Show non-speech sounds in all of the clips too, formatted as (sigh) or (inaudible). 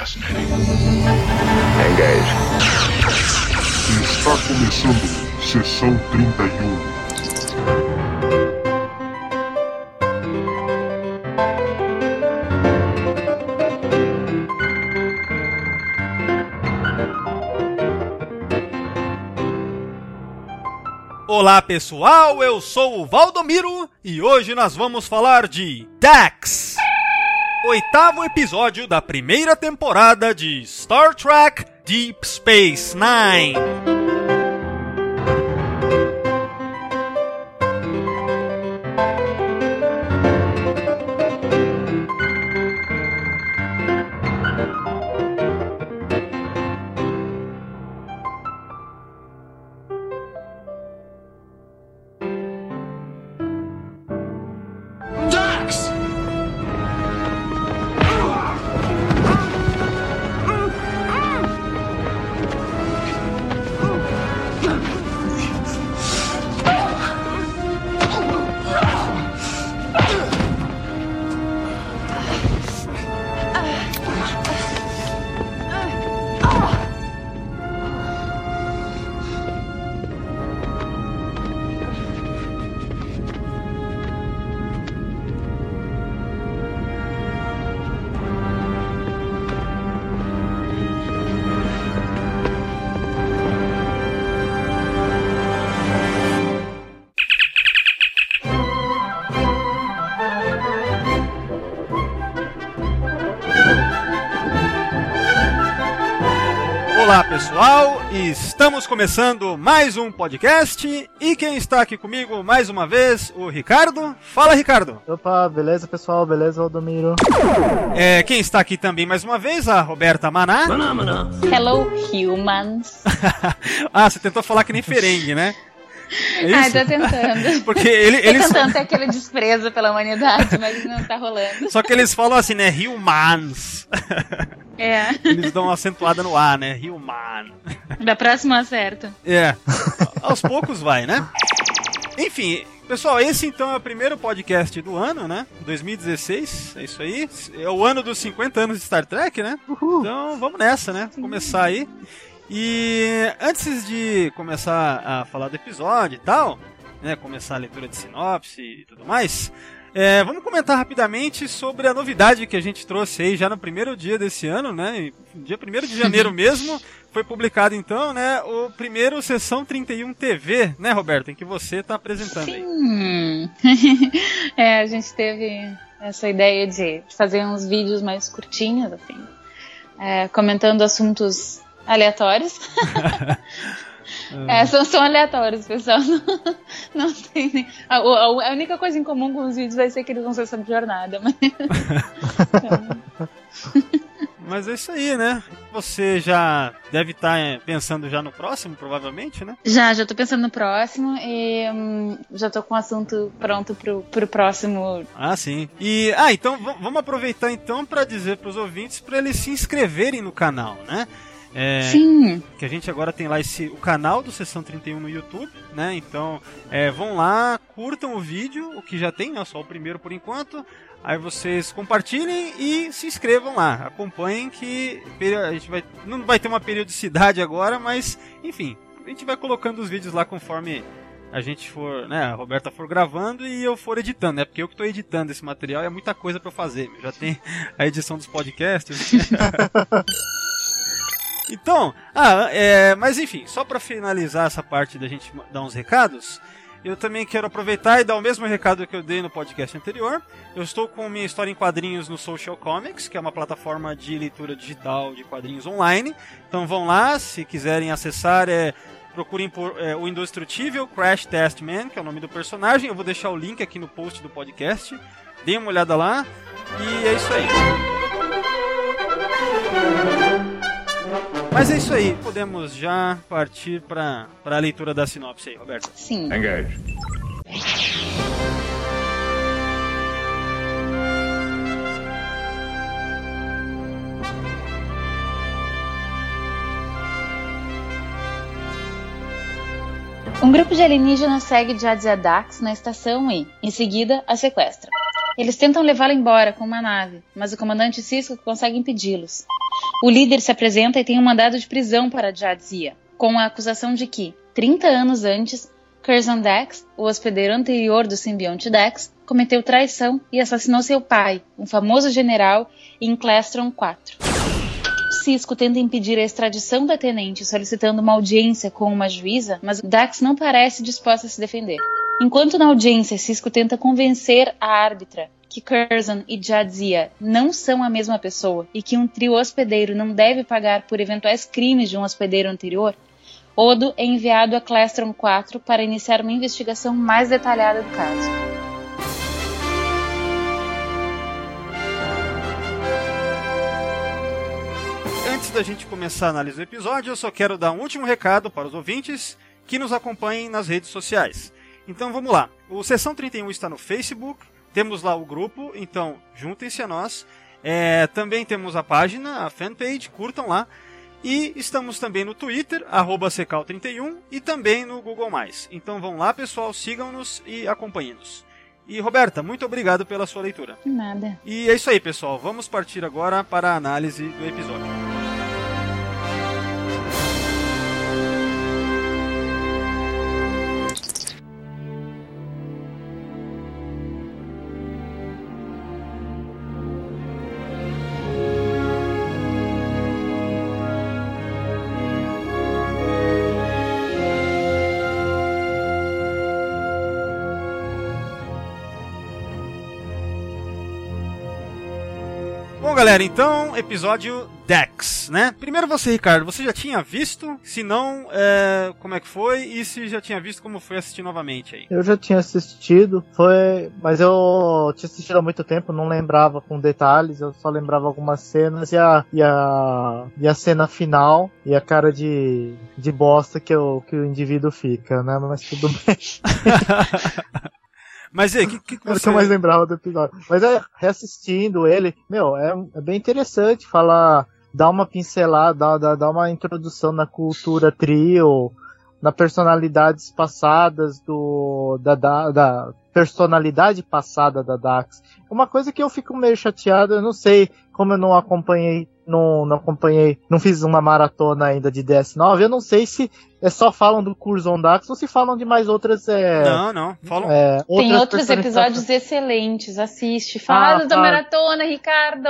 fascinating. Engage. Está começando sessão 31. Olá pessoal, eu sou o Valdomiro e hoje nós vamos falar de Dax, oitavo episódio da primeira temporada de Star Trek Deep Space Nine. Começando mais um podcast e quem está aqui comigo mais uma vez, o Ricardo. Fala Ricardo. Opa, beleza pessoal? Beleza, Valdomiro? É, quem está aqui também mais uma vez, a Roberta Maná. Hello, humans. (laughs) ah, você tentou falar que nem ferengue, né? É Ai, isso? tô tentando. (laughs) Porque ele, Tô eles, tentando ter aquele desprezo pela humanidade, mas não tá rolando. só que eles falam assim, né? Humans. É, Eles dão uma acentuada no A, né? Human. da próxima acerto. É. Aos poucos vai, né? Enfim, pessoal, esse então é o primeiro podcast do ano, né? 2016, é isso aí. É o ano dos 50 anos de Star Trek, né? Então vamos nessa, né? Começar aí. E antes de começar a falar do episódio e tal, né? Começar a leitura de sinopse e tudo mais. é, vamos comentar rapidamente sobre a novidade que a gente trouxe aí já no primeiro dia desse ano, né? Dia 1 de janeiro (laughs) mesmo, foi publicado então, né? O primeiro Sessão 31 TV, né, Roberto? Em que você está apresentando aí. Hum. (laughs) É, a gente teve essa ideia de fazer uns vídeos mais curtinhos, assim, é, comentando assuntos aleatórios. (laughs) É, são, são aleatórios, pessoal. Não, (laughs) não tem nem. A, a- única coisa em comum com os vídeos vai ser que eles vão ser sobre jornada. Mas... (laughs) Mas é isso aí, né? Você já deve estar pensando já no próximo, provavelmente, né? Já, já tô pensando no próximo e hum, já tô com o assunto pronto pro, pro próximo. Ah, sim. E ah, então vamos aproveitar então para dizer para os ouvintes para eles se inscreverem no canal, né? É, Sim, que a gente agora tem lá esse o canal do Sessão 31 no YouTube, né? Então, é, vão lá, curtam o vídeo, o que já tem, né? Só o primeiro por enquanto. Aí vocês compartilhem e se inscrevam lá. Acompanhem que a gente vai não vai ter uma periodicidade agora, mas enfim, a gente vai colocando os vídeos lá conforme a gente for, né, a Roberta for gravando e eu for editando, né? Porque eu que tô editando esse material e é muita coisa para fazer. Já tem a edição dos podcasts. (laughs) Então, ah, é, mas enfim, só para finalizar essa parte da gente dar uns recados, eu também quero aproveitar e dar o mesmo recado que eu dei no podcast anterior. Eu estou com minha história em quadrinhos no Social Comics, que é uma plataforma de leitura digital de quadrinhos online. Então vão lá, se quiserem acessar, é, procurem por é, o Indestrutível Crash Test Man, que é o nome do personagem. Eu vou deixar o link aqui no post do podcast. Deem uma olhada lá. E é isso aí. Mas é isso aí, podemos já partir para a leitura da sinopse aí, Roberto. sim. Engage. Um grupo de alienígenas segue Jadzia Dax na estação e, em seguida, a sequestra. Eles tentam levá-la embora com uma nave, mas o comandante Cisco consegue impedi-los. O líder se apresenta e tem um mandado de prisão para Jadzia, com a acusação de que, 30 anos antes, Curzon Dex, o hospedeiro anterior do simbionte Dex, cometeu traição e assassinou seu pai, um famoso general, em Clastron 4. Cisco tenta impedir a extradição da tenente, solicitando uma audiência com uma juíza, mas Dax não parece disposta a se defender. Enquanto na audiência Cisco tenta convencer a árbitra que Curzon e Jadzia não são a mesma pessoa e que um trio hospedeiro não deve pagar por eventuais crimes de um hospedeiro anterior, Odo é enviado a Clastron 4 para iniciar uma investigação mais detalhada do caso. Antes da gente começar a análise do episódio, eu só quero dar um último recado para os ouvintes que nos acompanhem nas redes sociais. Então vamos lá. O Sessão 31 está no Facebook, temos lá o grupo, então juntem-se a nós. É, também temos a página, a fanpage, curtam lá. E estamos também no Twitter, Secal31 e também no Google+. Então vão lá, pessoal, sigam-nos e acompanhem-nos. E Roberta, muito obrigado pela sua leitura. Nada. E é isso aí, pessoal. Vamos partir agora para a análise do episódio. Galera, então, episódio Dex, né? Primeiro você, Ricardo, você já tinha visto? Se não, é, como é que foi? E se já tinha visto, como foi assistir novamente aí? Eu já tinha assistido, foi, mas eu tinha assistido há muito tempo, não lembrava com detalhes, eu só lembrava algumas cenas e a, e a, e a cena final e a cara de, de bosta que, eu, que o indivíduo fica, né? Mas tudo bem. (laughs) Mas aí, o que, que, que você... eu mais lembrava do episódio. Mas é, reassistindo ele, meu, é, é bem interessante falar, dar uma pincelada, dar, dar, dar uma introdução na cultura trio, na personalidades passadas do, da, da, da personalidade passada da Dax. Uma coisa que eu fico meio chateado, eu não sei como eu não acompanhei, não, não acompanhei, não fiz uma maratona ainda de DS9, eu não sei se é só falam do Curzon Dax ou se falam de mais outras, é, Não, não, falam... é, Tem outros episódios excelentes, assiste. Fala Ah, (laughs) da tá. maratona, Ricardo!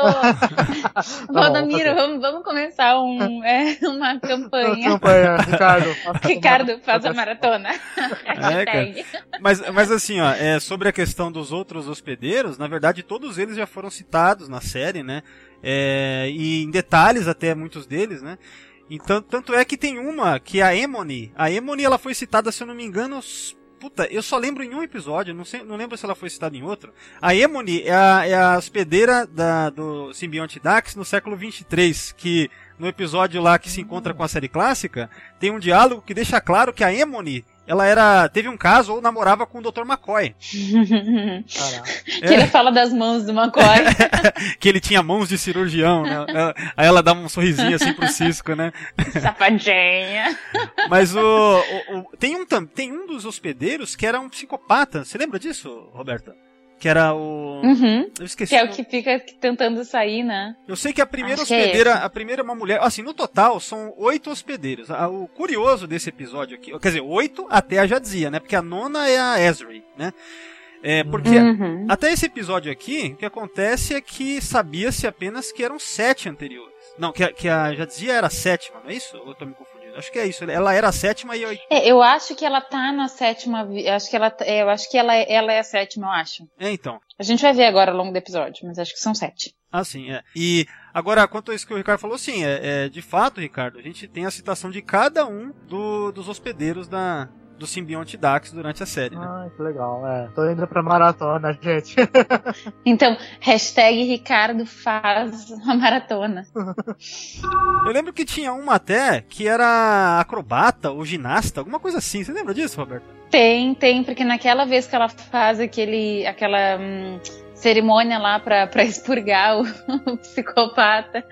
bom, Valdomiro, tá vamos, vamos começar um, (laughs) é, uma campanha. Campanha, Ricardo. (laughs) Ricardo, faz a maratona. Hashtag. Mas, mas assim, ó, é, sobre a questão dos outros hospedeiros, na verdade todos eles já foram citados na série, né? É, e em detalhes até muitos deles, né? Então, tanto é que tem uma que é a Emony. A Emony ela foi citada, se eu não me engano, puta, eu só lembro em um episódio, não, sei, não lembro se ela foi citada em outro. A Emony é a, é a hospedeira da, do simbionte Dax no século 23, que no episódio lá que se encontra com a série clássica, tem um diálogo que deixa claro que a Emony ela era teve um caso ou namorava com o Dr. McCoy, (laughs) que ele fala das mãos do McCoy. (laughs) que ele tinha mãos de cirurgião, né? Ela- Aí ela dá um sorrisinho assim pro Cisco, né? (laughs) Safadinha. Mas o, o- o- tem um tem um dos hospedeiros que era um psicopata. Você lembra disso, Roberta? Que era o Uhum. eu esqueci. Que é o que fica tentando sair, né? Eu sei que a primeira Acho é hospedeira, esse. a primeira é uma mulher. Assim, no total são oito hospedeiros. Ah, O curioso desse episódio aqui, quer dizer, oito até a Jadzia, né? Porque a nona é a Ezri, né? É, porque Uhum. até esse episódio aqui, o que acontece é que sabia-se apenas que eram sete anteriores. Não, que a, que a Jadzia era a sétima, não é isso? Ou eu tô me confundindo? Acho que é isso. Ela era a sétima e a oit- É, eu acho que ela tá na sétima. Acho que ela, é, eu acho que ela, é- ela é a sétima, eu acho. É, então. A gente vai ver agora ao longo do episódio, mas acho que são sete. Ah, sim, é. E agora, quanto a isso que o Ricardo falou, sim, é, é, de fato, Ricardo, a gente tem a citação de cada um do- dos hospedeiros da, do simbionte Dax durante a série, né? Ai, que legal. É, tô indo pra maratona, (laughs) gente. Então, hashtag Ricardo faz a maratona. Eu lembro que tinha uma até que era acrobata ou ginasta, alguma coisa assim. Você lembra disso, Roberto? Tem, tem, porque naquela vez que ela faz aquele, aquela hum, cerimônia lá pra, pra expurgar o, (laughs) o psicopata.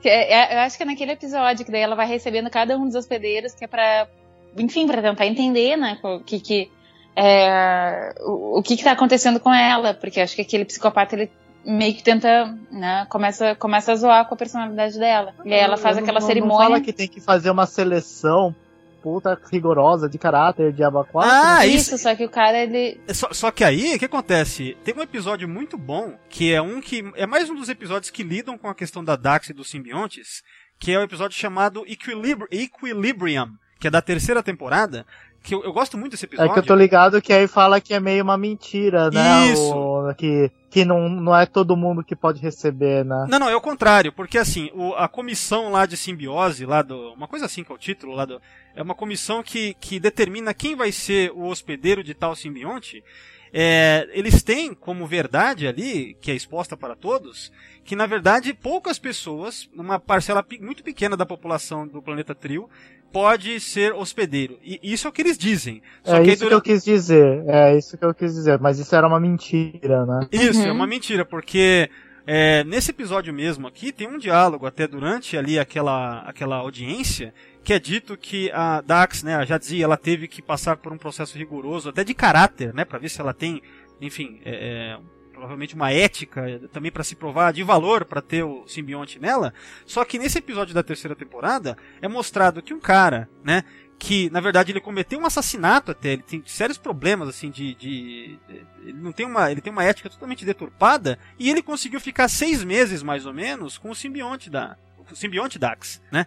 que é- é- eu acho que é naquele episódio que daí ela vai recebendo cada um dos hospedeiros, que é pra, enfim, pra tentar entender, né, o que que, é, o, o que que tá acontecendo com ela, porque acho que aquele psicopata, ele meio que tenta, né, começa, começa a zoar com a personalidade dela. E aí ela faz Não- aquela não- cerimônia. Não fala que tem que fazer uma seleção puta rigorosa de caráter de aba 4. Ah, isso, isso. só que o cara, ele. Só, só que aí, o que acontece? Tem um episódio muito bom, que é um que. É mais um dos episódios que lidam com a questão da Dax e dos simbiontes, que é o episódio chamado Equilibri- Equilibrium, que é da terceira temporada. Que eu, eu gosto muito desse É episódio. que eu tô ligado que aí fala que é meio uma mentira, né? Isso. O- que que não, não é todo mundo que pode receber, né? Não, não, é o contrário, porque assim, o- a comissão lá de simbiose, lá do. Uma coisa assim que é o título lá do. É uma comissão que, que determina quem vai ser o hospedeiro de tal simbionte. É, eles têm como verdade ali, que é exposta para todos, que na verdade poucas pessoas, uma parcela muito pequena da população do planeta Trio, pode ser hospedeiro. E isso é o que eles dizem. Só é que isso que dura- eu quis dizer. É isso que eu quis dizer. Mas isso era uma mentira, né? Isso, Uhum. é uma mentira, porque é, nesse episódio mesmo aqui tem um diálogo até durante ali aquela, aquela audiência que é dito que a Dax, né, a Jadzia, ela teve que passar por um processo rigoroso, até de caráter, né, para ver se ela tem, enfim, é, é, provavelmente uma ética também para se provar de valor para ter o simbionte nela. Só que nesse episódio da terceira temporada é mostrado que um cara, né, que na verdade ele cometeu um assassinato até, ele tem sérios problemas assim de, de- ele não tem uma ele tem uma ética totalmente deturpada e ele conseguiu ficar seis meses mais ou menos com o simbionte da o simbionte Dax, né?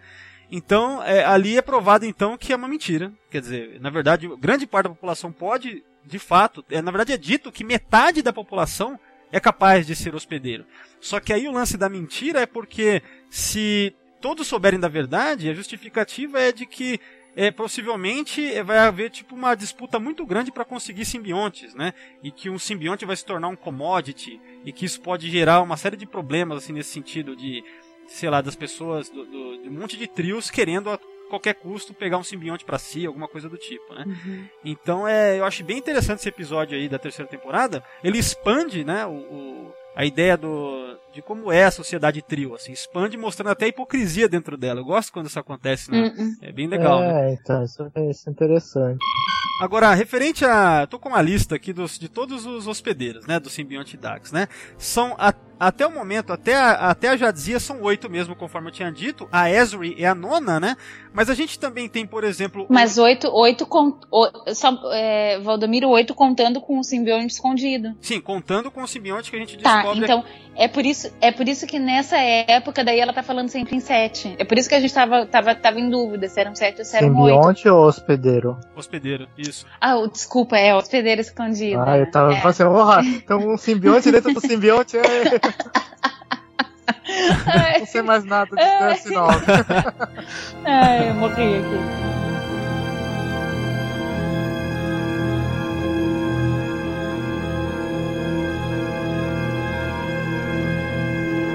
Então é, ali é provado então que é uma mentira, quer dizer, na verdade grande parte da população pode de fato, é, na verdade é dito que metade da população é capaz de ser hospedeiro. Só que aí o lance da mentira é porque se todos souberem da verdade, a justificativa é de que é, possivelmente é, vai haver tipo uma disputa muito grande para conseguir simbiontes, né? E que um simbionte vai se tornar um commodity e que isso pode gerar uma série de problemas assim nesse sentido de, sei lá, das pessoas do, do- de um monte de trios querendo a qualquer custo pegar um simbionte para si, alguma coisa do tipo, né? Então é, eu acho bem interessante esse episódio aí da terceira temporada. Ele expande, né, o, o- a ideia do de como é a sociedade trio, assim, expande mostrando até a hipocrisia dentro dela. Eu gosto quando isso acontece, né? Hum, hum. É bem legal, né? é, então, isso, isso é interessante. Agora, referente a. tô com uma lista aqui dos, de todos os hospedeiros, né? Do simbionte Dax, né? São, a- até o momento, até a, até a Jadzia são oito mesmo, conforme eu tinha dito. A Ezri é a nona, né? Mas a gente também tem, por exemplo. Mas oito, oito con- o- só, é, Valdomiro, oito contando com o simbionte escondido. Sim, contando com o simbionte que a gente Tá, descobre. então é por isso, é por isso que nessa época daí ela tá falando sempre em sete. É por isso que a gente tava, tava, tava em dúvida se eram sete ou se eram oito. Simbionte ou hospedeiro? Hospedeiro, isso. Ah, o- desculpa, é hospedeiro escondido. Ah, eu tava é. pensando, porra, então um simbionte dentro do simbionte é. Ai, Não sei mais nada de É. Death Note. ai, eu morri aqui.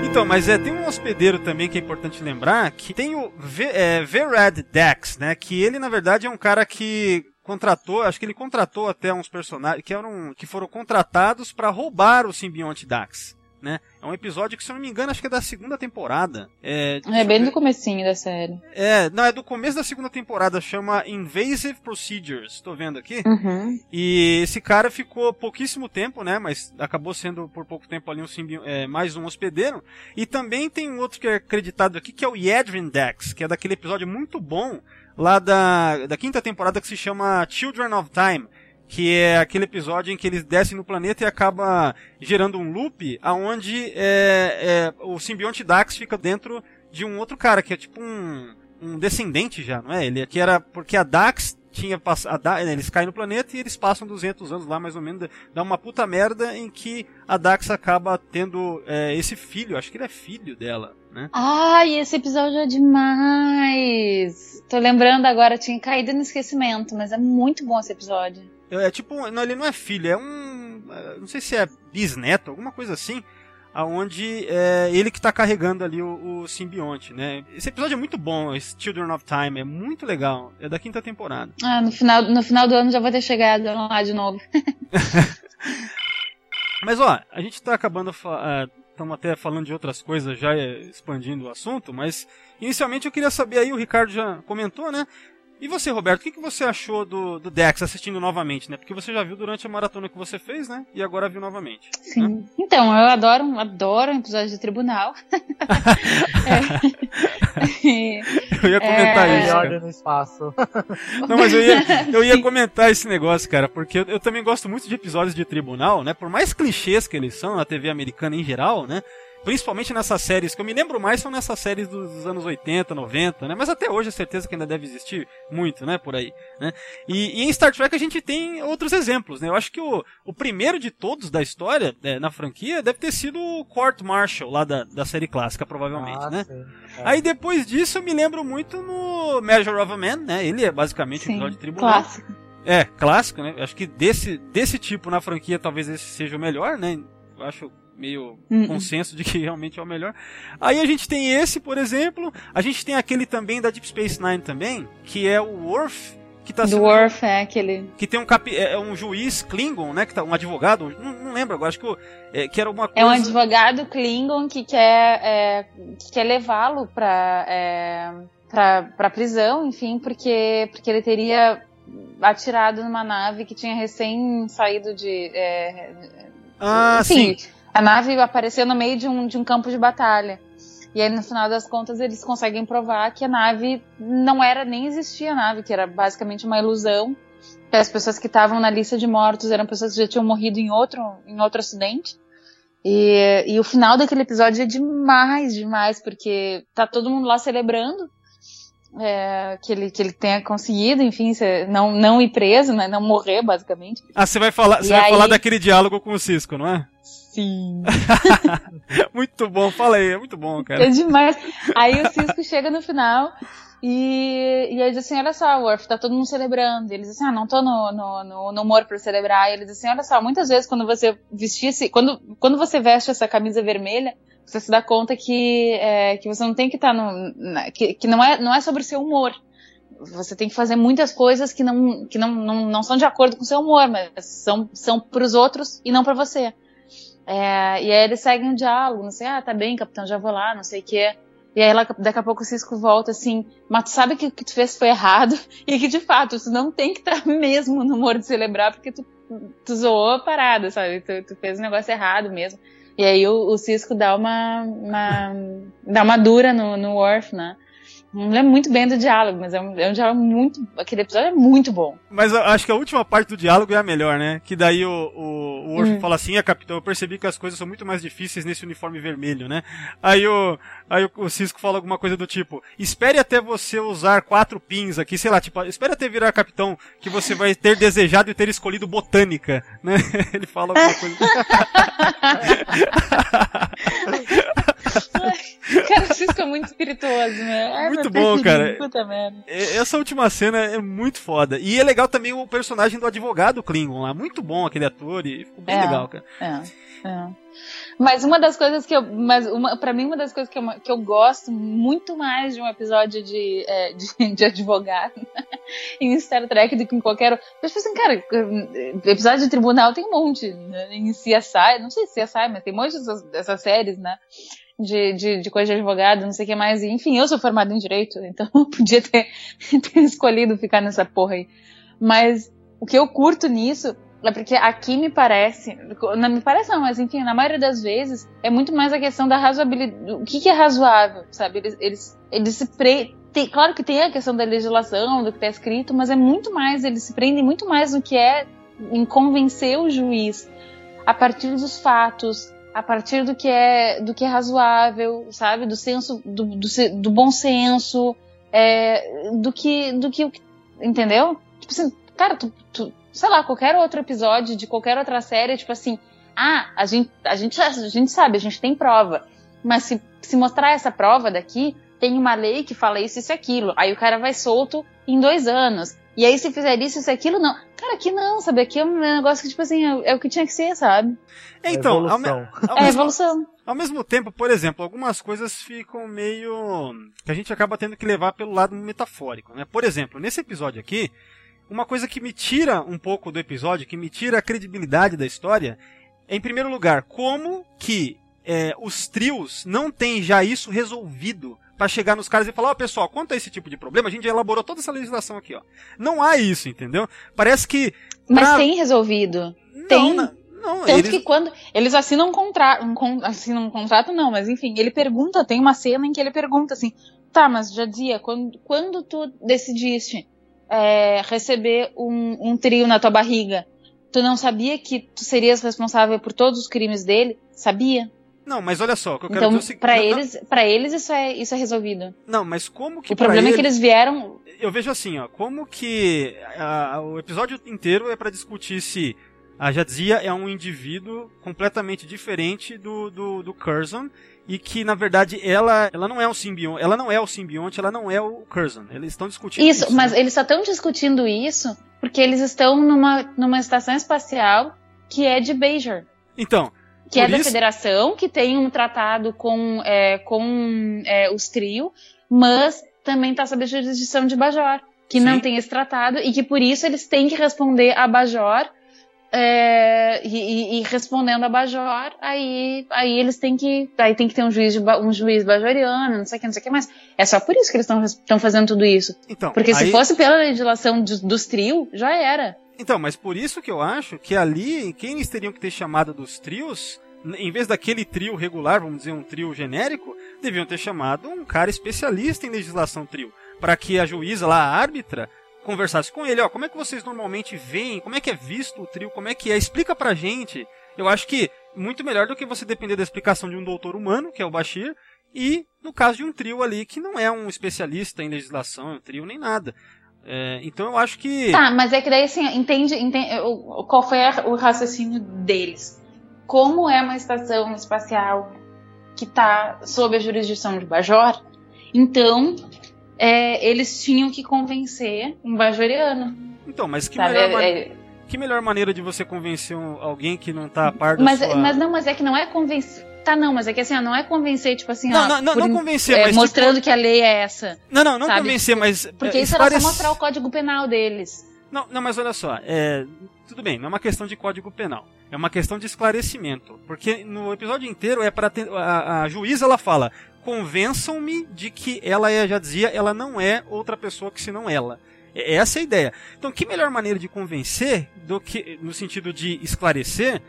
Então, mas é, tem um hospedeiro também que é importante lembrar, que tem o V, é, Verad Dex, né? Que ele, na verdade, é um cara que contratou, acho que ele contratou até uns personagens que eram que foram contratados para roubar o simbionte Dax, né? É um episódio que, se eu não me engano, acho que é da segunda temporada. É, É bem do comecinho da série. É, não, é do começo da segunda temporada, chama Invasive Procedures, tô vendo aqui. Uhum. E esse cara ficou pouquíssimo tempo, né? Mas acabou sendo por pouco tempo ali um simbio, é, mais um hospedeiro. E também tem um outro que é acreditado aqui, que é o Yedrin Dex, que é daquele episódio muito bom lá da, da quinta temporada que se chama Children of Time. Que é aquele episódio em que eles descem no planeta e acaba gerando um loop aonde é, é, o simbionte Dax fica dentro de um outro cara, que é tipo um, um descendente já, não é? Ele que era porque a Dax tinha passado, eles caem no planeta e eles passam 200 anos lá mais ou menos, dá uma puta merda em que a Dax acaba tendo é, esse filho, acho que ele é filho dela, né? Ai, esse episódio é demais! Tô lembrando agora, tinha caído no esquecimento, mas é muito bom esse episódio. É tipo, não, ele não é filho, é um, é, não sei se é bisneto, alguma coisa assim, aonde é ele que tá carregando ali o, o simbionte, né? Esse episódio é muito bom, esse Children of Time, é muito legal, é da quinta temporada. Ah, no final, no final do ano já vou ter chegado lá de novo. (laughs) Mas ó, a gente tá acabando, estamos até falando de outras coisas, já é, expandindo o assunto, mas inicialmente eu queria saber aí, o Ricardo já comentou, né? E você, Roberto, o que, que você achou do, do Dex assistindo novamente, né? Porque você já viu durante a maratona que você fez, né? E agora viu novamente. Sim. Né? Então, eu adoro, adoro um episódio de tribunal. é. (laughs) Eu ia comentar É. isso. Ele cara. no espaço. (laughs) Não, mas eu ia, eu ia comentar esse negócio, cara, porque eu, eu também gosto muito de episódios de tribunal, né? Por mais clichês que eles são na TV americana em geral, né? Principalmente nessas séries, que eu me lembro mais são nessas séries dos anos 80, 90, né? Mas até hoje é certeza que ainda deve existir muito, né? Por aí, né? E, e em Star Trek a gente tem outros exemplos, né? Eu acho que o, o primeiro de todos da história, né, na franquia, deve ter sido o Court Martial, lá da, da série clássica, provavelmente, Ah, né? sim. É. Aí depois disso eu me lembro muito no Measure of a Man, né? Ele é basicamente um Sim, episódio de tribunal. clássico. É, clássico, né? Acho que desse, desse tipo na franquia talvez esse seja o melhor, né? Eu acho meio Uhum. consenso de que realmente é o melhor. Aí a gente tem esse, por exemplo. A gente tem aquele também da Deep Space Nine também, que é o Worf, que tá Do sendo- Worf é aquele. que tem um capi, é é um juiz Klingon, né? Que tá, um advogado, não, não lembro agora, acho que, é, que era uma coisa. É um advogado Klingon que quer, é, que quer levá-lo pra, é, pra, pra prisão, enfim, porque, porque ele teria atirado numa nave que tinha recém saído de. é, Ah, enfim, sim. A nave apareceu no meio de um, de um campo de batalha. E aí, no final das contas, eles conseguem provar que a nave não era, nem existia a nave, que era basicamente uma ilusão. Que as pessoas que estavam na lista de mortos eram pessoas que já tinham morrido em outro, em outro acidente. E, e o final daquele episódio é demais, demais, porque tá todo mundo lá celebrando é, que, ele, que ele tenha conseguido, enfim, não, não ir preso, né, não morrer, basicamente. Ah, você vai falar, você vai aí- falar daquele diálogo com o Cisco, não é? Sim. (laughs) Muito bom, fala aí, é muito bom, cara. É demais. Aí o Cisco chega no final e, e aí diz assim, olha só, Worf, tá todo mundo celebrando. E eles dizem assim, ah, não tô no, no, no, no humor pra celebrar. E ele diz assim, olha só, muitas vezes quando você vestisse, quando, quando você veste essa camisa vermelha, você se dá conta que, é, que você não tem que estar no. na- que, que não, é, não é sobre o seu humor. Você tem que fazer muitas coisas que não, que não, não, não são de acordo com o seu humor, mas são, são pros outros e não pra você. É, e aí eles seguem um diálogo, não sei, ah, tá bem, capitão, já vou lá, não sei o quê. E aí lá, daqui a pouco o Cisco volta assim, mas tu sabe que o que tu fez foi errado (laughs) e que de fato tu não tem que estar (laughs) mesmo no humor de celebrar porque tu, tu zoou a parada, sabe? Tu, tu fez um negócio errado mesmo. E aí o, o Cisco dá uma, uma dá uma dura no, no Worf, né? Não lembro muito bem do diálogo, mas é um, é um diálogo muito. Aquele episódio é muito bom. Mas eu acho que a última parte do diálogo é a melhor, né? Que daí o, o, o Worf Hum. fala assim, é capitão, eu percebi que as coisas são muito mais difíceis nesse uniforme vermelho, né? Aí o, aí o, o Cisco fala alguma coisa do tipo, espere até você usar quatro pins aqui, sei lá, tipo, espere até virar capitão, que você vai ter desejado e ter escolhido botânica, né? (laughs) Ele fala alguma coisa. (laughs) (laughs) Cara, o Cisco é muito espirituoso, né? Ai, Muito meu bom, cara. Puta merda. Essa última cena é muito foda. E é legal também o personagem do advogado Klingon lá. Muito bom aquele ator e ficou bem É. legal, cara. É, é. Mas uma das coisas que eu. Mas uma, pra mim, uma das coisas que eu, que eu gosto muito mais de um episódio de, é, de, (laughs) de advogado (laughs) em Star Trek do que em qualquer. Eu tipo assim, cara, episódio de tribunal tem um monte. Né? Em CSI, não sei se CSI, mas tem um monte dessas, dessas séries, né? De, de, de coisa de advogado, não sei o que mais. Enfim, eu sou formada em direito, (laughs) então eu podia ter, ter escolhido ficar nessa porra aí. Mas o que eu curto nisso é porque aqui me parece, não me parece não, mas enfim, na maioria das vezes é muito mais a questão da razoabilidade, o que, que é razoável, sabe? Eles, eles, eles se pre... tem, claro que tem a questão da legislação, do que está escrito, mas é muito mais, eles se prendem muito mais no que é em convencer o juiz a partir dos fatos, a partir do que é, do que é razoável, sabe? Do senso, do, do, do bom senso, é, do que, do que, entendeu? Tipo assim, cara, tu, tu, sei lá, qualquer outro episódio de qualquer outra série, tipo assim, ah, a gente, a gente, a gente sabe, a gente tem prova, mas se, se mostrar essa prova daqui, tem uma lei que fala isso, isso e aquilo. Aí o cara vai solto em dois anos. E aí, se fizer isso, isso e aquilo, não. Cara, aqui não, sabe? Aqui é um negócio que, tipo assim, é, é o que tinha que ser, sabe? É, Então, ao, me- Evolução. ao (laughs) É mesmo, evolução. ao mesmo tempo, por exemplo, algumas coisas ficam meio. que a gente acaba tendo que levar pelo lado metafórico, né? Por exemplo, nesse episódio aqui, uma coisa que me tira um pouco do episódio, que me tira a credibilidade da história, é, em primeiro lugar, como que é, os trios não têm já isso resolvido pra chegar nos caras e falar, ó, pessoal, quanto a esse tipo de problema, a gente já elaborou toda essa legislação aqui, ó. Não há isso, entendeu? Parece que. Mas pra- tem resolvido. Não, tem. Não, não, Tanto eles- que quando eles assinam um contrato, um, con- assinam um contrato não, mas enfim, ele pergunta, tem uma cena em que ele pergunta assim, tá, mas já dizia, quando, quando tu decidiste é, receber um, um trio na tua barriga, tu não sabia que tu serias responsável por todos os crimes dele? Sabia? Não, mas olha só, o que eu quero Então, dizer é não- eles, para eles isso é, isso é resolvido. Não, mas como que O problema é que ele- eles vieram, eu vejo assim, ó, como que ah, o episódio inteiro é pra discutir se a Jadzia é um indivíduo completamente diferente do, do, do Curzon e que na verdade ela, ela não é um simbionte, ela não é o simbionte, ela não é o Curzon. Eles estão discutindo isso. Isso, mas né? eles só estão discutindo isso porque eles estão numa, numa estação espacial que é de Bajor. Então, Que é da isso- federação, que tem um tratado com, é, com é, os trio, mas também está sob a jurisdição de Bajor, que Sim. não tem esse tratado e que por isso eles têm que responder a Bajor. É, e, e- respondendo a Bajor, aí, aí eles têm que. Aí tem que ter um juiz, de, um juiz bajoriano, não sei o que, não sei o que mais. É só por isso que eles estão fazendo tudo isso. então, Porque se aí- fosse pela legislação dos, dos trio, já era. Então, mas por isso que eu acho que ali, quem eles teriam que ter chamado dos trios, em vez daquele trio regular, vamos dizer um trio genérico, deviam ter chamado um cara especialista em legislação trio, para que a juíza lá, a árbitra, conversasse com ele, ó, como é que vocês normalmente veem, como é que é visto o trio, como é que é, explica pra gente. Eu acho que muito melhor do que você depender da explicação de um doutor humano, que é o Bashir, e no caso de um trio ali que não é um especialista em legislação, um trio nem nada. É, então eu acho que Tá, mas é que daí assim, entende, entende qual foi o raciocínio deles? Como é uma estação espacial que tá sob a jurisdição de Bajor, então é, eles tinham que convencer um bajoriano, Então, mas que sabe? melhor, ma- É- que melhor maneira de você convencer um- alguém que não tá a par da mas, sua... mas não, mas é que não é convencer. Tá, não, mas é que assim, ó, não é convencer, tipo assim, Não, ó, não, não, por- não convencer, é, mas mostrando tipo... que a lei é essa. Não, não, não sabe? convencer, mas... Porque é, isso era esclarec- só mostrar o código penal deles. Não, não, mas olha só, é, tudo bem, não é uma questão de código penal, é uma questão de esclarecimento, porque no episódio inteiro é para a, a juíza ela fala, convençam-me de que ela é, já dizia, ela não é outra pessoa que senão ela. É- Essa é a ideia. Então, que melhor maneira de convencer do que no sentido de esclarecer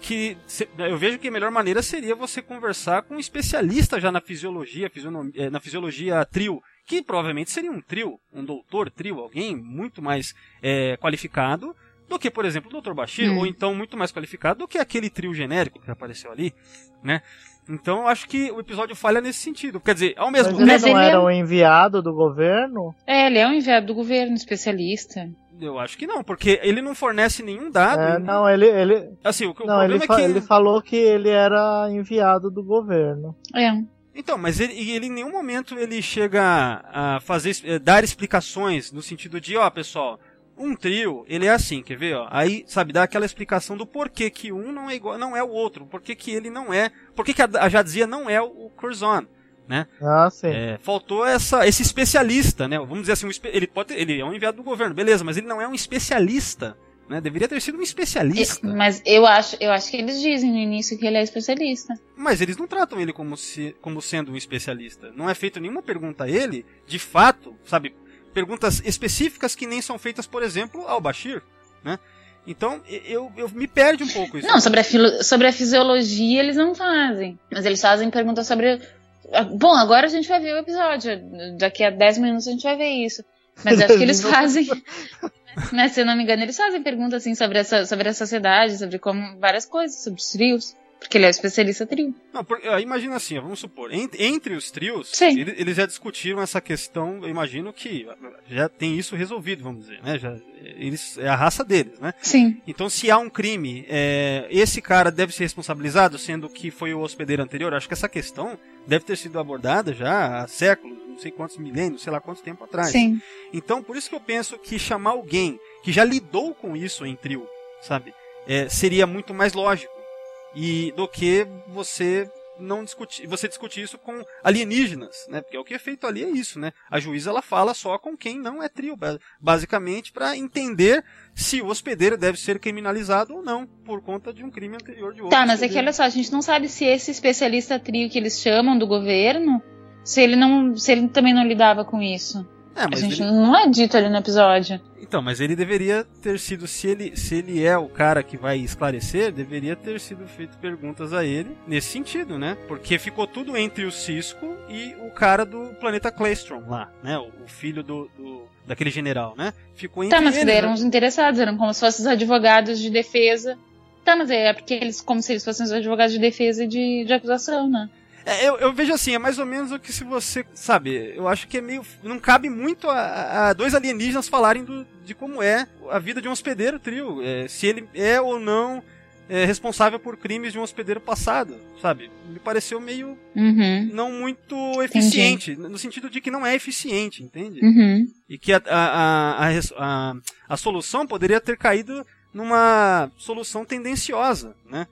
que eu vejo que a melhor maneira seria você conversar com um especialista já na fisiologia, eh, na fisiologia trio, que provavelmente seria um trio, um doutor trio, alguém muito mais eh, qualificado do que, por exemplo, o Dr. Bashir, Hum. ou então muito mais qualificado do que aquele trio genérico que apareceu ali, né? Então eu acho que o episódio falha nesse sentido. Quer dizer, ao mesmo tempo, ele Mas não ele é era um- um enviado do governo? É, ele é um enviado do governo, especialista. eu acho que não, porque ele não fornece nenhum dado. É, ele- não, ele, ele, Assim, o, que- o não, ele, é que ele falou que ele era enviado do governo. É. Então, mas ele, ele em nenhum momento ele chega a fazer, eh, dar explicações no sentido de, ó, pessoal, um trio, ele é assim, quer ver, ó? Aí, sabe, dá aquela explicação do porquê que um não é igual, não é o outro, porquê que ele não é, porquê que a, a Jadzia não é o, o Curzon, né? Ah, sim. É, faltou essa, esse especialista, né? Vamos dizer assim, um ele pode, ter- ele é um enviado do governo, beleza, mas ele não é um especialista, né? Deveria ter sido um especialista. Mas eu acho, eu acho que eles dizem no início que ele é especialista. Mas eles não tratam ele como, se, como sendo um especialista. Não é feita nenhuma pergunta a ele, de fato, sabe? Perguntas específicas que nem são feitas, por exemplo, ao Bashir, né? Então, eu, eu me perde um pouco isso. Não, sobre a, filo- sobre a fisiologia eles não fazem. Mas eles fazem perguntas sobre. Ah, Bom, agora a gente vai ver o episódio. Daqui a 10 minutos a gente vai ver isso. Mas acho que eles (laughs) fazem. né, se eu não me engano, eles fazem perguntas assim sobre, essa, sobre a sociedade, sobre como várias coisas, sobre os trios. Porque ele é o especialista trio. Não, por- ah, imagina assim, vamos supor, entre, entre os trios, Sim. ele- eles já discutiram essa questão, eu imagino que já tem isso resolvido, vamos dizer, né? Já, eles, é a raça deles, né? Sim. Então, se há um crime, é, esse cara deve ser responsabilizado, sendo que foi o hospedeiro anterior. Acho que essa questão deve ter sido abordada já há séculos, não sei quantos milênios, sei lá quanto tempo atrás. Sim. Então, por isso que eu penso que chamar alguém que já lidou com isso em trio, sabe, é, seria muito mais lógico e do que você não discutir, você discutir isso com alienígenas, né? Porque o que é feito ali é isso, né? A juíza ela fala só com quem não é trio, ba- basicamente para entender se o hospedeiro deve ser criminalizado ou não por conta de um crime anterior de outro. Tá, mas é que olha só, a gente não sabe se esse especialista trio que eles chamam do governo Se ele não. Se ele também não lidava com isso. É, A mas gente ele- não é dito ali no episódio. Então, mas ele deveria ter sido, se ele, se ele é o cara que vai esclarecer, deveria ter sido feito perguntas a ele nesse sentido, né? Porque ficou tudo entre o Cisco e o cara do planeta Claystrom lá, né? O, o filho do, do- daquele general, né? Ficou entre Tá, mas eles, daí eram né? os interessados, eram como se fossem os advogados de defesa. Tá, mas é porque eles, como se eles fossem os advogados de defesa e de, de acusação, né? É, eu, eu vejo assim, é mais ou menos o que se você, sabe, eu acho que é meio, não cabe muito a, a dois alienígenas falarem do, de como é a vida de um hospedeiro trio, é, se ele é ou não é, responsável por crimes de um hospedeiro passado, sabe? Me pareceu meio Uhum. não muito eficiente, no sentido de que não é eficiente, entende? Uhum. E que a, a, a, a solução poderia ter caído numa solução tendenciosa, né?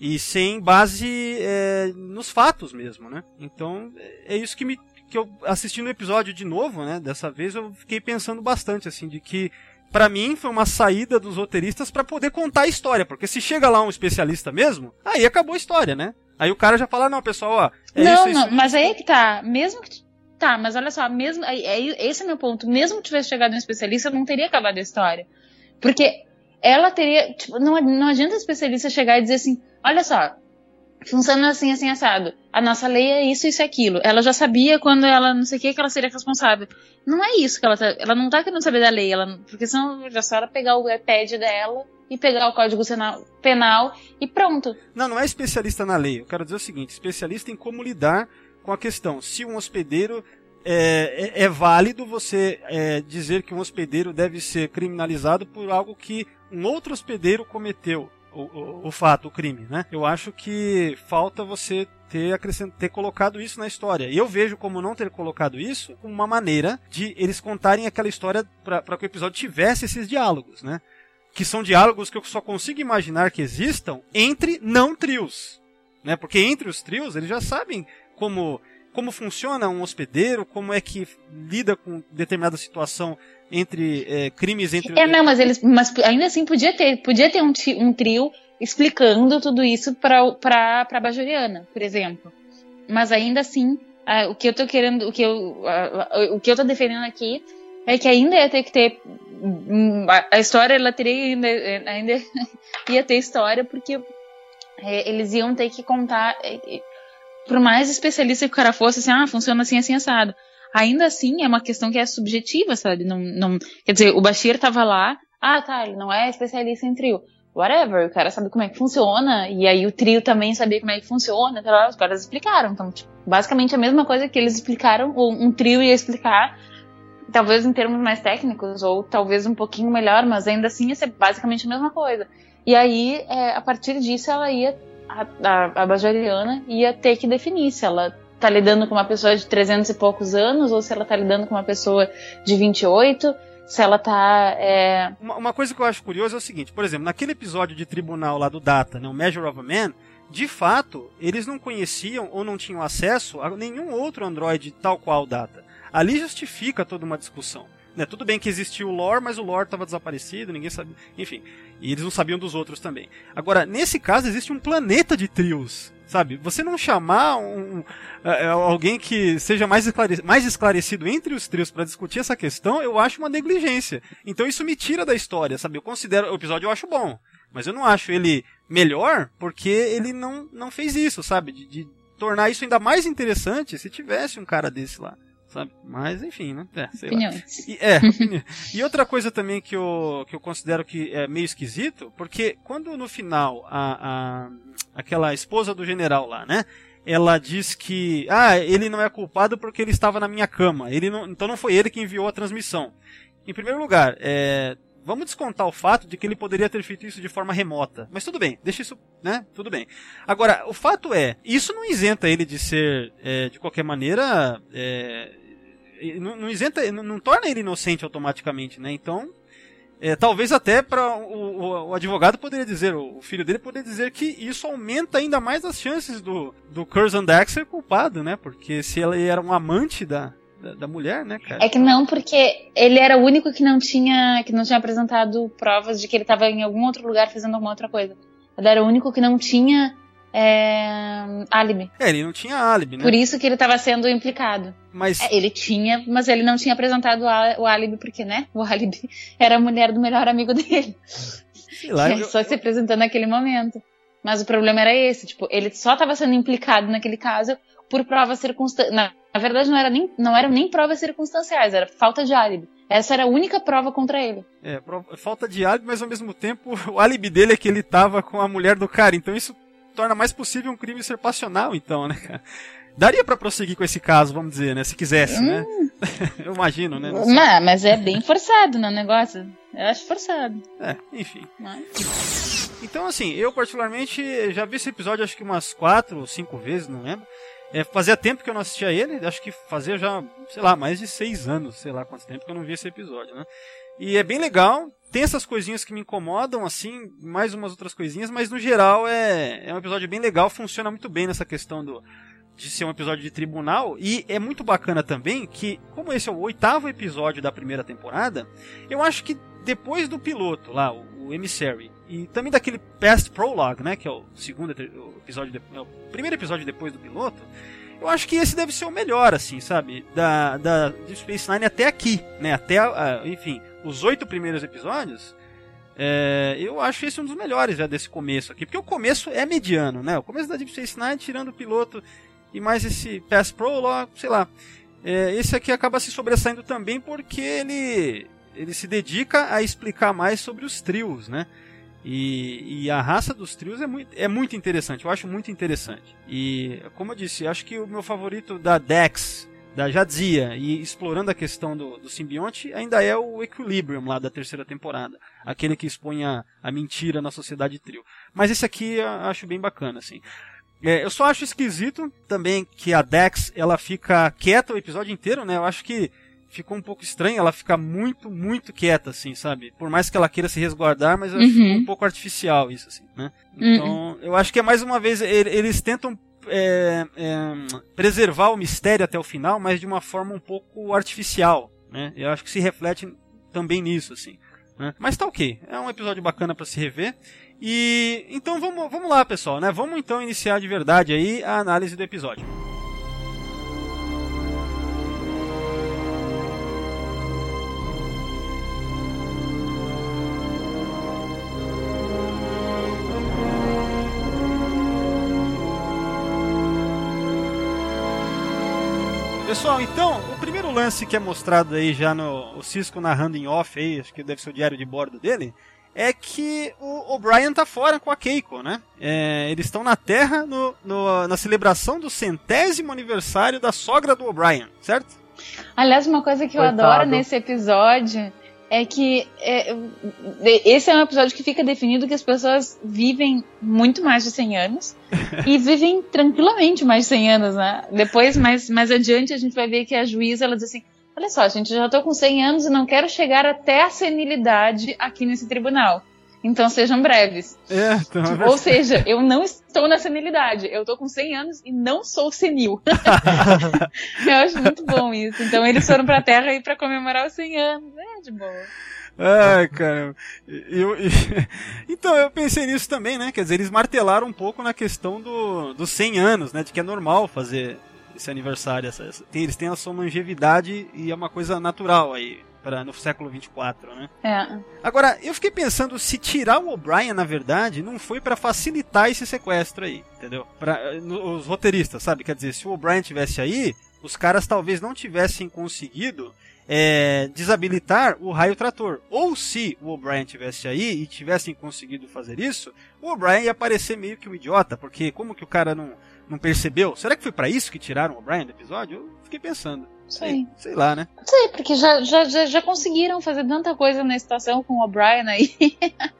E sem base é, nos fatos mesmo, né? Então, é isso que me que eu assistindo o episódio de novo, né? Dessa vez eu fiquei pensando bastante assim de que Pra mim foi uma saída dos roteiristas pra poder contar a história, porque se chega lá um especialista mesmo, aí acabou a história, né? Aí o cara já fala, não, pessoal, ó, é não, isso, não, isso, mas aí é que tá. Mesmo que. Tá, mas olha só, mesmo. aí- aí- esse é meu ponto. Mesmo que tivesse chegado um especialista, não teria acabado a história. Porque ela teria. Tipo, não, não adianta o especialista chegar e dizer assim: olha só, funciona assim, assim, assado. A nossa lei é isso, isso e aquilo. Ela já sabia quando ela não sei o que, que ela seria responsável. Não é isso que ela tá. Ela não tá querendo saber da lei. Ela, porque senão já só ela pegar o iPad dela e pegar o código Sena- penal e pronto. Não, não é especialista na lei. Eu quero dizer o seguinte: especialista em como lidar com a questão. Se um hospedeiro é, é, é válido você é, dizer que um hospedeiro deve ser criminalizado por algo que um outro hospedeiro cometeu. O, o, o fato, o crime, né? Eu acho que falta você ter, acrescent... ter colocado isso na história. E eu vejo como não ter colocado isso como uma maneira de eles contarem aquela história para que o episódio tivesse esses diálogos, né? que são diálogos que eu só consigo imaginar que existam entre não trios, né? Porque entre os trios eles já sabem como como funciona um hospedeiro, como é que lida com determinada situação entre é, crimes entre É, não, mas eles. Mas ainda assim podia ter, podia ter um, um trio explicando tudo isso pra, pra Bajoriana, por exemplo. Mas ainda assim, ah, o que eu tô querendo. O que eu, ah, o que eu tô defendendo aqui é que ainda ia ter que ter. hum, A, a história, ela teria ainda, ainda (laughs) ia ter história, porque é, eles iam ter que contar. é, é, por mais especialista que o cara fosse, assim, ah, funciona assim, assim, assado ainda assim é uma questão que é subjetiva, sabe? Não, não, quer dizer, o Bashir tava lá, ah, tá, ele não é especialista em trio. Whatever, o cara sabe como é que funciona, e aí o trio também sabia como é que funciona, tá os caras explicaram. Então, tipo, basicamente a mesma coisa que eles explicaram, ou um trio ia explicar, talvez em termos mais técnicos, ou talvez um pouquinho melhor, mas ainda assim ia ser basicamente a mesma coisa. E aí, é, a partir disso, ela ia, a, a, a Bajoriana ia ter que definir se ela tá lidando com uma pessoa de 300 e poucos anos, ou se ela tá lidando com uma pessoa de 28, se ela tá. É... Uma, uma, coisa que eu acho curiosa é o seguinte, por exemplo, naquele episódio de tribunal lá do Data, né, o Measure of a Man, de fato, eles não conheciam ou não tinham acesso a nenhum outro Android tal qual o Data. Ali justifica toda uma discussão. Né, tudo bem que existia o lore, mas o lore estava desaparecido, ninguém sabia. Enfim, e eles não sabiam dos outros também. Agora, nesse caso, existe um planeta de trios sabe? Você não chamar um, uh, alguém que seja mais, mais esclarecido entre os trios para discutir essa questão, eu acho uma negligência. Então isso me tira da história, sabe? Eu considero o episódio eu acho bom, mas eu não acho ele melhor porque ele não, não fez isso, sabe? De, de tornar isso ainda mais interessante se tivesse um cara desse lá. Sabe? Mas enfim, né? É, sei Opiniões. E, é, e outra coisa também que eu, que eu considero que é meio esquisito, porque quando no final a, a, aquela esposa do general lá, né? Ela diz que, ah, ele não é culpado porque ele estava na minha cama. Ele não, então não foi ele que enviou a transmissão. Em primeiro lugar, é, vamos descontar o fato de que ele poderia ter feito isso de forma remota. Mas tudo bem, deixa isso, né? Tudo bem. Agora, o fato é, isso não isenta ele de ser, é, de qualquer maneira, é, não, isenta, não, não, torna ele inocente automaticamente, né? Então, é, talvez até para o, o, o, advogado poderia dizer, o filho dele poderia dizer que isso aumenta ainda mais as chances do, do Curzon Dax ser culpado, né? Porque se ele era um amante da, da, da, mulher, né, cara? É que não, porque ele era o único que não tinha que não tinha apresentado provas de que ele estava em algum outro lugar fazendo alguma outra coisa. Ele era o único que não tinha é, álibi. É, ele não tinha álibi, né? Por isso que ele estava sendo implicado. Mas É, ele tinha, mas ele não tinha apresentado o álibi, porque, né? O álibi (laughs) era a mulher do melhor amigo dele. sei lá, Ele (laughs) eu- só se apresentou naquele momento. Mas o problema era esse, tipo, ele só estava sendo implicado naquele caso por provas circunstanciais. Na, na verdade, não, era nem, não eram nem provas circunstanciais, era falta de álibi. Essa era a única prova contra ele. É, falta de álibi, mas ao mesmo tempo (laughs) o álibi dele é que ele tava com a mulher do cara, então isso torna mais possível um crime ser passional, então, né, cara? Daria pra prosseguir com esse caso, vamos dizer, né? Se quisesse, né? (laughs) Eu imagino, né? Não. Mas, mas é bem forçado no negócio. Eu acho forçado. É, enfim. Mas- Então, assim, eu particularmente já vi esse episódio acho que umas quatro ou cinco vezes, não lembro. É, fazia tempo que eu não assistia ele, acho que fazia já, sei lá, mais de seis anos, sei lá quanto tempo que eu não vi esse episódio, né? E é bem legal, tem essas coisinhas que me incomodam, assim, mais umas outras coisinhas, mas no geral é, é um episódio bem legal, funciona muito bem nessa questão do, de ser um episódio de tribunal, e é muito bacana também que, como esse é o oitavo episódio da primeira temporada, eu acho que depois do piloto lá, o, o Emissary, e também daquele Past Prologue, né, que é o segundo episódio, de- é o primeiro episódio depois do piloto, eu acho que esse deve ser o melhor, assim, sabe, da, da Deep Space Nine até aqui, né, até, enfim, os oito primeiros episódios, é, eu acho esse um dos melhores já desse começo aqui, porque o começo é mediano, né, o começo da Deep Space Nine, tirando o piloto e mais esse Past Prologue, sei lá, é, esse aqui acaba se sobressaindo também porque ele ele se dedica a explicar mais sobre os trios, né? E, e a raça dos trios é muito, é muito interessante, eu acho muito interessante. E, como eu disse, acho que o meu favorito da Dex, da Jadzia, e explorando a questão do, do simbionte, ainda é o Equilibrium lá da terceira temporada. Aquele que expõe a, a mentira na sociedade trio. Mas esse aqui eu acho bem bacana, assim. É, eu só acho esquisito também que a Dex ela fica quieta o episódio inteiro, né? Eu acho que ficou um pouco estranho ela ficar muito, muito quieta, assim, sabe? Por mais que ela queira se resguardar, mas eu acho Uhum. um pouco artificial isso, assim, né? Então, eu acho que é mais uma vez, ele- eles tentam é, é, preservar o mistério até o final, mas de uma forma um pouco artificial, né? Eu acho que se reflete também nisso, assim. né? Mas tá ok, é um episódio bacana para se rever. E então vamos, vamos lá, pessoal, né? Vamos então iniciar de verdade aí a análise do episódio. Lance que é mostrado aí já no o Cisco narrando em off aí, acho que deve ser o diário de bordo dele, é que o O'Brien tá fora com a Keiko, né? É, eles estão na Terra no, no- na celebração do centésimo aniversário da sogra do O'Brien, certo? Aliás, uma coisa que eu Coitado. adoro nesse episódio é que é, esse é um episódio que fica definido que as pessoas vivem muito mais de 100 anos (laughs) e vivem tranquilamente mais de 100 anos, né? Depois, mais, mais adiante, a gente vai ver que a juíza ela diz assim: Olha só, gente, eu já tô com 100 anos e não quero chegar até a senilidade aqui nesse tribunal. Então sejam breves. É, então, Ou seja, eu não estou na senilidade. Eu tô com 100 anos e não sou senil. (laughs) (laughs) eu acho muito bom isso. Então eles foram pra Terra aí pra comemorar os 100 anos. É de boa. Ai, cara. Eu, eu- (laughs) então, eu pensei nisso também, né? Quer dizer, eles martelaram um pouco na questão do, dos 100 anos, né? De que é normal fazer esse aniversário. Essa, essa- tem- eles têm a sua longevidade e é uma coisa natural aí, pra, no século 24, né? É. Agora, eu fiquei pensando se tirar o O'Brien, na verdade, não foi pra facilitar esse sequestro aí, entendeu? Pra, no- os roteiristas, sabe? Quer dizer, se o O'Brien tivesse aí, os caras talvez não tivessem conseguido é, desabilitar o raio trator. Ou se o O'Brien tivesse aí e tivessem conseguido fazer isso, o O'Brien ia parecer meio que um idiota, porque como que o cara não, não percebeu? Será que foi pra isso que tiraram o O'Brien do episódio? Eu fiquei pensando. Sei. Sei lá, né? Sei, porque já, já, já, já conseguiram fazer tanta coisa na estação com o O'Brien aí,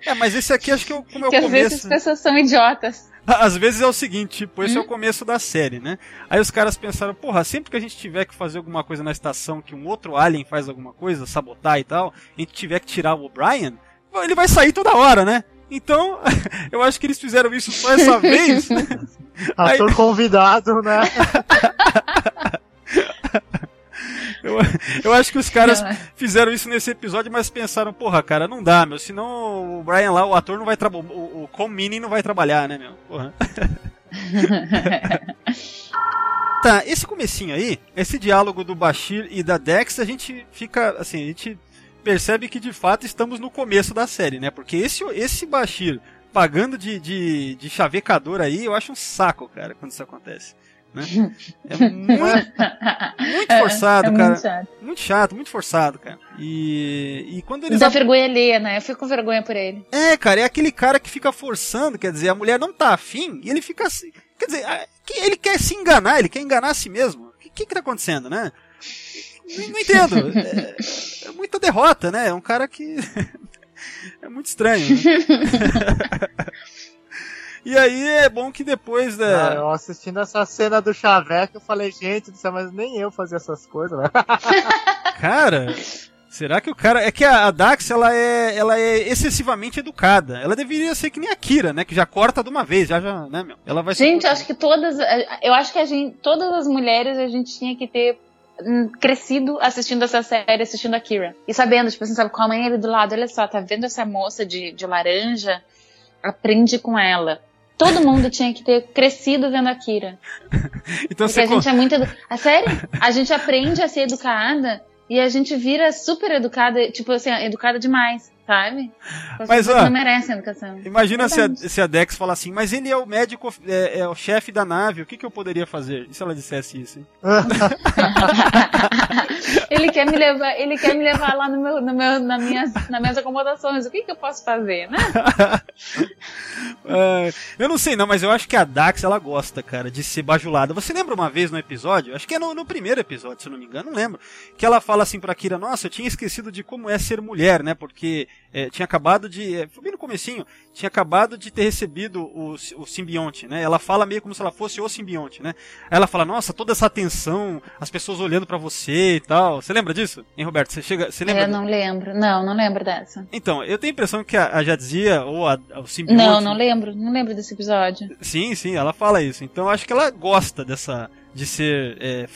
É, mas esse aqui acho que é o- como é o que às vezes começo. as pessoas são idiotas. Às vezes é o seguinte, tipo, esse é Hum? o começo da série, né? Aí os caras pensaram, porra, sempre que a gente tiver que fazer alguma coisa na estação, que um outro alien faz alguma coisa, sabotar e tal, a gente tiver que tirar o O'Brien, ele vai sair toda hora, né? Então, (laughs) eu acho que eles fizeram isso só essa (laughs) vez. Ator convidado, né? (laughs) Eu, eu acho que os caras Não, é. fizeram isso nesse episódio, mas pensaram, porra, cara, não dá, meu. Senão o Brian lá, o ator não vai trabalhar. O, o Com Mini não vai trabalhar, né, meu? Porra. (laughs) Tá, esse comecinho aí, esse diálogo do Bashir e da Dex, a gente fica, assim, a gente percebe que de fato estamos no começo da série, né? Porque esse, esse Bashir pagando de, de, de chavecador aí, eu acho um saco, cara, quando isso acontece. Né? (laughs) É muito, muito forçado, É, é cara. muito chato. Muito chato, muito forçado, cara. E, e quando eles. Dá vergonha alheia, né? Eu fico com vergonha por ele. É, cara, é aquele cara que fica forçando, quer dizer, a mulher não tá afim e ele fica assim. Quer dizer, ele quer se enganar, ele quer enganar a si mesmo. O que, que, que tá acontecendo, né? Não, não entendo. É, é muita derrota, né? É um cara que. (laughs) é muito estranho. Né? (laughs) e aí é bom que depois da. Ah, eu assistindo essa cena do Chaveco, eu falei, gente do céu, mas nem eu fazia essas coisas, né? (laughs) Cara, será que o cara. É que a, Dax ela é, ela é excessivamente educada. Ela deveria ser que nem a Kira, né? Que já corta de uma vez, já, já, né, meu? Ela vai Gente, acho que todas. Eu acho que a gente, todas as mulheres a gente tinha que ter hum, crescido assistindo essa série, assistindo a Kira. E sabendo, tipo assim, sabe, com a mãe ali do lado, olha só, tá vendo essa moça de, de laranja? Aprende com ela. Todo mundo tinha que ter crescido vendo a Kira. (laughs) Então Porque você a gente é muito. Edu... A (laughs) sério? A gente aprende a ser educada e a gente vira super educada, tipo assim, educada demais, sabe? As Mas, ó, não merecem educação. Imagina se a, se a Dex falar assim, mas ele é o médico, é, é o chefe da nave, o que, que eu poderia fazer? E se ela dissesse isso? (laughs) ele quer me levar, ele quer me levar lá no meu, no meu, na minhas, nas minhas acomodações. O que, que eu posso fazer, né? (laughs) É, eu não sei não, mas eu acho que a Dax, ela gosta, cara, de ser bajulada. Você lembra uma vez no episódio, acho que é no, no primeiro episódio, se eu não me engano, não lembro, que ela fala assim pra Kira, nossa, eu tinha esquecido de como é ser mulher, né, porque é, tinha acabado de, é, foi bem no comecinho, tinha acabado de ter recebido o, o simbionte, né, ela fala meio como se ela fosse o simbionte, né, aí ela fala, nossa, toda essa atenção, as pessoas olhando pra você e tal, você lembra disso? Hein, Roberto, você chega, você lembra? Eu não lembro. Não, não lembro dessa. Então, eu tenho a impressão que a, a Jadzia, ou a, o simbionte... Não, não lembro. Não lembro desse episódio. Sim, sim, ela fala isso. Então acho que ela gosta dessa. De ser. É,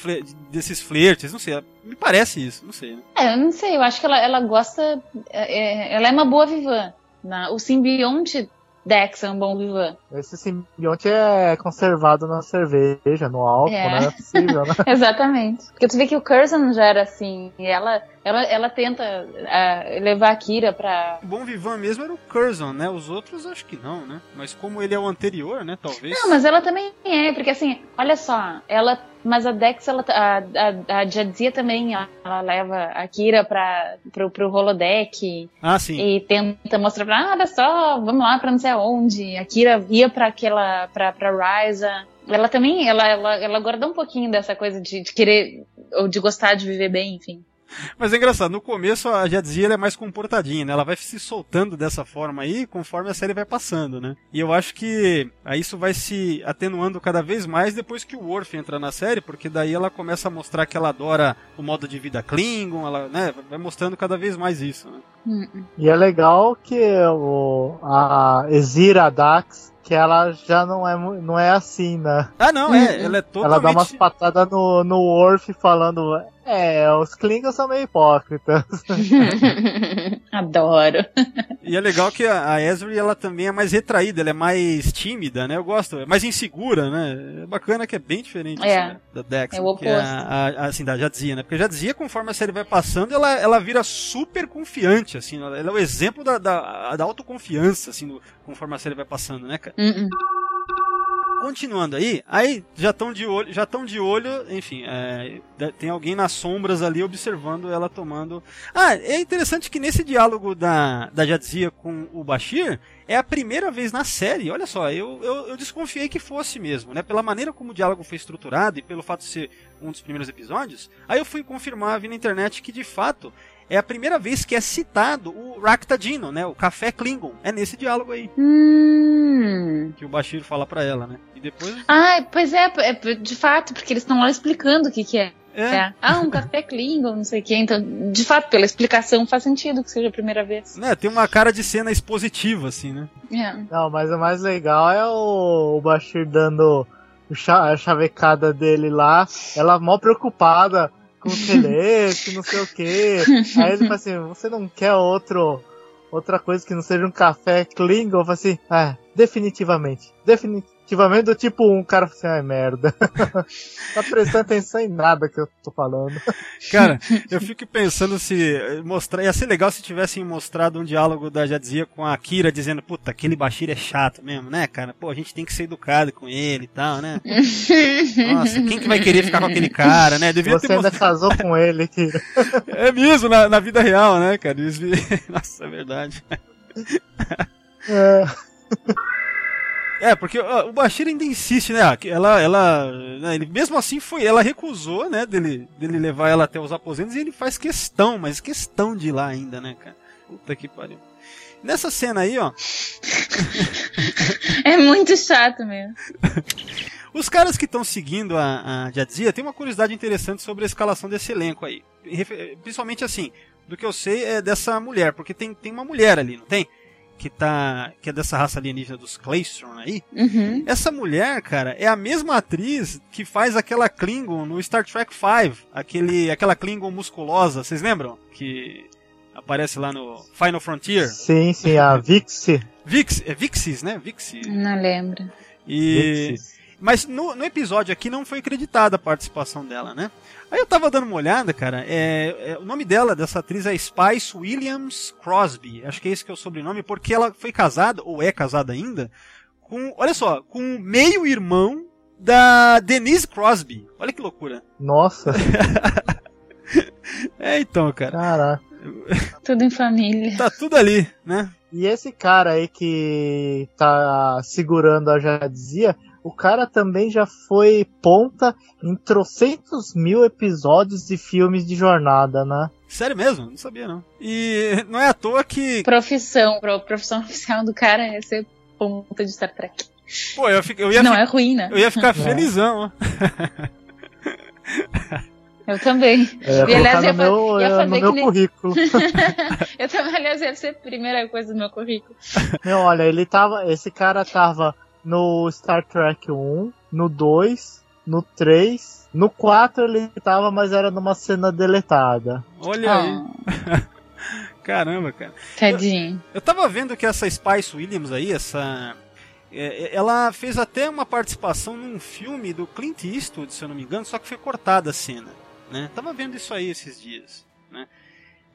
desses flertes, não sei. Me parece isso, não sei. né? É, eu não sei. Eu acho que ela, ela gosta. é, é, ela é uma boa vivan. Na, o simbionte Dex é um bom vivan. Esse simbionte é conservado na cerveja, no álcool, É. né? Não é possível, né? (laughs) Exatamente. Porque tu vê que o Curzon já era assim. E ela, ela, ela tenta ah, levar a Kira pra. O bom Vivan mesmo era o Curzon, né? Os outros acho que não, né? Mas como ele é o anterior, né? Talvez. Não, mas ela também é, porque assim, olha só, ela. Mas a Dex, ela, a, a, a Jadzia também, ela, ela leva a Kira pra, pro, pro holodeck Ah, sim. e tenta mostrar pra, ah, olha só, vamos lá pra não sei aonde. A Kira ia pra aquela, pra, pra Ryza. Ela também, ela, ela, ela guarda um pouquinho dessa coisa de, de querer, ou de gostar de viver bem, enfim. Mas é engraçado, no começo a Jadzia ela é mais comportadinha, né? Ela vai se soltando dessa forma aí conforme a série vai passando, né? E eu acho que isso vai se atenuando cada vez mais depois que o Worf entra na série, porque daí ela começa a mostrar que ela adora o modo de vida Klingon, ela, né, vai mostrando cada vez mais isso, né? Hum, E é legal que o, a Ezira Dax, que ela já não é, não é assim, né? Ah, não, é, ela é totalmente... Ela dá umas patadas no, no Worf falando, é, os Klingons são meio hipócritas. (laughs) Adoro. E é legal que a, a Ezri, ela também é mais retraída, ela é mais tímida, né? Eu gosto, é mais insegura, né? É bacana que é bem diferente É. assim, né, da Dex. É o que a, a- a- assim, da Jadzia, né? Porque a Jadzia, conforme a série vai passando, ela, ela vira super confiante, assim. Ela ela é o exemplo da, da, da autoconfiança, assim, do- conforme a série vai passando, né, cara? Hum, hum. Continuando aí, aí já estão de olho, já estão de olho, enfim, é, tem alguém nas sombras ali observando ela tomando. Ah, é interessante que nesse diálogo da, da Jadzia com o Bashir, é a primeira vez na série, olha só, eu, eu, eu desconfiei que fosse mesmo, né? Pela maneira como o diálogo foi estruturado e pelo fato de ser um dos primeiros episódios, aí eu fui confirmar, vi na internet que de fato é a primeira vez que é citado o Raktadino, né? O café Klingon. É nesse diálogo aí Hum. que o Bashir fala pra ela, né? E depois. Ah, pois é, é, de fato, porque eles estão lá explicando o que, que é. É, É. Ah, um café Klingon, não sei o que. Então, de fato, pela explicação faz sentido que seja a primeira vez. né? Tem uma cara de cena expositiva, assim, né? É. Não, mas o mais legal é o, o Bashir dando a chavecada dele lá, ela mó preocupada com o telete, não sei o que. (laughs) Aí ele fala assim, você não quer outro, outra coisa que não seja um café Klingon? Eu falo assim, é, Definitivamente. Definitivamente do tipo um cara assim, ai merda. (laughs) tá prestando atenção em nada que eu tô falando. Cara, eu fico pensando se mostrar. Ia ser legal se tivessem mostrado um diálogo da Jadzia com a Kira dizendo, puta, aquele Bashir é chato mesmo, né, cara? Pô, a gente tem que ser educado com ele e tal, né? (laughs) Nossa, quem que vai querer ficar com aquele cara, né? Devia Você ter ainda mostrado. casou com ele, Kira. (laughs) É mesmo, na, na vida real, né, cara? Nossa, é verdade. É, É, porque ó, o Bashir ainda insiste, né? Ela, ela, né, ele, mesmo assim foi, ela recusou, né, dele, dele levar ela até os aposentos e ele faz questão, mas questão de ir lá ainda, né, cara? Puta que pariu. Nessa cena aí, ó, (laughs) É muito chato mesmo. os caras que estão seguindo a, a Jadzia tem uma curiosidade interessante sobre a escalação desse elenco aí. Principalmente assim, do que eu sei é dessa mulher, porque tem, tem uma mulher ali, não tem? Que tá. que é dessa raça alienígena dos Claystron aí. Uhum. Essa mulher, cara, é a mesma atriz que faz aquela Klingon no Star Trek V, aquele, aquela Klingon musculosa, vocês lembram? Que aparece lá no Final Frontier. sim, sim, a Vixie. Vix, é Vixis, né? Vixi. Não lembro. E Vixis. Mas no, no episódio aqui não foi acreditada a participação dela, né? Aí eu tava dando uma olhada, cara. É, é, o nome dela, dessa atriz, é Spice Williams Crosby. Acho que é esse que é o sobrenome, porque ela foi casada, ou é casada ainda, com. Olha só, com o meio-irmão da Denise Crosby. Olha que loucura. Nossa, (laughs) É então, cara. caraca. Tudo em família. Tá tudo ali, né? E esse cara aí que tá segurando a Jadzia, o cara também já foi ponta em trocentos mil episódios de filmes de jornada, né? Sério mesmo? Não sabia não. E não é à toa que. Profissão, pro- profissão (laughs) oficial do cara é ser ponta de Star Trek. Pô, eu, fico- eu ia, Não fi- é ruim, né? eu ia ficar (laughs) felizão, ó. Eu também. É, E, aliás, ia no fa- meu, ia é, no fazer meu que nem- currículo. (laughs) Eu também, aliás, ia ser a primeira coisa do meu currículo. Meu, olha, ele tava. Esse cara tava no Star Trek 1, no 2, no 3, no 4 ele tava, mas era numa cena deletada. Olha aí. Ah, (laughs) Caramba, cara. tadinho. Eu tava vendo que essa Spice Williams aí, essa. é, ela fez até uma participação num filme do Clint Eastwood, se eu não me engano, só que foi cortada a cena. Né? Tava vendo isso aí esses dias. Né?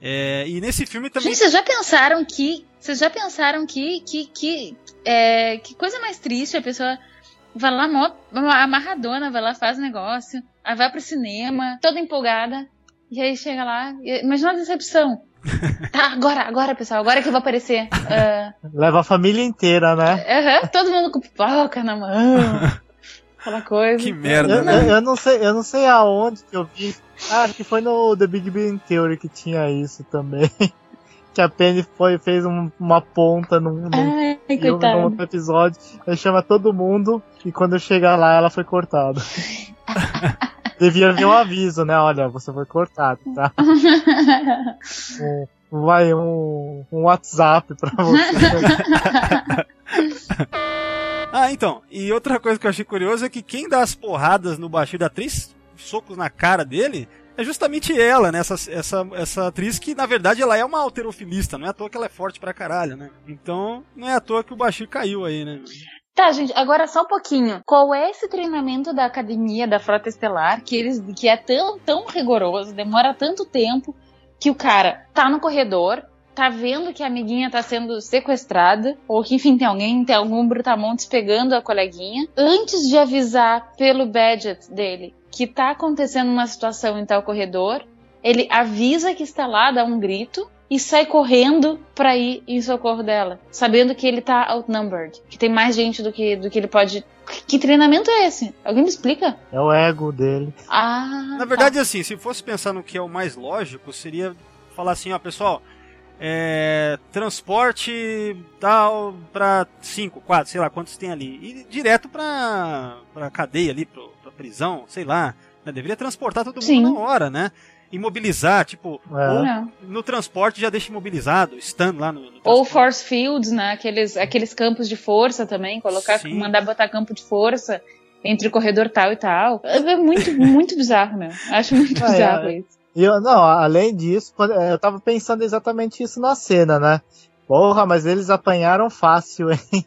É, e nesse filme também. Gente, vocês já pensaram que. Vocês já pensaram que. Que, que, é, que coisa mais triste a pessoa vai lá, mó, amarradona, vai lá, faz negócio, aí vai pro cinema, toda empolgada, e aí chega lá. e- Imagina a decepção. (laughs) Tá, agora, agora, pessoal, agora que eu vou aparecer. Ah, Leva a família inteira, né? todo mundo com pipoca na mão. (laughs) Aquela coisa. Que merda, Eu, né? eu- eu não sei, eu não sei aonde que eu vi. Ah, acho que foi no The Big Bang Theory que tinha isso também. (laughs) que a Penny foi, fez um- uma ponta num, num Ai, filme, num outro episódio. Aí chama todo mundo e quando chega lá ela foi cortada. (laughs) Devia vir um aviso, né? Olha, você foi cortado, tá? (laughs) Um, vai um, um WhatsApp pra você. Ah, então. E outra coisa que eu achei curioso é que quem dá as porradas no Bashir da atriz, socos na cara dele, é justamente ela, né? Essa, essa, essa atriz que, na verdade, ela é uma alterofilista. Não é à toa que ela é forte pra caralho, né? Então, não é à toa que o Bashir caiu aí, né? Tá, gente, agora só um pouquinho. Qual é esse treinamento da academia da Frota Estelar que eles que é tão, tão rigoroso, demora tanto tempo que o cara tá no corredor, tá vendo que a amiguinha tá sendo sequestrada, ou que, enfim, tem alguém, tem algum brutamontes pegando a coleguinha, antes de avisar pelo badget dele que tá acontecendo uma situação em tal corredor, ele avisa que está lá, dá um grito e sai correndo pra ir em socorro dela, sabendo que ele tá outnumbered, que tem mais gente do que, do que ele pode. Que treinamento é esse? Alguém me explica? É o ego dele. Ah. Na verdade, assim, se fosse pensar no que é o mais lógico, seria falar assim, ó, pessoal, é, transporte tal pra 5, 4, sei lá quantos tem ali. E direto pra, pra cadeia ali, pro, pra prisão, sei lá. né? Deveria transportar todo mundo Sim. na hora, né? Imobilizar, tipo, É. ou Não. no transporte já deixa imobilizado, stun lá no, no Ou force fields, né? Aqueles, aqueles campos de força também, colocar, Sim. mandar botar campo de força entre o corredor tal e tal. É muito, muito bizarro, né? Acho muito (laughs) Ah, é, bizarro é. isso. E eu, não, além disso, é, eu tava pensando exatamente isso na cena, né? Porra, mas eles apanharam fácil, hein? (laughs)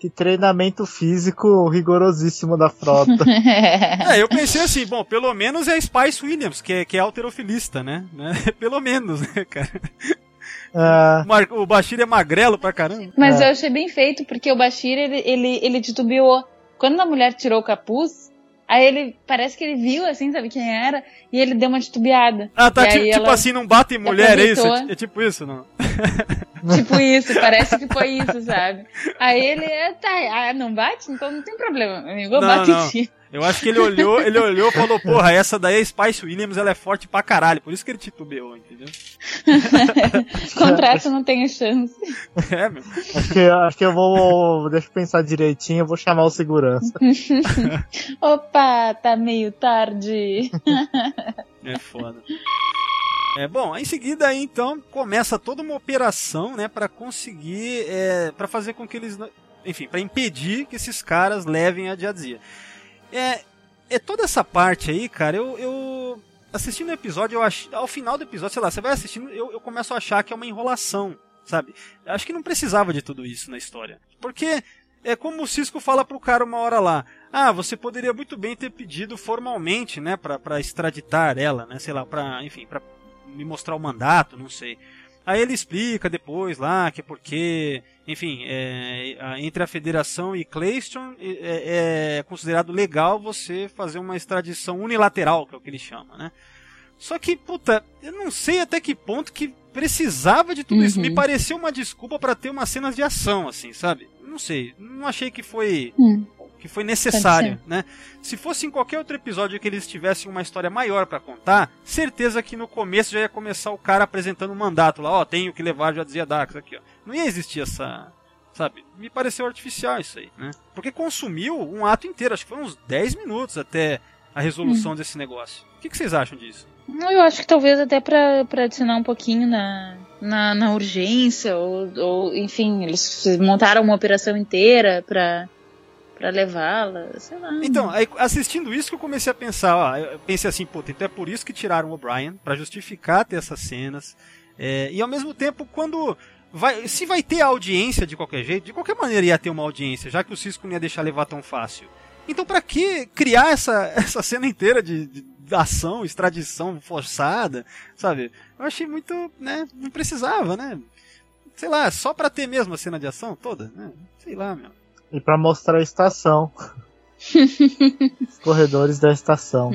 que treinamento físico rigorosíssimo da frota. (laughs) É, eu pensei assim, bom, pelo menos é a Spice Williams, que é, que é alterofilista, né? (laughs) né? Pelo menos, né, cara? O Mar- O Bashir é magrelo pra caramba. Mas É. eu achei bem feito, porque o Bashir, ele, ele, ele titubeou. Quando a mulher tirou o capuz, aí ele, parece que ele viu, assim, sabe quem era, e ele deu uma titubeada. Ah, tá tipo ela assim, não bate em mulher, é isso? aproveitou. É, tipo isso, não? (laughs) Tipo isso, parece que foi isso, sabe? Aí ele, é, tá, ah, não bate? Então não tem problema, amigo, eu Não, bato não. em ti. Eu acho que ele olhou, ele olhou e falou, porra, essa daí é Spice Williams, ela é forte pra caralho. Por isso que ele titubeou, entendeu? (laughs) Contrato não tem chance. É, meu. acho, que, acho que eu vou. Deixa eu pensar direitinho, eu vou chamar o segurança. (laughs) Opa, tá meio tarde. É foda. É, bom, em seguida aí então começa toda uma operação, né, para conseguir, é, para fazer com que eles, enfim, para impedir que esses caras levem a Jadzia. É, é toda essa parte aí, cara, eu, eu assistindo o episódio, eu ach, ao final do episódio, sei lá, você vai assistindo, eu, eu começo a achar que é uma enrolação, sabe? Acho que não precisava de tudo isso na história, porque é como o Cisco fala pro cara uma hora lá. Ah, você poderia muito bem ter pedido formalmente, né, pra, pra extraditar ela, né, sei lá, pra, enfim, pra me mostrar o mandato, não sei. Aí ele explica depois lá que é porque, enfim, é, entre a Federação e Clayston é, é considerado legal você fazer uma extradição unilateral, que é o que ele chama, né? Só que, puta, eu não sei até que ponto que precisava de tudo isso. Uhum. Me pareceu uma desculpa pra ter umas cenas de ação, assim, sabe? Não sei, não achei que foi Hum. que foi necessário, Pode né? Se fosse em qualquer outro episódio que eles tivessem uma história maior pra contar, certeza que no começo já ia começar o cara apresentando um mandato lá, ó, tenho que levar já dizia Dax aqui, ó. Não ia existir essa, sabe? Me pareceu artificial isso aí, né? Porque consumiu um ato inteiro, acho que foi uns 10 minutos até a resolução desse negócio. O que, que vocês acham disso? Eu acho que talvez até pra, pra adicionar um pouquinho na, na, na urgência, ou, ou, enfim, eles montaram uma operação inteira pra, pra levá-la, sei lá. Então, aí, assistindo isso que eu comecei a pensar, ó, eu pensei assim, puta, então é por isso que tiraram o O'Brien, pra justificar ter essas cenas. É, e ao mesmo tempo, quando. Vai, se vai ter audiência de qualquer jeito, de qualquer maneira ia ter uma audiência, já que o Cisco não ia deixar levar tão fácil. Então, pra que criar essa, (laughs) essa cena inteira de, de ação, extradição forçada, sabe? Eu achei muito, né? Não precisava, né? Sei lá, só pra ter mesmo a cena de ação toda, né? Sei lá, meu. E pra mostrar a estação. (laughs) Os corredores da estação.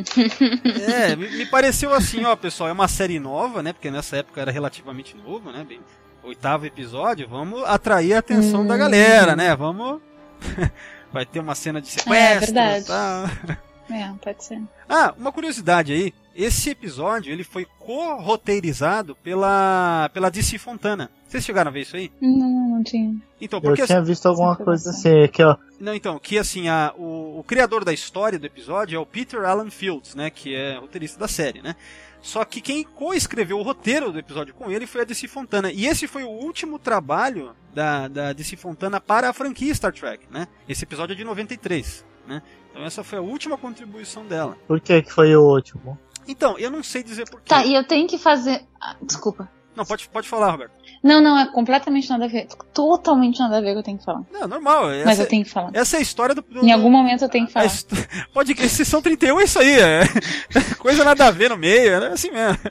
É, me, me pareceu assim, ó, pessoal, é uma série nova, né? Porque nessa época era relativamente novo, né? Bem, oitavo episódio, vamos atrair a atenção Hum. da galera, né? Vamos. (laughs) Vai ter uma cena de sequestro verdade. e tal. (laughs) É, pode ser. Ah, uma curiosidade aí. Esse episódio ele foi co-roteirizado pela, pela DC Fontana. Vocês chegaram a ver isso aí? Não, não tinha. Então, Eu porque tinha visto alguma coisa assim, aqui ó. Não, então, que assim, a, o, o criador da história do episódio é o Peter Allen Fields, né? Que é roteirista da série, né? Só que quem co-escreveu o roteiro do episódio com ele foi a DC Fontana. E esse foi o último trabalho da, da DC Fontana para a franquia Star Trek, né? Esse episódio é de 93, né? Então essa foi a última contribuição dela. Por que que foi o último? Então, eu não sei dizer porquê. Tá, e eu tenho que fazer. Ah, desculpa. Não, pode, pode falar, Roberto. Não, não, é completamente nada a ver. Totalmente nada a ver que eu tenho que falar. Não, normal. Mas Essa, eu tenho que falar. essa é a história do... do Em algum momento eu tenho que falar. hist- Pode que sessão 31 é isso aí, é (laughs) coisa nada a ver no meio, é assim mesmo. (laughs)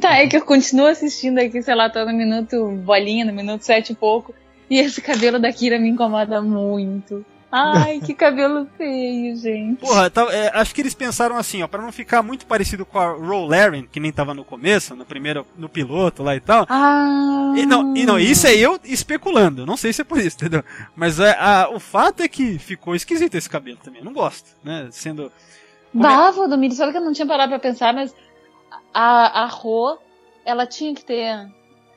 Tá, é que eu continuo assistindo aqui, sei lá, tô no minuto bolinha, no minuto sete e pouco. E esse cabelo da Kira me incomoda muito. Ai, que cabelo feio, gente. Porra, tá- é, acho que eles pensaram assim, ó, pra não ficar muito parecido com a Ro Laren, que nem tava no começo, no primeiro, no piloto lá e tal. Ah. E não, e não, isso é eu especulando, não sei se é por isso, entendeu? Mas é, a- o fato é que ficou esquisito esse cabelo também, eu não gosto, né? Sendo. como é- Domingos, olha que eu não tinha parado pra pensar, mas a, a Ro, ela tinha que ter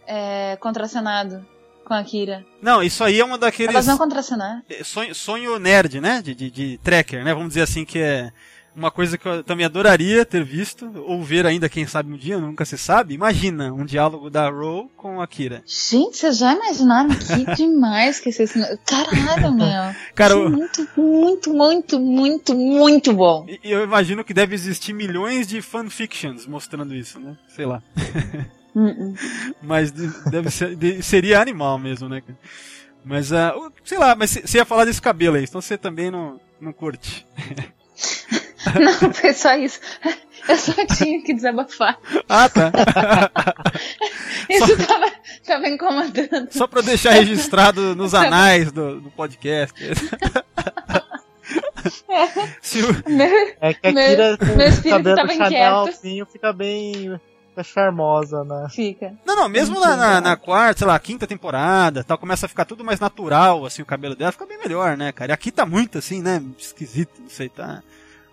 é, contracenado com a Kira. Não, isso aí é uma daqueles. Elas não contracenaram. É, sonho, sonho nerd, né? De, de, de tracker, né? Vamos dizer assim que é uma coisa que eu também adoraria ter visto, ou ver ainda, quem sabe um dia, nunca se sabe. Imagina um diálogo da Ro com a Kira. Gente, vocês já imaginaram que (laughs) demais que esse. Caralho, meu. Cara, eu, muito, muito, muito, muito, muito bom. e- eu imagino que deve existir milhões de fanfictions mostrando isso, né? Sei lá. (laughs) (laughs) Mas de- deve ser, de- seria animal mesmo, né? Mas, uh, sei lá, mas você ia falar desse cabelo aí, então você também não, não curte. (laughs) Não, foi só isso. Eu só tinha que desabafar. Ah, tá. (laughs) Isso tava, tava incomodando. Só pra deixar registrado nos anais do, do podcast. Se o- Meu- É que a Meu- Kira meu o espírito cabelo tava Chanelzinho fica bem fica charmosa, né? Fica. Não, não, mesmo na, na, na quarta, sei lá, quinta temporada, tal, começa a ficar tudo mais natural, assim, o cabelo dela fica bem melhor, né, cara? E aqui tá muito assim, né, esquisito, não sei, tá...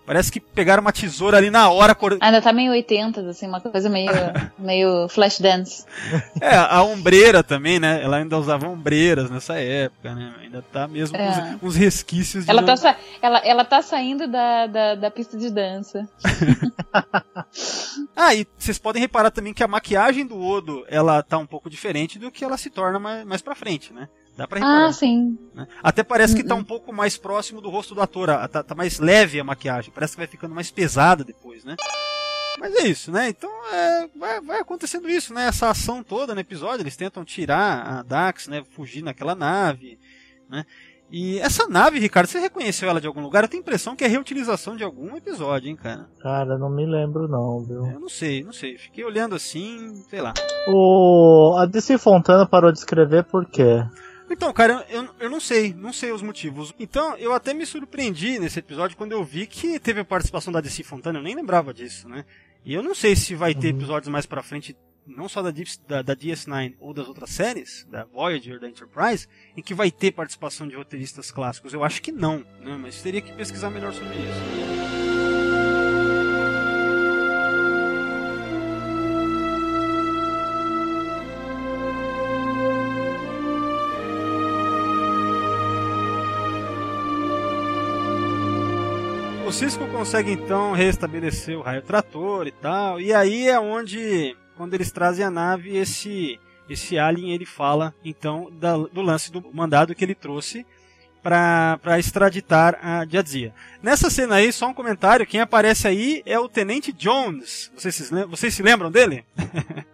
Parece que pegaram uma tesoura ali na hora, cor... Ainda tá meio 80, assim, uma coisa meio, (laughs) meio flash dance. É, a ombreira também, né? Ela ainda usava ombreiras nessa época, né? Ainda tá mesmo com É. uns, uns resquícios de. Ela tá, sa- ela, ela tá saindo da, da, da pista de dança. (laughs) Ah, e vocês podem reparar também que a maquiagem do Odo, ela tá um pouco diferente do que ela se torna mais, mais pra frente, né? Dá pra reparar. Ah, sim. né? Até parece que tá Uhum. um pouco mais próximo do rosto do ator, tá, tá mais leve a maquiagem, parece que vai ficando mais pesada depois, né? Mas é isso, né? Então é, vai, vai acontecendo isso, né? Essa ação toda no episódio, eles tentam tirar a Dax, né? Fugir naquela nave, né? E essa nave, Ricardo, você reconheceu ela de algum lugar? Eu tenho a impressão que é reutilização de algum episódio, hein, cara? Cara, não me lembro não, viu? Eu não sei, não sei. Fiquei olhando assim, sei lá. O a DC Fontana parou de escrever por quê? Então, cara, eu, eu não sei, não sei os motivos. Então, eu até me surpreendi nesse episódio quando eu vi que teve a participação da DC Fontana, eu nem lembrava disso, né? E eu não sei se vai ter Uhum. episódios mais pra frente, não só da, da, da DS9 ou das outras séries, da Voyager, da Enterprise, em que vai ter participação de roteiristas clássicos. Eu acho que não, né? Mas teria que pesquisar melhor sobre isso. Cisco consegue então restabelecer o raio trator e tal, e aí é onde, quando eles trazem a nave, esse esse alien ele fala então da- do lance do mandado que ele trouxe para extraditar a Jadzia. Nessa cena aí, só um comentário, quem aparece aí é o Tenente Jones. Vocês se, lem- vocês se lembram dele? (laughs)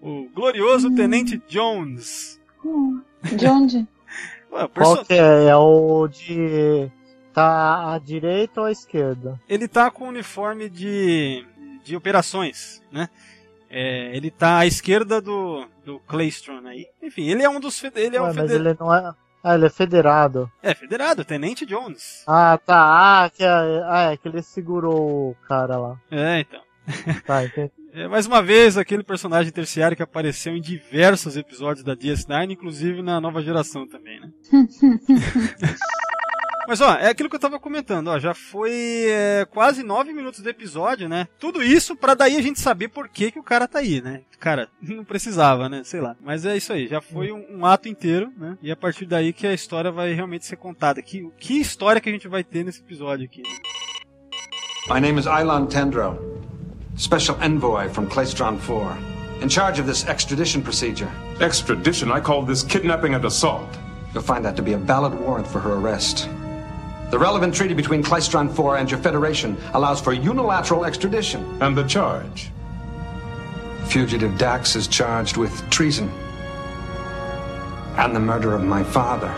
o glorioso Tenente Jones. De onde? Ué, perso- Qual que é? É o de. Tá à direita ou à esquerda? ele tá com o uniforme de, de operações, né? É, ele tá à esquerda do, do Claystron aí. Enfim, ele é um dos. Ele é Ué, um mas ele não é. Ah, ele é federado. É, federado, Tenente Jones. Ah, tá. Ah, que é, ah, é que ele segurou o cara lá. É, então. Tá, entendi. (laughs) É, mais uma vez, aquele personagem terciário que apareceu em diversos episódios da DS9, inclusive na nova geração também, né? (laughs) Mas ó, é aquilo que eu tava comentando, ó, já foi é, quase nove minutos do episódio, né? Tudo isso pra daí a gente saber por que, que o cara tá aí, né? Cara, (laughs) não precisava, né? Sei lá. Mas é isso aí, já foi um, um ato inteiro, né? E a partir daí que a história vai realmente ser contada. Que, que história que a gente vai ter nesse episódio aqui? My name is Ilan Tendro, Special Envoy from Claystron 4, in charge of this extradition procedure. Extradition, I call this kidnapping and assault. You'll find that to be a valid warrant for her arrest. The relevant treaty between Claystron 4 and your Federation allows for unilateral extradition. And the charge? Fugitive Dax is charged with treason and the murder of my father.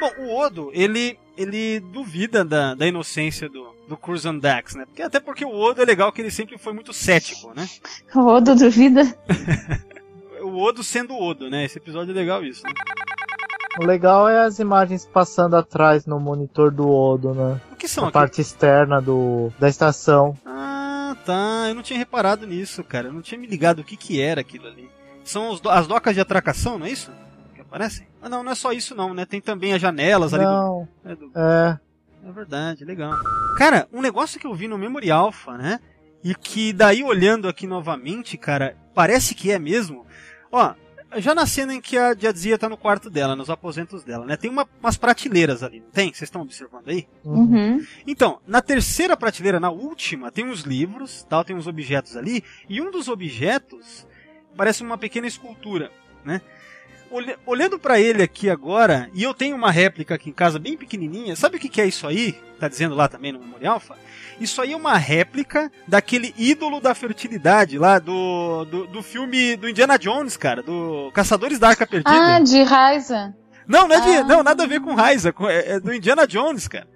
Bom, o Odo, ele, ele duvida da, da inocência do, do Curzon Dax, né? Porque, até porque o Odo é legal que ele sempre foi muito cético, né? O Odo duvida. (laughs) O Odo sendo o Odo, né? Esse episódio é legal isso. Né? O legal é as imagens passando atrás no monitor do Odo, né? O que são Na aqui? parte externa do, da estação. Ah, tá. Eu não tinha reparado nisso, cara. Eu não tinha me ligado o que que era aquilo ali. São os as docas de atracação, não é isso? Que aparecem? Ah, não, não é só isso não, né? Tem também as janelas ali do... Não, é, do- é. É verdade, legal. Cara, um negócio que eu vi no Memory Alpha, né? E que daí olhando aqui novamente, cara, parece que é mesmo. Ó, já na cena em que a Jadzia tá no quarto dela, nos aposentos dela, né? Tem uma- umas prateleiras ali, não tem? Vocês estão observando aí? Uhum. Então, na terceira prateleira, na última, tem uns livros, tal, tem uns objetos ali, e um dos objetos parece uma pequena escultura, né? Olha- olhando pra ele aqui agora, e eu tenho uma réplica aqui em casa bem pequenininha, sabe o que, que é isso aí? Tá dizendo lá também no Memorial Alpha? Isso aí é uma réplica daquele ídolo da fertilidade lá do, do, do filme do Indiana Jones, cara, do Caçadores da Arca Perdida. Ah, de Raiza. não, não é de, ah. não, nada a ver com Raiza, é, é do Indiana Jones, cara.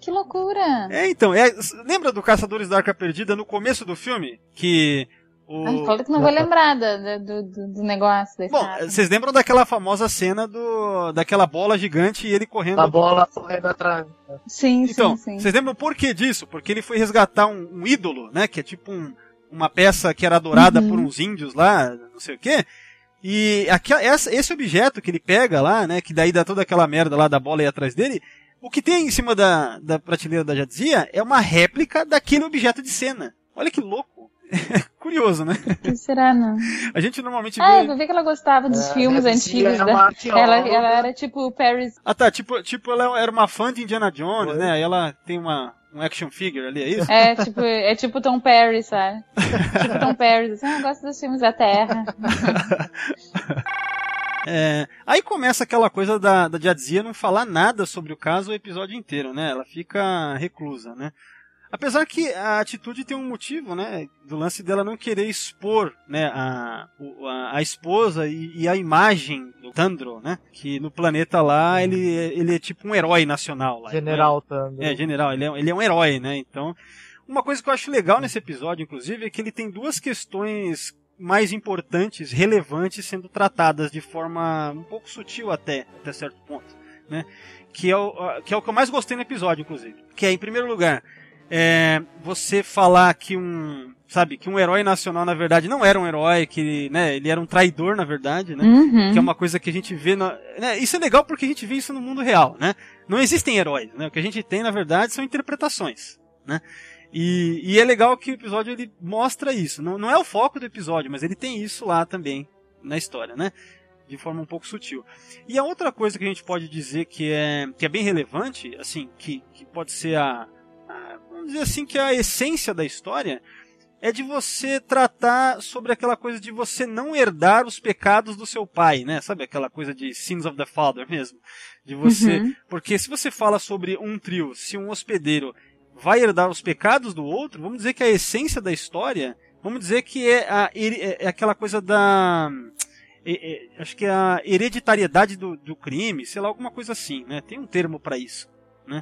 Que loucura. (laughs) É, então, é, lembra do Caçadores da Arca Perdida no começo do filme? Que o... Fala que não vou lembrar do, do, do negócio da Bom, estátua. vocês lembram daquela famosa cena do daquela bola gigante e ele correndo A bola correndo atrás. Sim, Então, sim, sim. vocês lembram por que disso? Porque ele foi resgatar um, um ídolo, né? Que é tipo um- uma peça que era adorada Uhum. por uns índios lá, não sei o quê. E aqui, essa- esse objeto que ele pega lá, né? Que daí dá toda aquela merda lá da bola aí atrás dele. O que tem em cima da, da prateleira da Jadzia é uma réplica daquele objeto de cena. Olha que louco. (laughs) Curioso, né? Que será, não? A gente normalmente Ah, vê. eu vi que ela gostava dos É, filmes antigos. é né? Ela, ela era tipo Paris. Ah tá, tipo, tipo ela era uma fã de Indiana Jones, Oi? né? Aí ela tem uma, um action figure ali, é isso? É tipo, é tipo Tom Paris, sabe? tipo Tom Paris. Assim, ah, eu gosto dos filmes da Terra. (laughs) É, aí começa aquela coisa da, da Jadzia não falar nada sobre o caso o episódio inteiro, né? Ela fica reclusa, né? Apesar que a atitude tem um motivo, né? Do lance dela não querer expor, né? A, a, a esposa e, e a imagem do Tandro, né? Que no planeta lá ele, é- ele é tipo um herói nacional lá. General Tando. É, general, ele é, ele é um herói, né? Então, uma coisa que eu acho legal nesse episódio, inclusive, é que ele tem duas questões mais importantes, relevantes, sendo tratadas de forma um pouco sutil até, até certo ponto, né? Que é, o, que é o que eu mais gostei no episódio, inclusive. Que é, em primeiro lugar, é, você falar que um, sabe, que um herói nacional, na verdade, não era um herói, que, né, ele era um traidor, na verdade, né? Uhum. que é uma coisa que a gente vê. Na, né, isso é legal porque a gente vê isso no mundo real, né? Não existem heróis, né? O que a gente tem, na verdade, são interpretações, né? E, e é legal que o episódio ele mostra isso. Não, não é o foco do episódio, mas ele tem isso lá também na história, né? De forma um pouco sutil. E a outra coisa que a gente pode dizer que é, que é bem relevante, assim, que, que pode ser a, a- Vamos dizer assim, que a essência da história é de você tratar sobre aquela coisa de você não herdar os pecados do seu pai, né? Sabe aquela coisa de sins of the father mesmo? De você. Uhum. Porque se você fala sobre um trio, se um hospedeiro vai herdar os pecados do outro, vamos dizer que a essência da história, vamos dizer que é, a, é é aquela coisa da. é- é- acho que é a hereditariedade do, do crime, sei lá, alguma coisa assim, né? Tem um termo para isso.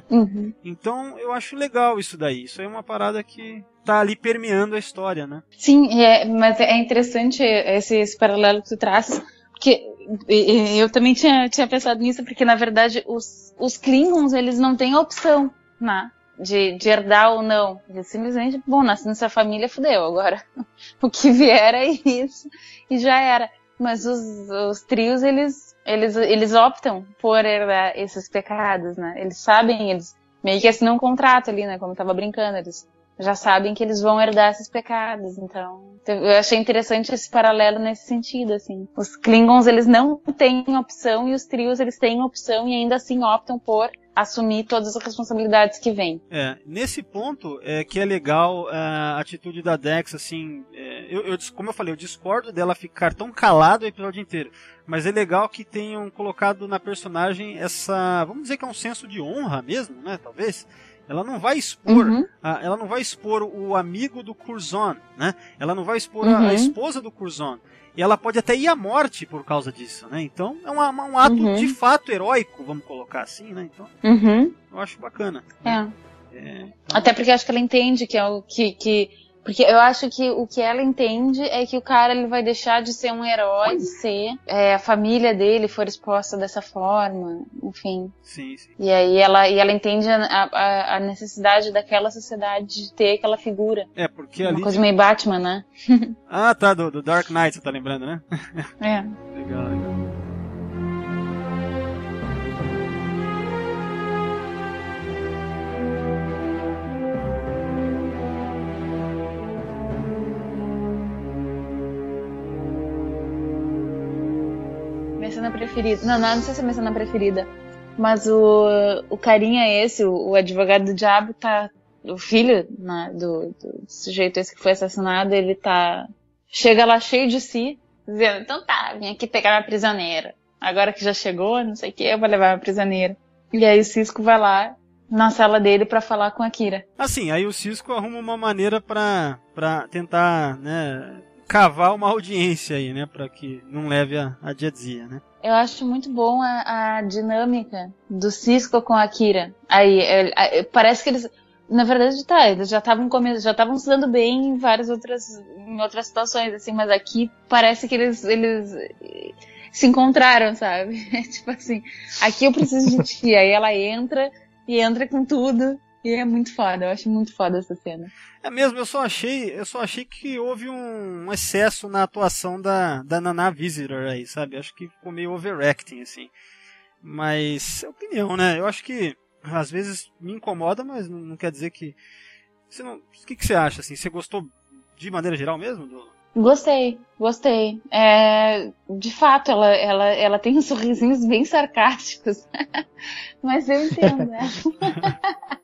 Uhum. Então eu acho legal isso daí. Isso é uma parada que tá ali permeando a história, né? Sim, é, mas é interessante esse, esse paralelo que tu traz, porque eu também tinha, tinha pensado nisso, porque na verdade os, os Klingons, eles não têm opção, né? De, de herdar ou não. Eles simplesmente, bom, nasce nessa família, fudeu. Agora, (laughs) o que vier é isso. E já era. Mas os, os trios, eles, eles, eles optam por herdar esses pecados, né? Eles sabem, eles meio que assinam um contrato ali, né? Como eu tava brincando, eles já sabem que eles vão herdar esses pecados. Então, eu achei interessante esse paralelo nesse sentido, assim. Os Klingons, eles não têm opção e os trios, eles têm opção e ainda assim optam por assumir todas as responsabilidades que vêm. É, nesse ponto é que é legal é, a atitude da Dex, assim, é, eu, eu como eu falei, eu discordo dela ficar tão calada o episódio inteiro, mas é legal que tenham colocado na personagem essa, vamos dizer que é um senso de honra mesmo, né, talvez. Ela não vai expor, Uhum. a- ela não vai expor o amigo do Curzon, né? Ela não vai expor a- a, Uhum. esposa do Curzon. E ela pode até ir à morte por causa disso, né? Então é uma- uma- um ato Uhum. de fato heróico, vamos colocar assim, né? Então Uhum. eu acho bacana. É. É, então- Até porque acho que ela entende que é o que, que. Porque eu acho que o que ela entende é que o cara ele vai deixar de ser um herói se é, a família dele for exposta dessa forma, enfim. Sim, sim. E aí ela, e ela entende a, a, a necessidade daquela sociedade de ter aquela figura. É, porque Uma ali. coisa meio Batman, né? (laughs) Ah, tá, do, do Dark Knight, você tá lembrando, né? É. (laughs) Legal, legal. Preferida. Não, não, não sei se é minha cena preferida. Mas o, o carinha esse, o, o advogado do diabo, tá. O filho né, do, do sujeito esse que foi assassinado, ele tá. Chega lá cheio de si, dizendo, então tá, vim aqui pegar minha prisioneira. Agora que já chegou, não sei o que, eu vou levar minha prisioneira. E aí o Cisco vai lá na sala dele para falar com a Kira. Assim, aí o Cisco arruma uma maneira pra tentar, né, cavar uma audiência aí, né, pra que não leve a, a Jadzia, né. Eu acho muito bom a, a dinâmica do Cisco com a Kira. Aí, é, é, parece que eles, na verdade, tá, eles já estavam já estavam se dando bem em várias outras, em outras situações, assim, mas aqui parece que eles, eles se encontraram, sabe? (laughs) Tipo assim, aqui eu preciso de ti. Aí ela entra e entra com tudo. E é muito foda, eu acho muito foda essa cena. É mesmo, eu só achei, eu só achei que houve um excesso na atuação da, da Nana Visitor aí, sabe? Acho que ficou meio overacting, assim. Mas é opinião, né? Eu acho que às vezes me incomoda, mas não, não quer dizer que. Você não, o que, que você acha, assim? Você gostou de maneira geral mesmo do, Gostei, gostei. É, de fato, ela, ela, ela tem uns sorrisinhos bem sarcásticos. (laughs) Mas eu entendo né? (laughs)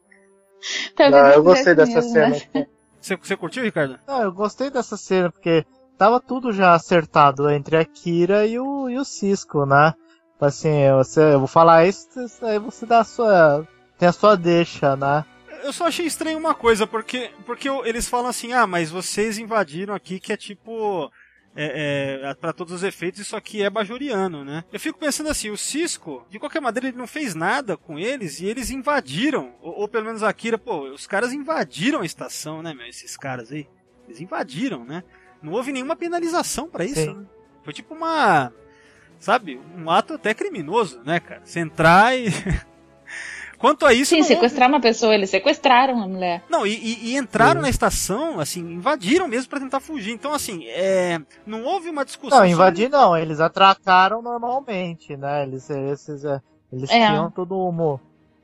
Não, eu gostei dessa mesmo, cena. Mas... Você, você curtiu, Ricardo? Não, eu gostei dessa cena, porque tava tudo já acertado entre a Kira e o, e o Cisco, né? Assim, você, eu vou falar isso, aí você dá a sua. tem a sua deixa, né? eu só achei estranho uma coisa, porque, porque eles falam assim, ah, mas vocês invadiram aqui que é tipo. É, é, para todos os efeitos, isso aqui é bajoriano, né? Eu fico pensando assim, o Cisco, de qualquer maneira, ele não fez nada com eles e eles invadiram, ou, ou pelo menos a Kira, pô, os caras invadiram a estação, né, meu, esses caras aí. Eles invadiram, né? Não houve nenhuma penalização para isso, né? Foi tipo uma, sabe, um ato até criminoso, né, cara? Você entrar e (laughs) Quanto a isso. Sim, sequestrar uma pessoa, eles sequestraram a mulher. Não, e, e, e entraram Sim. na estação, assim, invadiram mesmo para tentar fugir. Então, assim, é... não houve uma discussão. Não, invadir sobre... não, eles atracaram normalmente, né? Eles, eles, é, eles é. tinham todo um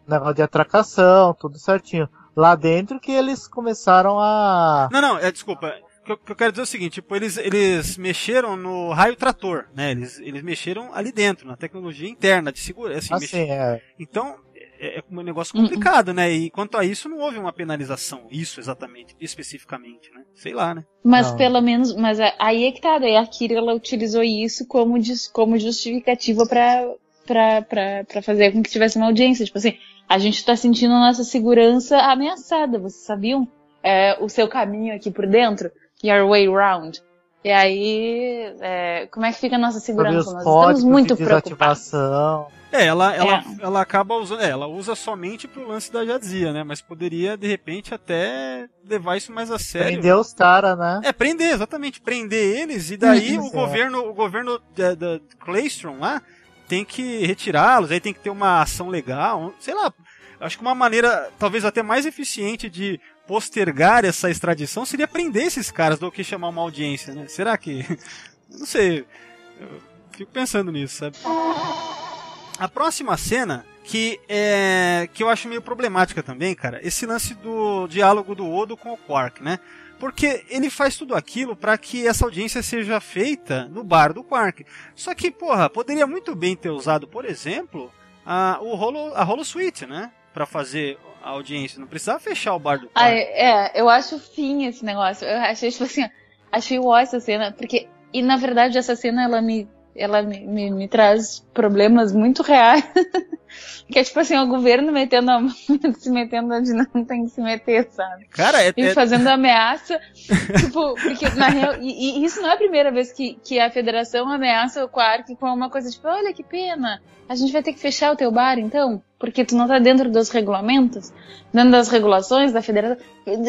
negócio de atracação, tudo certinho. Lá dentro que eles começaram a. Não, não, é, desculpa. O que eu quero dizer é o seguinte, tipo, eles, eles mexeram no raio trator, né? Eles, eles mexeram ali dentro, na tecnologia interna de segurança. Assim, assim mex... é. Então, é, é um negócio complicado, uhum. né? E quanto a isso, não houve uma penalização, isso exatamente, especificamente, né? Sei lá, né? Mas não. pelo menos, mas aí é que tá, daí a Kira ela utilizou isso como, como justificativa para para fazer com que tivesse uma audiência. Tipo assim, a gente tá sentindo a nossa segurança ameaçada, vocês sabiam? É, o seu caminho aqui por dentro, your way round. E aí, é, como é que fica a nossa segurança? Nós estamos muito preocupados. É, ela, ela, é. ela acaba usando. É, ela usa somente pro lance da Jadzia, né? Mas poderia, de repente, até levar isso mais a sério. Prender os caras, né? É, prender, exatamente. Prender eles, e daí o, é. governo, o governo da, da Claystrom lá tem que retirá-los, aí tem que ter uma ação legal, sei lá. Acho que uma maneira, talvez até mais eficiente de postergar essa extradição seria prender esses caras do que chamar uma audiência, né? Será que. (laughs) Não sei. Eu fico pensando nisso, sabe? A próxima cena, que é que eu acho meio problemática também, cara, esse lance do diálogo do Odo com o Quark, né? Porque ele faz tudo aquilo para que essa audiência seja feita no bar do Quark. Só que, porra, poderia muito bem ter usado, por exemplo, a, o Holo, a Holo Suite, né? Para fazer a audiência. Não precisava fechar o bar do Quark. Ah, é, eu acho fim esse negócio. Eu achei, tipo assim, achei ó essa cena, porque. E na verdade essa cena ela me ela me, me, me, traz problemas muito reais. (laughs) que é tipo assim, o governo metendo a (laughs) mão, se metendo onde não tem que se meter, sabe? Cara, é. E fazendo ameaça. (laughs) tipo, porque na real. E, e, isso não é a primeira vez que, que a federação ameaça o Quark com uma coisa tipo, olha que pena, a gente vai ter que fechar o teu bar então? Porque tu não tá dentro dos regulamentos, dentro das regulações da federação.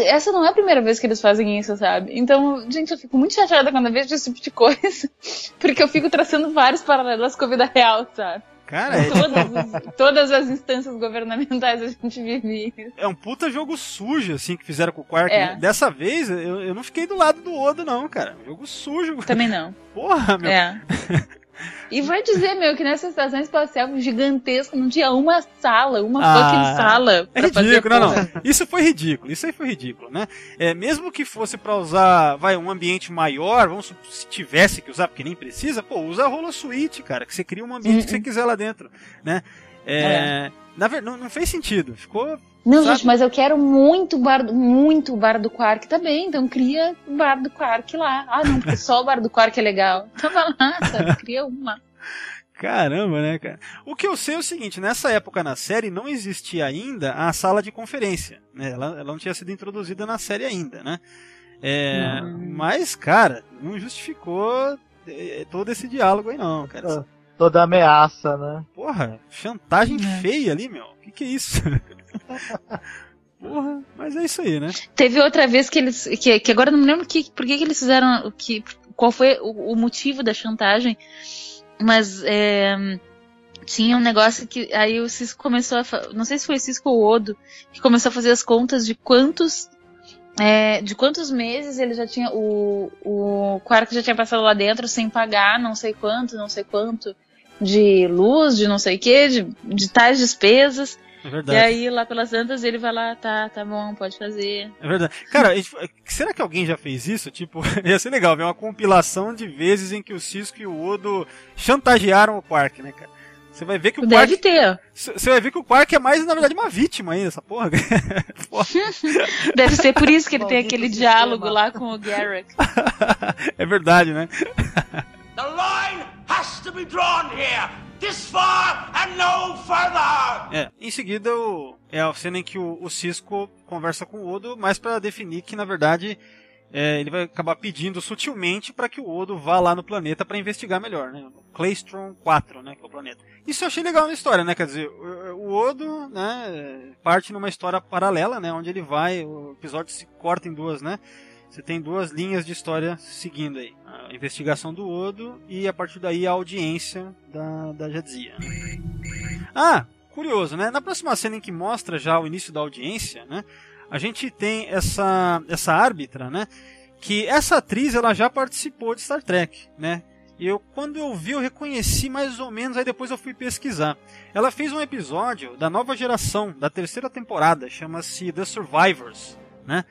Essa não é a primeira vez que eles fazem isso, sabe? Então, gente, eu fico muito chateada quando eu vejo esse tipo de coisa. (laughs) Porque eu fico traçando vários paralelos com a vida real, sabe? Cara, (laughs) é... todas, todas as instâncias governamentais a gente vive. É um puta jogo sujo, assim, que fizeram com o Quark. É. Dessa vez, eu, eu não fiquei do lado do Odo, não, cara. Jogo sujo. Também não. Porra, meu. É. (laughs) E vai dizer, meu, que nessa estação espacial gigantesca não tinha uma sala, uma ah, fucking sala. É ridículo, não, não. Isso foi ridículo, isso aí foi ridículo, né? É, mesmo que fosse para usar, vai, um ambiente maior, vamos se tivesse que usar, porque nem precisa, pô, usa a Holosuite, cara, que você cria um ambiente uhum. que você uhum. quiser lá dentro, né? É, é. Na verdade, não, não fez sentido. Ficou Não, Sabe? gente, mas eu quero muito o bar, do- muito o bar do Quark também, então cria o bar do Quark lá. Ah, não, porque só o bar do Quark é legal. (laughs) Vai lá, sabe? Cria uma. Caramba, né, cara? O que eu sei é o seguinte, nessa época na série não existia ainda a sala de conferência, né? Ela, ela não tinha sido introduzida na série ainda, né? É, Mas, cara, não justificou é, todo esse diálogo aí não, cara. Toda ameaça, né? Porra, chantagem É. feia ali, meu. O que, que é isso? (laughs) (laughs) Porra, mas é isso aí, né? Teve outra vez que eles. Que, que agora não me lembro que, por que, que eles fizeram. Que, qual foi o, o motivo da chantagem. Mas é, tinha um negócio que. Aí o Cisco começou a. Não sei se foi Cisco ou Odo, que começou a fazer as contas de quantos. é, de quantos meses ele já tinha. O, o Quark já tinha passado lá dentro sem pagar não sei quanto, não sei quanto. De luz, de não sei o que, de, de tais despesas. É E verdade. aí, lá pelas tantas, ele vai lá, tá, tá bom, pode fazer. É verdade. Cara, gente- será que alguém já fez isso? Tipo, (laughs) ia ser legal ver uma compilação de vezes em que o Cisco e o Odo chantagearam o Quark, né, cara? Você vai ver que o Deve Quark. ter. Você vai ver que o Quark é mais, na verdade, uma vítima ainda, essa porra. (laughs) Porra, (laughs) Deve ser por isso que ele tem aquele sistema. diálogo lá com o Garrick. é verdade, né? The line has to be drawn here. This far and no further. É. Em seguida, o, é a cena em que o, o Cisco conversa com o Odo, mas pra definir que, na verdade, é, ele vai acabar pedindo sutilmente para que o Odo vá lá no planeta pra investigar melhor, né? Claystron 4, né, que é o planeta. Isso eu achei legal na história, né? Quer dizer, o Odo, né, parte numa história paralela, né, onde ele vai, o episódio se corta em duas, né? Você tem duas linhas de história seguindo aí. A investigação do Odo e a partir daí a audiência da, da Jadzia. Ah, curioso, né? Na próxima cena em que mostra já o início da audiência, né? A gente tem essa essa árbitra, né? Que essa atriz ela já participou de Star Trek, né? E eu quando eu vi eu reconheci mais ou menos, aí depois eu fui pesquisar. Ela fez um episódio da nova geração, da terceira temporada, chama-se The Survivors, né?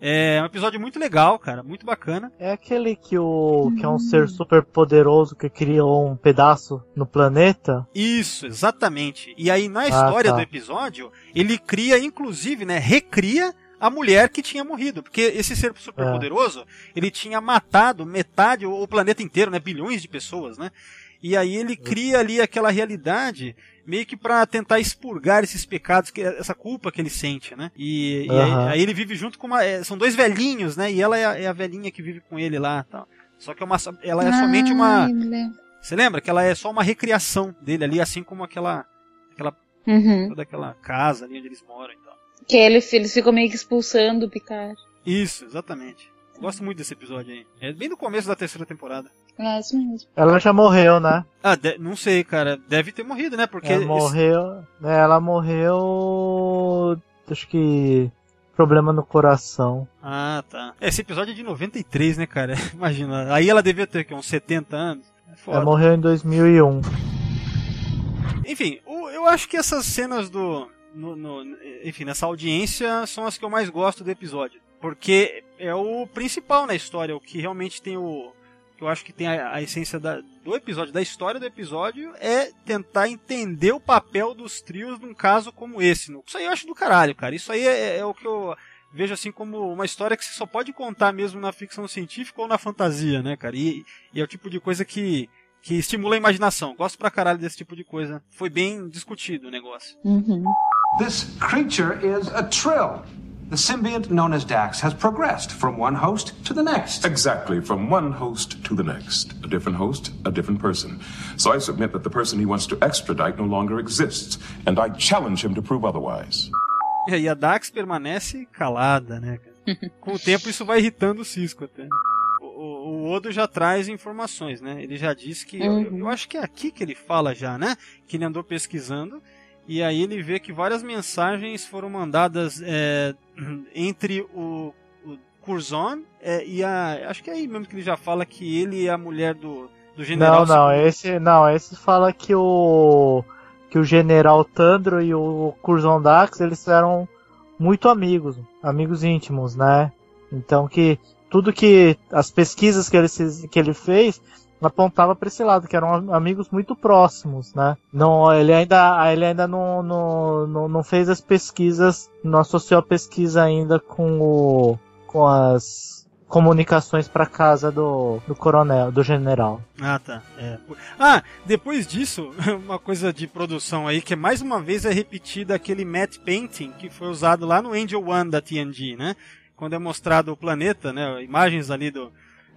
É um episódio muito legal, cara, muito bacana. É aquele que o que é um ser super poderoso que criou um pedaço no planeta. Isso, exatamente. E aí na história tá. do episódio, ele cria, inclusive, né, recria a mulher que tinha morrido, porque esse ser super poderoso, ele tinha matado metade ou o planeta inteiro, né, bilhões de pessoas, né? E aí ele cria ali aquela realidade meio que pra tentar expurgar esses pecados, que essa culpa que ele sente, né? E, e aí, aí ele vive junto com uma, é, são dois velhinhos, né? E ela é a, é a velhinha que vive com ele lá, tal. Só que é uma, ela é somente uma você lembra que ela é só uma recriação dele ali, assim como aquela, aquela Uhum. toda aquela casa ali onde eles moram e tal. Que ele, eles ficam meio que expulsando o Picard. Isso, exatamente. Gosto muito desse episódio aí. É bem no começo da terceira temporada. É isso mesmo. Ela já morreu, né? Ah, de- não sei, cara. Deve ter morrido, né? Porque Ela esse- morreu. né, Ela morreu. Acho que. Problema no coração. Ah, tá. Esse episódio é de 93, né, cara? (laughs) Imagina. Aí ela devia ter que uns 70 anos. É foda. Ela morreu em 2001. Enfim, eu acho que essas cenas do. no- no- enfim, nessa audiência são as que eu mais gosto do episódio. Porque é o principal na história, o que realmente tem o. que eu acho que tem a, a essência da- do episódio, da história do episódio, é tentar entender o papel dos trios num caso como esse. Isso aí eu acho do caralho, cara. Isso aí é, é o que eu vejo assim como uma história que você só pode contar mesmo na ficção científica ou na fantasia, né, cara? E, e é o tipo de coisa que, que estimula a imaginação. Gosto pra caralho desse tipo de coisa. Foi bem discutido o negócio. Uhum. This creature is a Trill. The symbiont known as Dax has progressed from one host to the next. Exactly, from one host to the next. A different host, a different person. So I submit that the person he wants to extradite no longer exists, and I challenge him to prove otherwise. E aí a Dax permanece calada, né? (laughs) Com o tempo isso vai irritando o Cisco até. O, o- Odo já traz informações, né? Ele já disse que. eu- Eu, eu acho que é aqui que ele fala já, né? Que ele andou pesquisando. E aí ele vê que várias mensagens foram mandadas é, (clears throat) entre o, o Curzon é, e a. Acho que é aí mesmo que ele já fala que ele é a mulher do, do general. Não, não, esse. Não, esse fala que o. Que o general Tandro e o Curzon Dax, eles eram muito amigos. Amigos íntimos, né? Então que tudo que. As pesquisas que ele, que ele fez apontava para esse lado, que eram am- amigos muito próximos, né? Não, ele ainda, ele ainda não, não, não, não fez as pesquisas, não associou a pesquisa ainda com o, com as comunicações para casa do, do coronel, do general. Ah, tá. É. Ah, depois disso, (laughs) uma coisa de produção aí, que mais uma vez é repetida aquele matte painting que foi usado lá no Angel One da TNG, né? Quando é mostrado o planeta, né? Imagens ali do,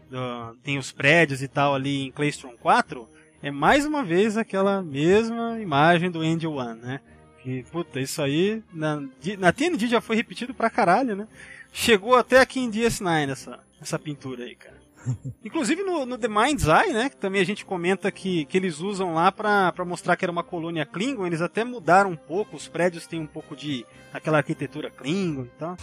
do- tem os prédios e tal ali em Claystron 4, é mais uma vez aquela mesma imagem do Angel One, né? Que, puta, isso aí na, na TNG já foi repetido pra caralho, né? Chegou até aqui em DS9 essa, essa pintura aí, cara. (laughs) Inclusive no, no The Mind's Eye, né? Que também a gente comenta que, que eles usam lá pra, pra mostrar que era uma colônia Klingon. Eles até mudaram um pouco, os prédios têm um pouco de aquela arquitetura Klingon e tal.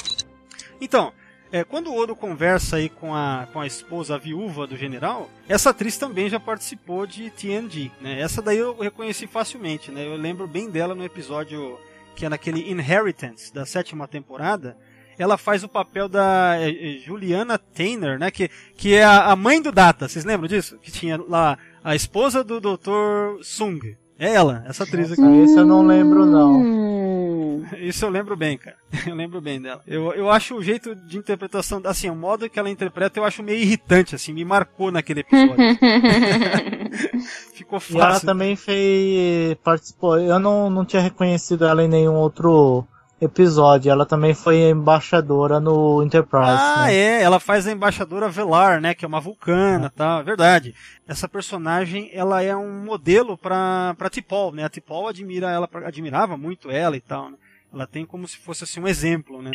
Então, é, quando o Odo conversa aí com a, com a esposa a viúva do general, essa atriz também já participou de TNG, né? Essa daí eu reconheci facilmente, né? Eu lembro bem dela no episódio que é naquele Inheritance da sétima temporada. Ela faz o papel da é, é, Juliana Tainer, né? Que, que é a, a mãe do Data. Vocês lembram disso? Que tinha lá a esposa do Dr. Sung. É ela, essa atriz aqui. Isso eu não lembro, não. (laughs) Isso eu lembro bem, cara. (laughs) Eu lembro bem dela. Eu, eu acho o jeito de interpretação, assim, o modo que ela interpreta eu acho meio irritante, assim, me marcou naquele episódio. (laughs) Ficou E ela fácil. também fez. participou. Eu não, não tinha reconhecido ela em nenhum outro episódio. Ela também foi embaixadora no Enterprise. Ah, né? é, ela faz a embaixadora Velar, né, que é uma vulcana, tá, verdade. Essa personagem, ela é um modelo pra, pra T'Pol, né, a T'Pol admira ela, admirava muito ela e tal, né. Ela tem como se fosse assim um exemplo, né.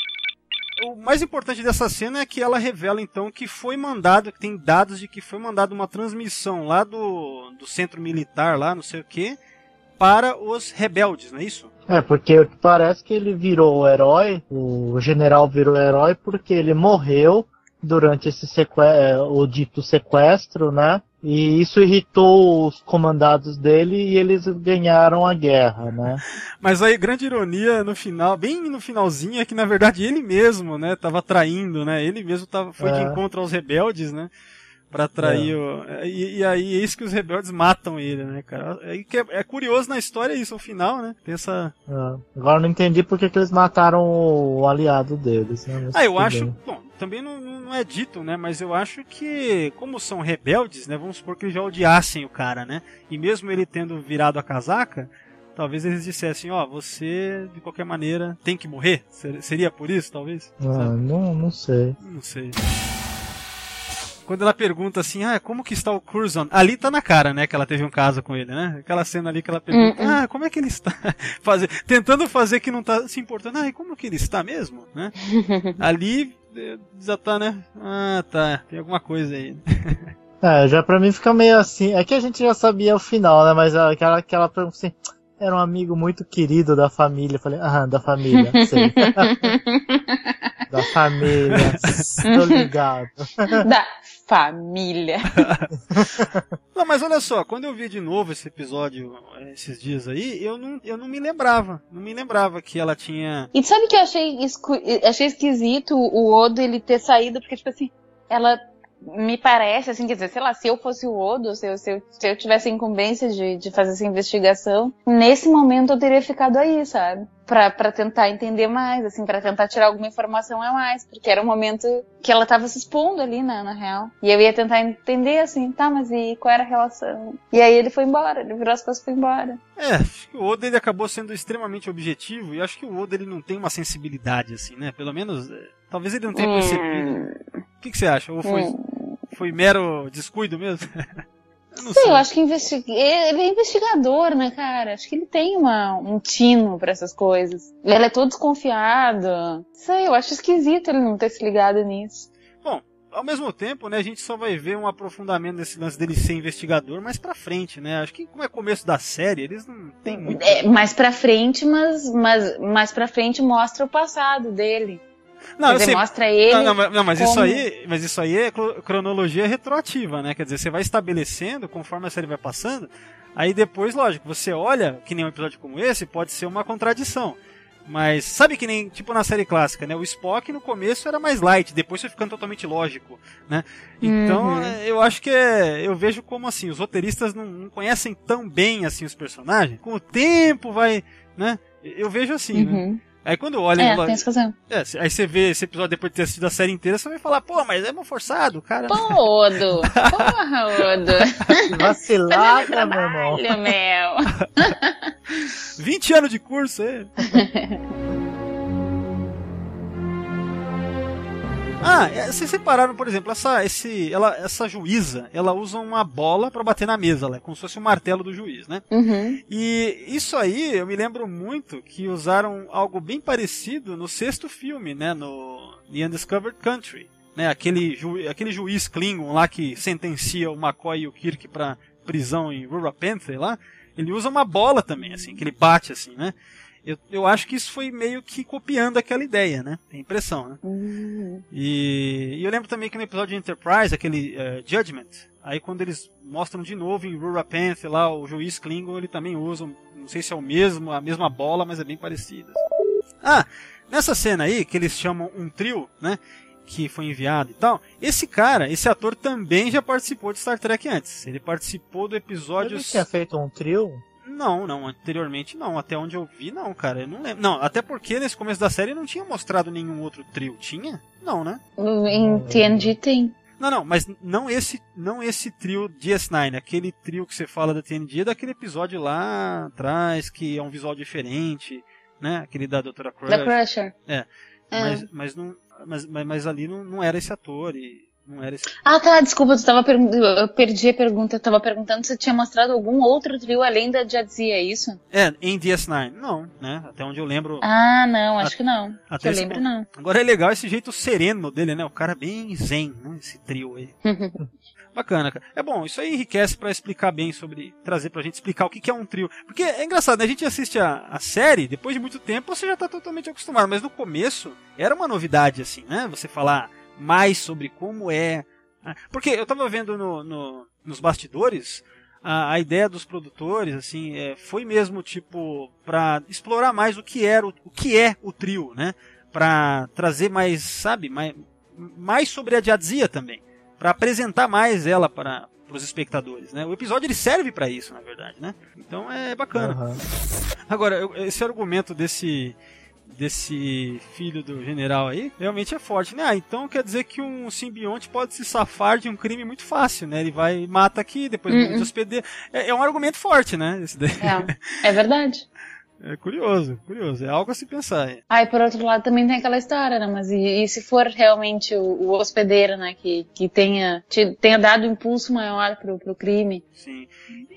O mais importante dessa cena é que ela revela então que foi mandado, que tem dados de que foi mandada uma transmissão lá do, do centro militar, lá, não sei o que, para os rebeldes, não é isso? É, porque parece que ele virou herói, o general virou herói porque ele morreu durante esse seque... é, o dito sequestro, né? E isso irritou os comandados dele e eles ganharam a guerra, né? Mas aí, grande ironia no final, bem no finalzinho, é que na verdade ele mesmo, né, tava traindo, né? Ele mesmo tava, foi de É. encontro aos rebeldes, né? Pra trair o. E, e aí, eis que os rebeldes matam ele, né, cara? É, é, é curioso na história isso, o final, né? Tem essa. É. Agora eu não entendi porque que eles mataram o aliado deles. Né? Mas Ah, eu acho. bem. Bom, também não, não é dito, né? Mas eu acho que, como são rebeldes, né? Vamos supor que eles já odiassem o cara, né? E mesmo ele tendo virado a casaca, talvez eles dissessem: Ó, você, de qualquer maneira, tem que morrer. Ser- Seria por isso, talvez? Ah, não, não sei. Não sei. Quando ela pergunta assim, ah, como que está o Curzon? Ali tá na cara, né, que ela teve um caso com ele, né? Aquela cena ali que ela pergunta, Hum, hum. ah, como é que ele está? (laughs) Fazer, tentando fazer que não tá se importando, ah, e como que ele está mesmo, né? (laughs) Ali já tá, né? Ah, tá, tem alguma coisa aí. (laughs) É, já pra mim fica meio assim. É que a gente já sabia o final, né? Mas aquela, aquela pergunta assim. Era um amigo muito querido da família. Eu falei, ah, da família, sei. (laughs) da família, tô ligado. da família. (laughs) Não, mas olha só, quando eu vi de novo esse episódio esses dias aí, eu não, eu não me lembrava. Não me lembrava que ela tinha. E sabe que eu achei, achei esquisito o Odo ele ter saído, porque, tipo assim, ela me parece, assim, quer dizer, sei lá, se eu fosse o Odo, se eu, se eu, se eu tivesse a incumbência de, de fazer essa investigação, nesse momento eu teria ficado aí, sabe? Pra tentar entender mais, assim, pra tentar tirar alguma informação a mais, porque era um momento que ela tava se expondo ali, né, na real. E eu ia tentar entender, assim, tá, mas e qual era a relação? E aí ele foi embora, ele virou as costas e foi embora. É, acho que o Oda ele acabou sendo extremamente objetivo e acho que o Oda ele não tem uma sensibilidade assim, né? Pelo menos, eh, talvez ele não tenha percebido. O que, que você acha? Ou foi, Hum. foi mero descuido mesmo? (laughs) eu não Sei, sei. eu acho que ele é investigador, né, cara? Acho que ele tem uma, um tino pra essas coisas. Ele é todo desconfiado. Sei, eu acho esquisito ele não ter se ligado nisso. Bom, ao mesmo tempo, né, a gente só vai ver um aprofundamento desse lance dele ser investigador mais pra frente, né? Acho que como é começo da série, eles não tem muito. É, mais pra frente, mas, mas mais pra frente mostra o passado dele. Não, Quer eu dizer, sei. mostra ele. Não, não, mas- não, mas isso como- aí, mas isso aí é cro- cronologia retroativa, né? Quer dizer, você vai estabelecendo conforme a série vai passando. Aí depois, lógico, você olha, que nem um episódio como esse, pode ser uma contradição. Mas sabe que nem, tipo na série clássica, né? O Spock no começo era mais light, depois foi ficando totalmente lógico, né? Então, Uhum. é, eu acho que é, eu vejo como assim, os roteiristas não, não conhecem tão bem assim os personagens. Com o tempo vai, né? Eu vejo assim, né? Aí quando olha, É, ela- tem essa razão. é, aí você vê esse episódio depois de ter assistido a série inteira, você vai falar, pô, mas é mal forçado, cara. Pô, Odo! Porra, Odo! (laughs) Vacilada, meu irmão. Olha, meu! (laughs) 20 anos de curso, é. (laughs) Ah, é, vocês separaram, por exemplo, essa, esse, ela, essa juíza, ela usa uma bola pra bater na mesa, ela é como se fosse o martelo do juiz, né? Uhum. E isso aí, eu me lembro muito que usaram algo bem parecido no sexto filme, né? No The Undiscovered Country. Né, aquele, ju, aquele juiz Klingon lá que sentencia o McCoy e o Kirk pra prisão em Rura Panther lá, ele usa uma bola também, assim, que ele bate assim, né? Eu, eu acho que isso foi meio que copiando aquela ideia, né? Tem impressão, né? Uhum. E, e eu lembro também que no episódio de Enterprise, aquele eh, Judgment, aí quando eles mostram de novo em Rura Panther lá, o juiz Klingon, ele também usa, um- não sei se é o mesmo, a mesma bola, mas é bem parecida. Ah, nessa cena aí, que eles chamam um trio, né? Que foi enviado e tal. Esse cara, esse ator também já participou de Star Trek antes. Ele participou do episódio. Ele tinha feito um trio? Não, não, anteriormente não. Até onde eu vi, não, cara. Eu não lembro. Não, até porque nesse começo da série não tinha mostrado nenhum outro trio. Tinha? Não, né? Em TNG tem. Não, não, mas não esse, não esse trio DS9, aquele trio que você fala da TNG é daquele episódio lá atrás que é um visual diferente, né? Aquele da Doutora Crush. Da Crusher. É. É. Mas, mas, não, mas, mas, mas ali não, não era esse ator e não era esse. Ah, tá, desculpa, tu tava pergun- eu perdi a pergunta. Eu tava perguntando se tinha mostrado algum outro trio além da Jadzia, é isso? É, em DS9, não, né? Até onde eu lembro. Ah, não, acho que não. Até eu lembro, não. Agora é legal esse jeito sereno dele, né? O cara bem zen, né? Esse trio aí. (laughs) Bacana, cara. É bom, isso aí enriquece pra explicar bem sobre. trazer pra gente explicar o que, que é um trio. Porque é engraçado, né? A gente assiste a, a série, depois de muito tempo você já tá totalmente acostumado. Mas no começo era uma novidade, assim, né? Você falar mais sobre como é. né? Porque eu tava vendo no, no- nos bastidores. A, a ideia dos produtores, assim, é, foi mesmo tipo pra explorar mais o que era o, o que é o trio, né? Pra trazer mais, sabe, mais, mais sobre a Jadzia também para apresentar mais ela para os espectadores, né? O episódio ele serve para isso, na verdade, né? Então é bacana. Aham. Agora, eu- esse argumento desse desse filho do general aí realmente é forte, né? Ah, então quer dizer que um simbionte pode se safar de um crime muito fácil, né? Ele vai e mata aqui, depois muda de hospedeiro. É, é um argumento forte, né? É, é verdade. (laughs) É curioso, curioso. É algo a se pensar. é. Ah, e por outro lado também tem aquela história, né? Mas e, e se for realmente o, o hospedeiro, né? Que, que tenha, te- tenha dado impulso maior pro, pro crime. Sim.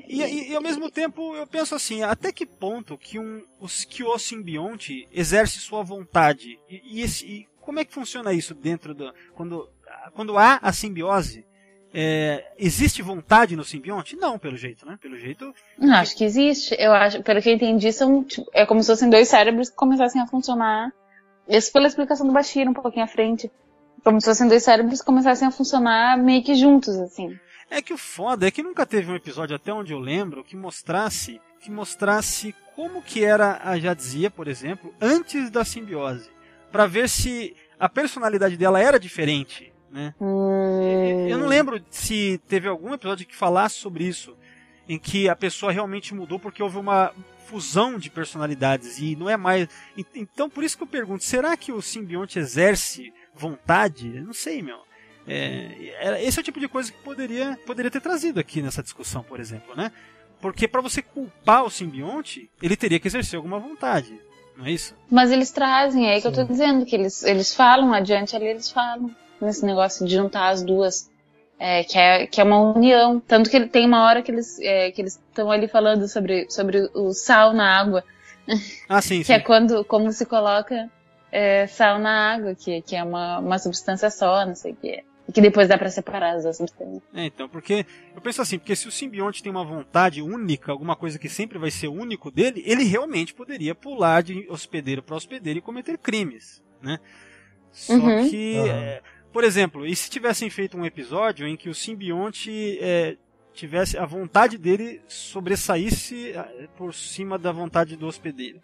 E, e- e ao mesmo tempo eu penso assim, até que ponto que, um, os, que o simbionte exerce sua vontade? E, e esse- e como é que funciona isso dentro do. Quando, quando há a simbiose, é, existe vontade no simbionte? Não, pelo jeito, né? Pelo jeito. Não, acho que existe. Eu acho, pelo que eu entendi, são, tipo, é como se fossem dois cérebros que começassem a funcionar. Isso pela explicação do Bashir um pouquinho à frente. Como se fossem dois cérebros que começassem a funcionar meio que juntos, assim. É que o foda é que nunca teve um episódio, até onde eu lembro, que mostrasse que mostrasse como que era a Jadzia, por exemplo, antes da simbiose. Pra ver se a personalidade dela era diferente, né? Hum, Eu não lembro se teve algum episódio que falasse sobre isso, em que a pessoa realmente mudou porque houve uma fusão de personalidades e não é mais. Então, por isso que eu pergunto: será que o simbionte exerce vontade? Eu não sei, meu. É, era- esse é o tipo de coisa que poderia, poderia ter trazido aqui nessa discussão, por exemplo, né? Porque para você culpar o simbionte, ele teria que exercer alguma vontade, não é isso? Mas eles trazem, é aí que eu tô dizendo, que eles, eles falam, adiante ali eles falam, nesse negócio de juntar as duas, é, que, é, que é uma união. Tanto que ele tem uma hora que eles é, que eles estão ali falando sobre, sobre o sal na água, Ah, sim, (laughs) que sim. é quando, como se coloca é, sal na água, que, que é uma, uma substância só, não sei o que é. E que depois dá pra separar as duas substâncias. É, então, porque eu penso assim, porque se o simbionte tem uma vontade única, alguma coisa que sempre vai ser único dele, ele realmente poderia pular de hospedeiro para hospedeiro e cometer crimes, né? Só Uhum. que, Aham. é, por exemplo, e se tivessem feito um episódio em que o simbionte é, tivesse a vontade dele sobressaísse é, por cima da vontade do hospedeiro,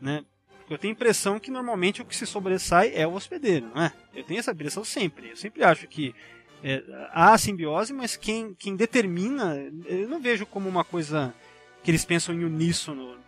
né? Porque eu tenho a impressão que normalmente o que se sobressai é o hospedeiro, não é? Eu tenho essa impressão sempre. Eu sempre acho que é, há simbiose, mas quem, quem determina, eu não vejo como uma coisa que eles pensam em uníssono.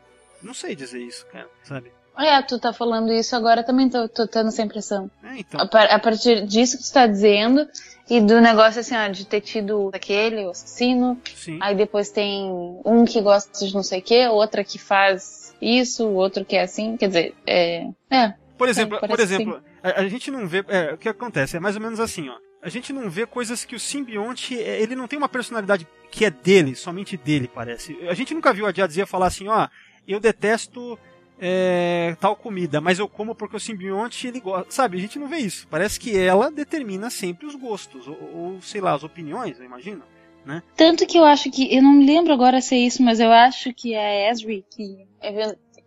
Não sei dizer isso, cara, sabe? É, tu tá falando isso agora, também tô, tô tendo essa impressão. É, então. A, a partir disso que tu tá dizendo, e do negócio assim, ó, de ter tido aquele, o assassino, Sim. aí depois tem um que gosta de não sei o que, outra que faz isso, outro que é assim, quer dizer, é. É. Por exemplo, parece por exemplo a, a gente não vê. é, o que acontece? É mais ou menos assim, ó. A gente não vê coisas que o simbionte. é, Ele não tem uma personalidade que é dele, somente dele, parece. A gente nunca viu a Jadzia falar assim, ó, eu detesto é, tal comida, mas eu como porque o simbionte ele gosta. Sabe, a gente não vê isso. Parece que ela determina sempre os gostos, ou, ou, sei lá, as opiniões, eu imagino. Tanto que eu acho que, eu não me lembro agora se é isso, mas eu acho que é a Esri que,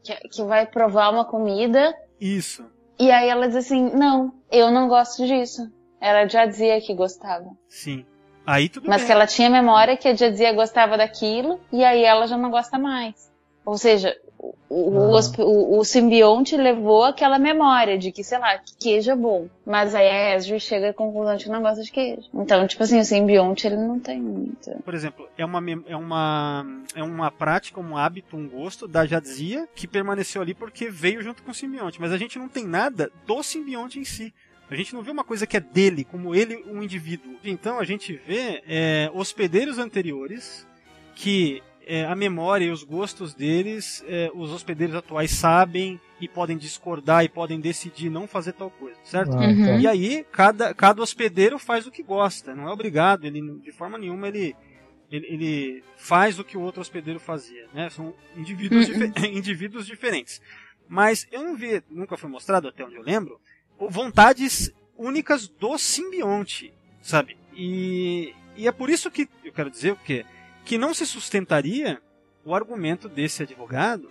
que, que vai provar uma comida, Isso. e aí ela diz assim, não, eu não gosto disso. Ela já dizia que gostava. Sim. Aí tudo Mas bem. que ela tinha memória que a Jadzia gostava daquilo e aí ela já não gosta mais. Ou seja, o, o, o- o simbionte levou aquela memória de que, sei lá, que queijo é bom. Mas aí a Ezra chega à conclusão de que não gosta de queijo. Então, tipo assim, o simbionte ele não tem muita. Por exemplo, é uma, é uma, é uma prática, um hábito, um gosto da Jadzia que permaneceu ali porque veio junto com o simbionte. Mas a gente não tem nada do simbionte em si. A gente não vê uma coisa que é dele, como ele, um indivíduo. Então a gente vê é, hospedeiros anteriores que é, a memória e os gostos deles, é, os hospedeiros atuais sabem e podem discordar e podem decidir não fazer tal coisa, certo? Uhum. E aí, cada, cada hospedeiro faz o que gosta, não é obrigado, ele de forma nenhuma ele, ele, ele faz o que o outro hospedeiro fazia, né? São indivíduos, Uhum. (laughs) indivíduos diferentes. Mas eu não vi, nunca foi mostrado até onde eu lembro, vontades únicas do simbionte, sabe? E, e é por isso que eu quero dizer o quê? Que não se sustentaria o argumento desse advogado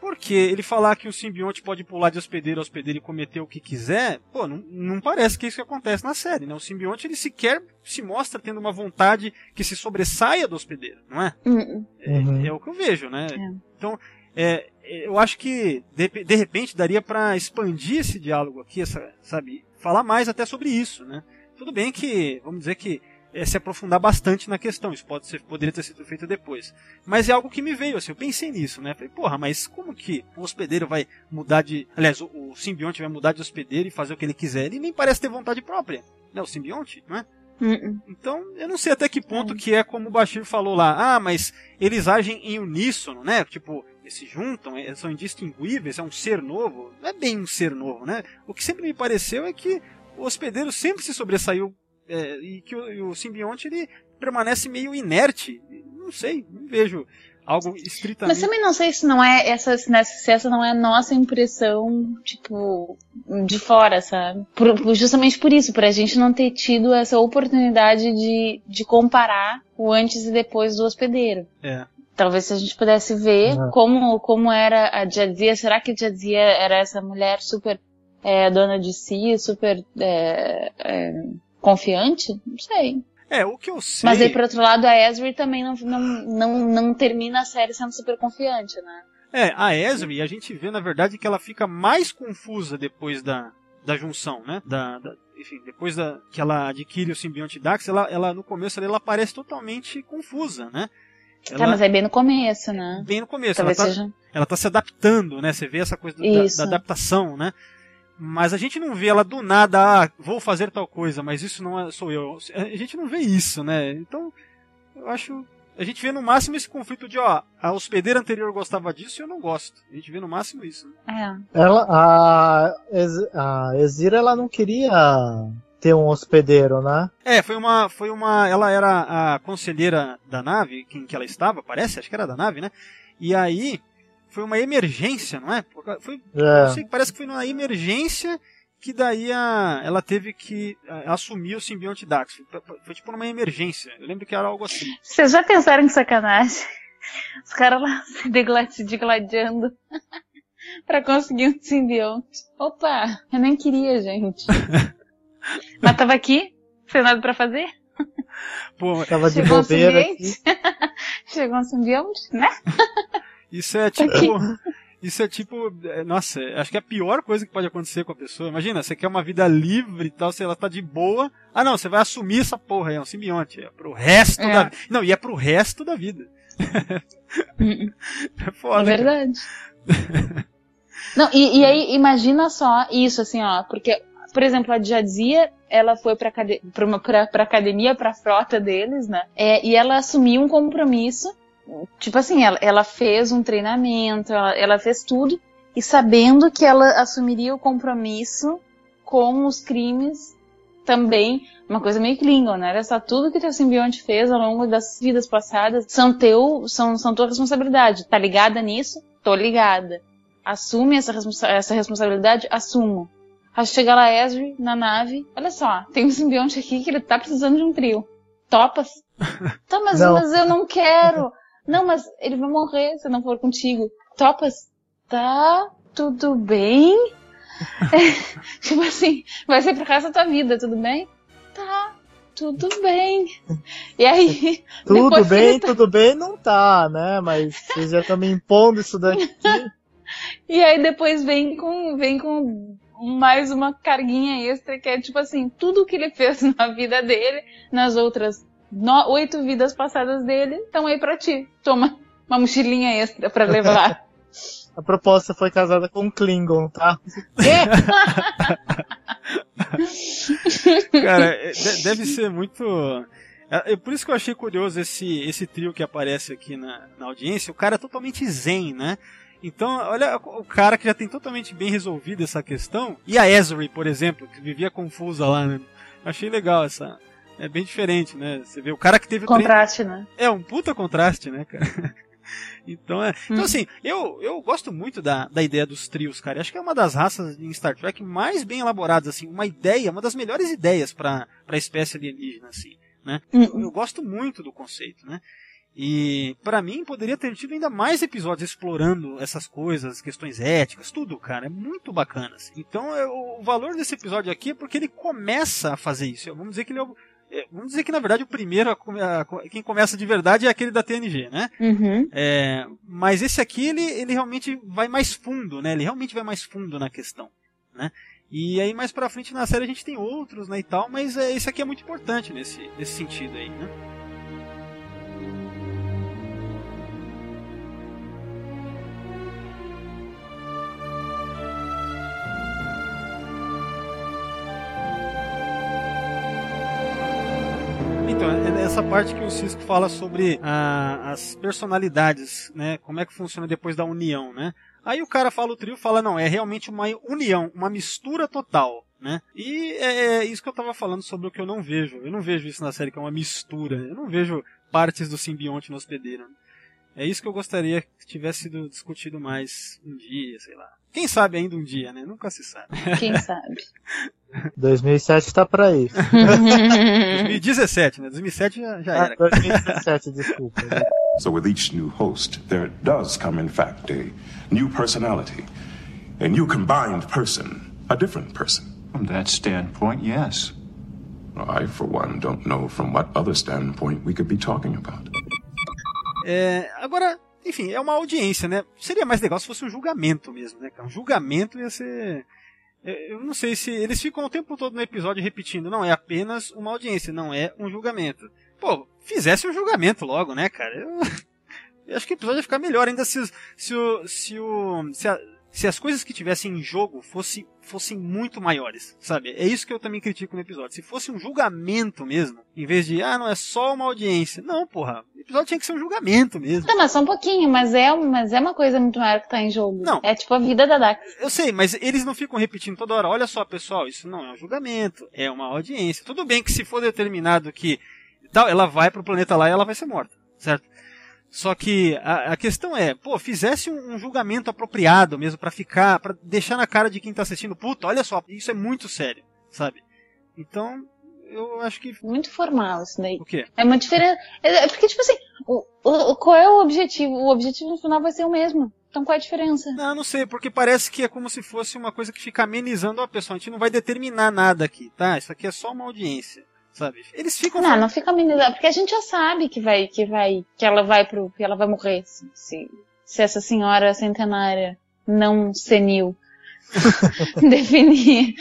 porque ele falar que o simbionte pode pular de hospedeiro a hospedeiro e cometer o que quiser, pô, não, não parece que é isso que acontece na série, né? O simbionte ele sequer se mostra tendo uma vontade que se sobressaia do hospedeiro, não é? Hum, É, Uhum. é o que eu vejo, né? É. Então, é, eu acho que de, de repente daria pra expandir esse diálogo aqui, essa, sabe? Falar mais até sobre isso, né? Tudo bem que, vamos dizer que é, se aprofundar bastante na questão, isso pode ser, poderia ter sido feito depois. Mas é algo que me veio, assim, eu pensei nisso, né? Falei, porra, mas como que o hospedeiro vai mudar de. Aliás, o, o simbionte vai mudar de hospedeiro e fazer o que ele quiser? Ele nem parece ter vontade própria, né? O simbionte, não é? Então, eu não sei até que ponto que é como o Bashir falou lá. Ah, mas eles agem em uníssono, né? Tipo, eles se juntam, eh, são indistinguíveis, é um ser novo. Não é bem um ser novo, né? O que sempre me pareceu é que o hospedeiro sempre se sobressaiu eh, e que o, o simbionte ele permanece meio inerte. Não sei, não vejo algo Mas estritamente. também não sei se não é essa, se essa não é a nossa impressão, tipo, de fora, sabe? Por- justamente por isso, pra gente não ter tido essa oportunidade de, de comparar o antes e depois do hospedeiro. É. Talvez se a gente pudesse ver Uhum. como, como era a Jadzia, será que a Jadzia era essa mulher super é, dona de si, super é, é, confiante? Não sei. É, o que eu sei. Mas aí, por outro lado, a Ezri também não, não, não, não termina a série sendo super confiante, né? É, a Esri, a gente vê na verdade que ela fica mais confusa depois da, da junção, né? Da, da- enfim, depois da, que ela adquire o simbionte Dax, ela, ela no começo ali, ela parece totalmente confusa, né? Tá, Ela, mas é bem no começo, né? bem no começo, ela Talvez tá, seja. ela tá se adaptando, né? Você vê essa coisa da, da adaptação, né? Mas a gente não vê ela do nada, ah, vou fazer tal coisa, mas isso não é, sou eu. A gente não vê isso, né? Então, eu acho. A gente vê no máximo esse conflito de, ó, a hospedeira anterior gostava disso e eu não gosto. A gente vê no máximo isso. né? É. Ela, a, Ez- a Ezira, ela não queria ter um hospedeiro, né? É, foi uma, foi uma, ela era a conselheira da nave, em que ela estava, parece, acho que era da nave, né? E aí foi uma emergência, não é? Foi, É. não sei, parece que foi numa emergência que daí a, ela teve que a, assumir o simbionte Dax. Foi, foi tipo numa emergência. Eu lembro que era algo assim. Vocês já pensaram em sacanagem? Os caras lá se degladi- degladiando (laughs) pra conseguir um simbionte. Opa, eu nem queria, gente. (laughs) Mas tava aqui, sem nada pra fazer. Pô, Tava de Chegou um bobeira aqui. simbionte. (laughs) Chegou um simbionte, né? Isso é tipo. Isso é tipo, é, nossa, acho que é a pior coisa que pode acontecer com a pessoa. Imagina, você quer uma vida livre e tal, se ela tá de boa. Ah, não, você vai assumir essa porra aí, é um simbionte. É pro resto É. da vida. Não, e é pro resto da vida. é (laughs) É foda. cara. verdade. Não, e, e aí, imagina só isso, assim, ó, porque, por exemplo, a Jadzia, ela foi pra, pra, pra, pra academia, pra frota deles, né? É, e ela assumiu um compromisso, tipo assim, ela, ela fez um treinamento, ela, ela fez tudo, e sabendo que ela assumiria o compromisso com os crimes também, uma coisa meio Klingon, né? Olha só, tudo que teu simbionte fez ao longo das vidas passadas são teu, são, são tua responsabilidade. Tá ligada nisso? Tô ligada. Assume essa, responsa- essa responsabilidade? Assumo. Aí chega lá Ezri na nave, olha só, tem um simbionte aqui que ele tá precisando de um trio. Topas? (laughs) Tá, mas, mas eu não quero. Não, mas ele vai morrer se não for contigo. Topas? Tá, tudo bem. (laughs) (laughs) tipo assim, vai ser pro resto da tua vida, tudo bem? Tá, tudo bem. E aí, (laughs) Tudo bem, tá- tudo bem, não tá, né? Mas vocês já estão me impondo isso daqui. E aí depois vem com, vem com mais uma carguinha extra que é tipo assim, tudo que ele fez na vida dele, nas outras no- oito vidas passadas dele, estão aí pra ti. Toma uma mochilinha extra pra levar. (laughs) A proposta foi casada com um Klingon, tá? (laughs) Cara, é, de- deve ser muito. É, é por isso que eu achei curioso esse, esse trio que aparece aqui na, na audiência. O cara é totalmente zen, né? Então, olha o cara que já tem totalmente bem resolvido essa questão. E a Ezri, por exemplo, que vivia confusa lá, né? Achei legal essa. É bem diferente, né? Você vê o cara que teve o treino- Contraste, né? é um puta contraste, né, cara? (laughs) Então, é. Então, Hum. assim, eu, eu gosto muito da, da ideia dos trios, cara. Eu acho que é uma das raças em Star Trek mais bem elaboradas, assim. Uma ideia, uma das melhores ideias pra, pra espécie alienígena, assim, né? Hum, Eu gosto muito do conceito, né? E pra mim poderia ter tido ainda mais episódios explorando essas coisas, questões éticas, tudo, cara. É muito bacana. assim. Então eu- o valor desse episódio aqui é porque ele começa a fazer isso. Vamos dizer que ele é o, Vamos dizer que na verdade o primeiro, a a- quem começa de verdade é aquele da TNG, né? Uhum. É, mas esse aqui ele, ele realmente vai mais fundo, né? Ele realmente vai mais fundo na questão, né? E aí mais pra frente na série a gente tem outros, né, e tal, mas é, esse aqui é muito importante nesse, nesse sentido aí, né? Parte que o Cisco fala sobre ah, as personalidades, né? Como é que funciona depois da união, né? Aí o cara fala, o trio fala, não, é realmente uma união, uma mistura total, né? E é, é isso que eu tava falando sobre o que eu não vejo. Eu não vejo isso na série, que é uma mistura. Eu não vejo partes do simbionte no hospedeiro. É isso que eu gostaria que tivesse sido discutido mais um dia, sei lá. Quem sabe ainda um dia, né? Nunca se sabe. (laughs) Quem sabe? 2007 tá pra isso. 2017, né? 2007 já, já Ah, era. 2017, desculpa. So with each new host, there does come, in fact, a new personality, a new combined person, a different person. From that standpoint, yes. I, for one, don't know from what other standpoint we could be talking about. É, agora, enfim, é uma audiência, né? Seria mais legal se fosse um julgamento mesmo, né? Um julgamento ia ser. é, Eu não sei se. Eles ficam o tempo todo no episódio repetindo, não é apenas uma audiência, não é um julgamento. Pô, fizesse um julgamento logo, né, cara? Eu, (laughs) eu acho que o episódio ia ficar melhor ainda se, se, o, se, o, se, a- se as coisas que tivessem em jogo fosse, fossem muito maiores, sabe? É isso que eu também critico no episódio. Se fosse um julgamento mesmo, em vez de, ah, não, é só uma audiência. Não, porra, o episódio tinha que ser um julgamento mesmo. Tá, mas só um pouquinho, mas é, mas é uma coisa muito maior que tá em jogo. Não. É tipo a vida da Dax. Eu sei, mas eles não ficam repetindo toda hora. Olha só, pessoal, isso não é um julgamento, é uma audiência. Tudo bem que se for determinado que tal, ela vai pro planeta lá e ela vai ser morta, certo? Só que a, a questão é, pô, fizesse um, um julgamento apropriado mesmo pra ficar, pra deixar na cara de quem tá assistindo, puta, olha só, isso é muito sério, sabe? Então, eu acho que Muito formal isso daí. o quê? É uma diferença. É é porque, tipo assim, o, o, qual é o objetivo? O objetivo no final vai ser o mesmo. Então qual é a diferença? Não, não sei, porque parece que é como se fosse uma coisa que fica amenizando a pessoa. A gente não vai determinar nada aqui, tá? Isso aqui é só uma audiência, sabe? Eles ficam Não, não fica amenizado, porque a gente já sabe que vai, que vai, que ela vai pro, que ela vai morrer, se, se, se essa senhora centenária não senil (laughs) (laughs) definir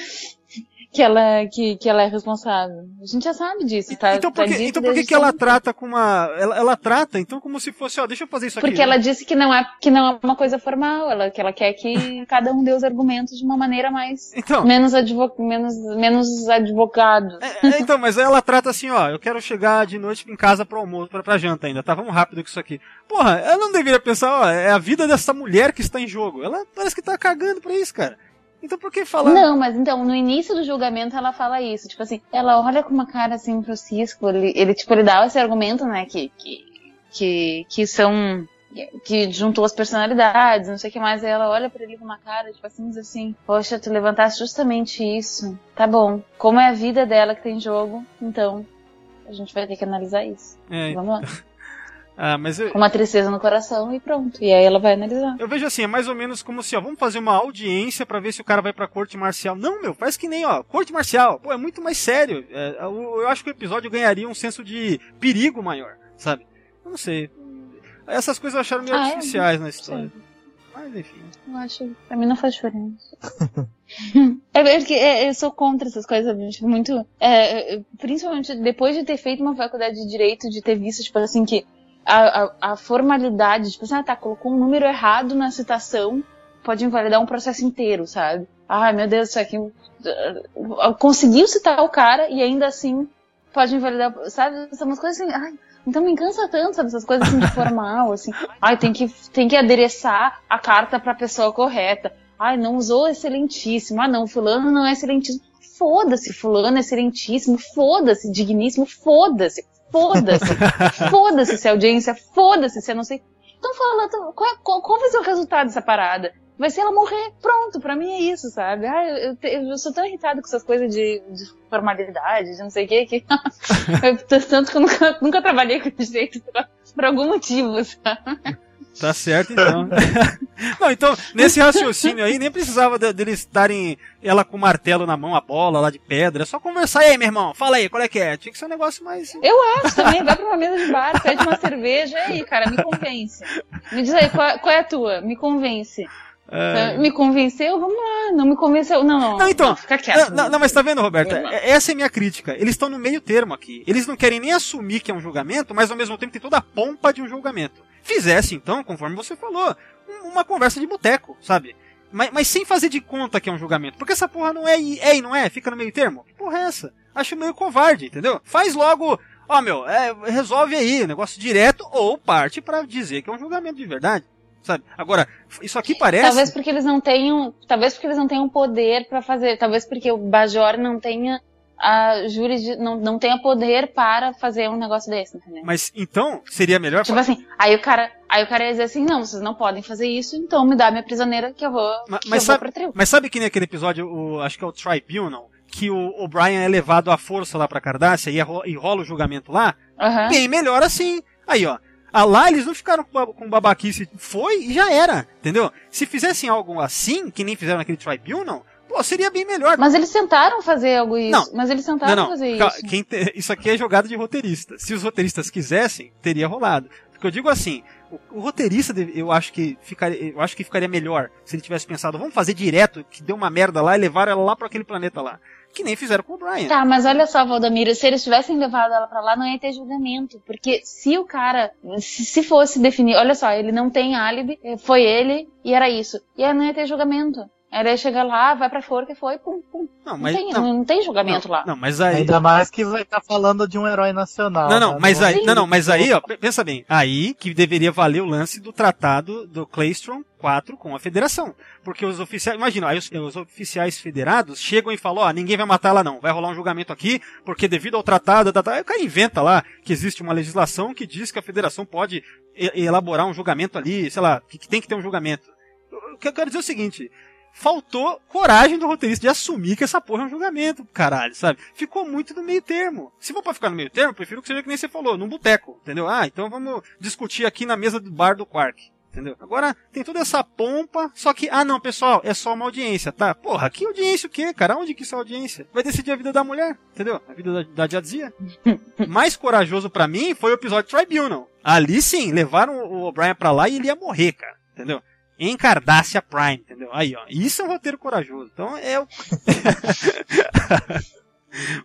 que ela, que, que ela é responsável. A gente já sabe disso, tá? então tá por que, dito então por que, que ela trata com uma. Ela, ela trata, então, como se fosse, ó, deixa eu fazer isso aqui. Porque ela disse que não é, que não é uma coisa formal, ela, que ela quer que (laughs) cada um dê os argumentos de uma maneira mais, Então. menos, advo, menos, menos advogado. É, é, então, mas ela trata assim, ó, eu quero chegar de noite em casa pro almoço, pra, pra janta ainda, tá? Vamos rápido com isso aqui. Porra, ela não deveria pensar, ó, é a vida dessa mulher que está em jogo. Ela parece que tá cagando pra isso, cara. Então por que falar? Não, mas então, no início do julgamento ela fala isso, tipo assim, ela olha com uma cara assim pro Cisco, ele, ele tipo, ele dá esse argumento, né, que, que, que, que são, que juntou as personalidades, não sei o que mais, aí ela olha pra ele com uma cara, tipo assim, diz assim, poxa, tu levantaste justamente isso, tá bom, como é a vida dela que tem em jogo, então, a gente vai ter que analisar isso. É, Vamos lá. (laughs) ah, eu, Com uma tristeza no coração e pronto, e aí ela vai analisar. eu vejo assim, é mais ou menos como se, ó, vamos fazer uma audiência pra ver se o cara vai pra corte marcial. Não, meu, faz que nem, ó, corte marcial. Pô, é muito mais sério. É, eu, eu acho que o episódio ganharia um senso de perigo maior, sabe? Eu não sei. Essas coisas eu acharam meio Ah, é? artificiais na história. Mas enfim. Eu acho. Pra mim não faz diferença. (laughs) é porque é, eu sou contra essas coisas, tipo, muito. é, é, principalmente depois de ter feito uma faculdade de direito, de ter visto, tipo assim, que a, a, formalidade, tipo assim, ah, tá, colocou um número errado na citação, pode invalidar um processo inteiro, sabe? Ai, meu Deus, isso aqui. uh, Conseguiu citar o cara e ainda assim pode invalidar, sabe? São umas coisas assim. Ai, então me cansa tanto, sabe? Essas coisas assim de formal, (laughs) assim. Ai, tem que, tem que adereçar a carta pra pessoa correta. Ai, não usou excelentíssimo. Ah, não, fulano não é excelentíssimo. Foda-se, fulano é excelentíssimo. Foda-se, digníssimo. Foda-se. Foda-se. (laughs) Foda-se se é audiência. Foda-se se eu não sei. Então fala, então, qual, qual, qual vai ser o resultado dessa parada? Vai ser ela morrer. Pronto, pra mim é isso, sabe? Ah, eu, eu, eu sou tão irritada com essas coisas de, de formalidade, de não sei o que, que (laughs) eu, tanto que eu nunca, nunca trabalhei com direito por, por algum motivo, sabe? Tá certo, então. (laughs) não, então, nesse raciocínio aí, nem precisava de- deles darem ela com o martelo na mão, a bola lá de pedra. É só conversar aí, meu irmão. Fala aí, qual é que é? Tinha que ser um negócio mais. Eu acho também, vai pra uma mesa de bar, pede uma cerveja, e aí, cara, me convence. Me diz aí, qual, qual é a tua? Me convence. É. Me convenceu? Vamos lá. Não me convenceu? Não, não. Não, então. Fica quieto. Não, não, mas tá vendo, lá. É- Essa é a minha crítica. Eles estão no meio termo aqui. Eles não querem nem assumir que é um julgamento, mas ao mesmo tempo tem toda a pompa de um julgamento. Fizesse, então, conforme você falou, um- uma conversa de boteco, sabe? Mas, mas sem fazer de conta que é um julgamento. Porque essa porra não é e é e não é, fica no meio termo. Que porra é essa? Acho meio covarde, entendeu? Faz logo, ó meu, é, resolve aí, negócio direto, ou parte pra dizer que é um julgamento de verdade. Sabe? Agora, isso aqui parece. Talvez porque eles não tenham, talvez porque eles não tenham poder pra fazer, talvez porque o Bajor não tenha a jurisdi não, não tenha poder para fazer um negócio desse, entendeu? Mas então, seria melhor. Tipo assim, aí o cara, aí o cara ia dizer assim, não, vocês não podem fazer isso, então me dá minha prisioneira que eu vou, Ma- que mas, eu vou sabe, pra tribo. mas sabe que nem aquele episódio, o, acho que é o Tribunal, que o O'Brien é levado à força lá pra Cardassia e, ro- e rola o julgamento lá? Aham. Bem melhor assim. Aí, ó. Ah, lá eles não ficaram com babaquice. Foi e já era. Entendeu? Se fizessem algo assim, que nem fizeram naquele Tribunal, pô, seria bem melhor. Mas eles tentaram fazer algo isso. Não. Mas eles tentaram não, não. fazer isso. Quem te- Isso aqui é jogada de roteirista. Se os roteiristas quisessem, teria rolado. Porque eu digo assim, o, o roteirista, eu acho que ficaria, eu acho que ficaria melhor se ele tivesse pensado, vamos fazer direto, que deu uma merda lá e levar ela lá para aquele planeta lá. Que nem fizeram com o Brian. Tá, mas olha só, Valdemiro, se eles tivessem levado ela pra lá, não ia ter julgamento. Porque se o cara, se, se fosse definir, olha só, ele não tem álibi, eh, foi ele e era isso. E aí não ia ter julgamento. Ela ia chegar lá, vai pra forca e foi, pum, pum. Não, Não, mas tem, não, não, tem julgamento não, lá. não, mas aí Ainda mais que vai estar falando de um herói nacional. Não, não, né? mas aí, Sim. não, não, mas aí, ó, pe- pensa bem. Aí que deveria valer o lance do tratado do Claystrom 4 com a federação. Porque os oficiais, imagina, aí os, os oficiais federados chegam e falam, ó, ninguém vai matar ela não, vai rolar um julgamento aqui, porque devido ao tratado, tá, tá, aí o cara inventa lá que existe uma legislação que diz que a federação pode elaborar um julgamento ali, sei lá, que, que tem que ter um julgamento. O que eu quero dizer é o seguinte, faltou coragem do roteirista de assumir que essa porra é um julgamento, caralho, sabe? Ficou muito no meio termo. Se for pra ficar no meio termo, prefiro que seja que nem você falou, num boteco, entendeu? Ah, então vamos discutir aqui na mesa do bar do Quark. Entendeu? Agora, tem toda essa pompa, só que, ah não, pessoal, é só uma audiência, tá? Porra, que audiência o quê, cara? Onde que isso é audiência? Vai decidir a vida da mulher, entendeu? A vida da, da Jadzia. (laughs) Mais corajoso pra mim foi o episódio Tribunal. Ali sim, levaram o O'Brien pra lá e ele ia morrer, cara, entendeu? Em Cardácia Prime, entendeu? Aí, ó. Isso é um roteiro corajoso. Então é o. (laughs)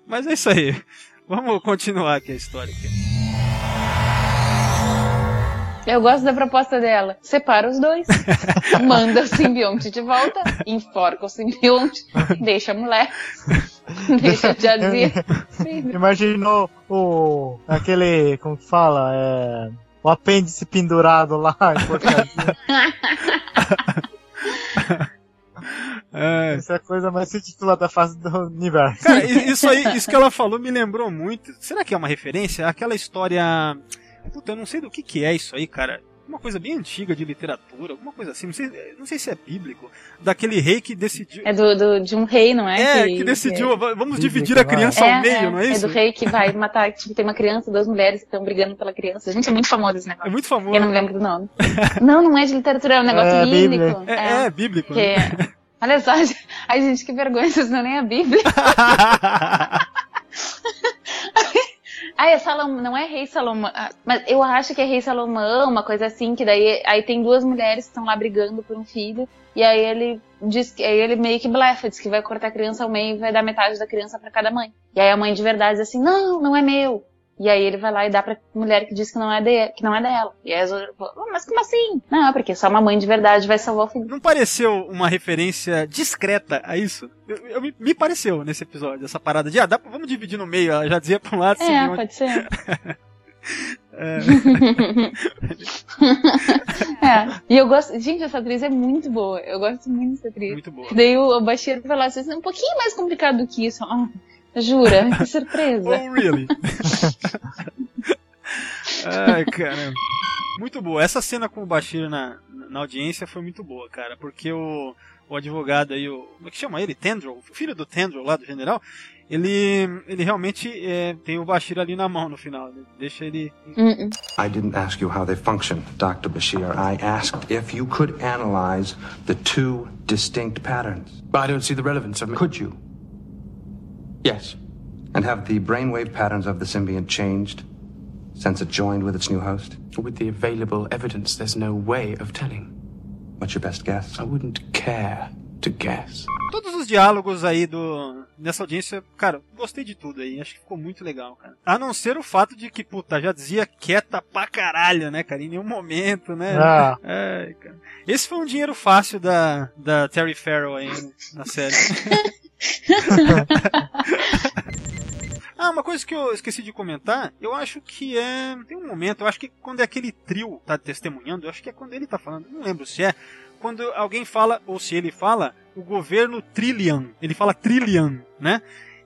Mas é isso aí. Vamos continuar aqui a história. Aqui. Eu gosto da proposta dela. Separa os dois, (laughs) manda o simbionte de volta, enforca o simbionte, deixa a mulher, (laughs) deixa a tiazinha. Imaginou o. aquele. como que fala? É. O apêndice pendurado lá. É. Essa é a coisa mais ridícula da face do universo. Cara, isso aí, isso que ela falou me lembrou muito. Será que é uma referência? Aquela história. Puta, eu não sei do que que é isso aí, cara. Uma coisa bem antiga de literatura, alguma coisa assim. Não sei, não sei se é bíblico. Daquele rei que decidiu. É do, do- de um rei, não é? É, que decidiu, va- vamos dividir a criança É, ao meio, não é isso? do rei que vai matar, tipo, tem uma criança, duas mulheres que estão brigando pela criança. Gente, é muito famoso esse É negócio. muito famoso. Eu não me lembro do nome. não, não é de literatura, é um negócio É, bíblico. Bíblia. É, é bíblico. Que né? é- Olha só, (laughs) ai gente, que vergonha, vocês não nem a Bíblia. (laughs) Ah, é Salomão, não é rei Salomão, ah, mas eu acho que é rei Salomão, uma coisa assim, que daí aí tem duas mulheres que estão lá brigando por um filho, e aí ele diz que aí ele meio que blefa, diz que vai cortar a criança ao meio e vai dar metade da criança pra cada mãe. E aí a mãe de verdade diz assim: "Não, não é meu". E aí ele vai lá e dá pra mulher que diz que não é, de, que não é dela. E aí as outras falam, "Oh, mas como assim? Não, porque só uma mãe de verdade vai salvar o filho. Não pareceu uma referência discreta a isso? Eu, eu- me, me pareceu nesse episódio, essa parada de, ah, dá, pra- vamos dividir no meio, ela já dizia pra um lado, É, outro. pode ser. (laughs) É. É. E eu gosto. Gente, essa atriz é muito boa. Eu gosto muito dessa atriz. Muito boa. Daí o, o Bashir falou assim: um pouquinho mais complicado do que isso. Jura? Que surpresa. Oh, really? (laughs) Ai, caramba. Muito boa. Essa cena com o Bashir na, na audiência foi muito boa, cara, porque o, o advogado aí, o. Como é que chama ele? Tendril, o filho do Tendril lá do general, ele, ele realmente é, tem o Bashir ali na mão no final. né? Deixa ele. Hum, hum. I didn't ask you how they function, Dr. Bashir. I asked if you could analyze the two distinct patterns. But I don't see the relevance of it. Could you? Yes. And have the brainwave patterns of the symbiont changed since it joined with its new host? With the available evidence, there's no way of telling. What's your best guess? I wouldn't care to guess. Todos os diálogos aí do nessa audiência, cara, gostei de tudo aí. Acho que ficou muito legal, cara. A não ser o fato de que, puta, já dizia quieta pra caralho, né, cara? Em nenhum momento, né? Ah. Cara. Esse foi um dinheiro fácil da, da Terry Farrell aí na série. (laughs) (laughs) Ah, uma coisa que eu esqueci de comentar, eu acho que é. Tem um momento, eu acho que quando é aquele trio tá testemunhando, eu acho que é quando ele tá falando, não lembro se é. Quando alguém fala, ou se ele fala, o governo Trillian. Ele fala Trillian, né?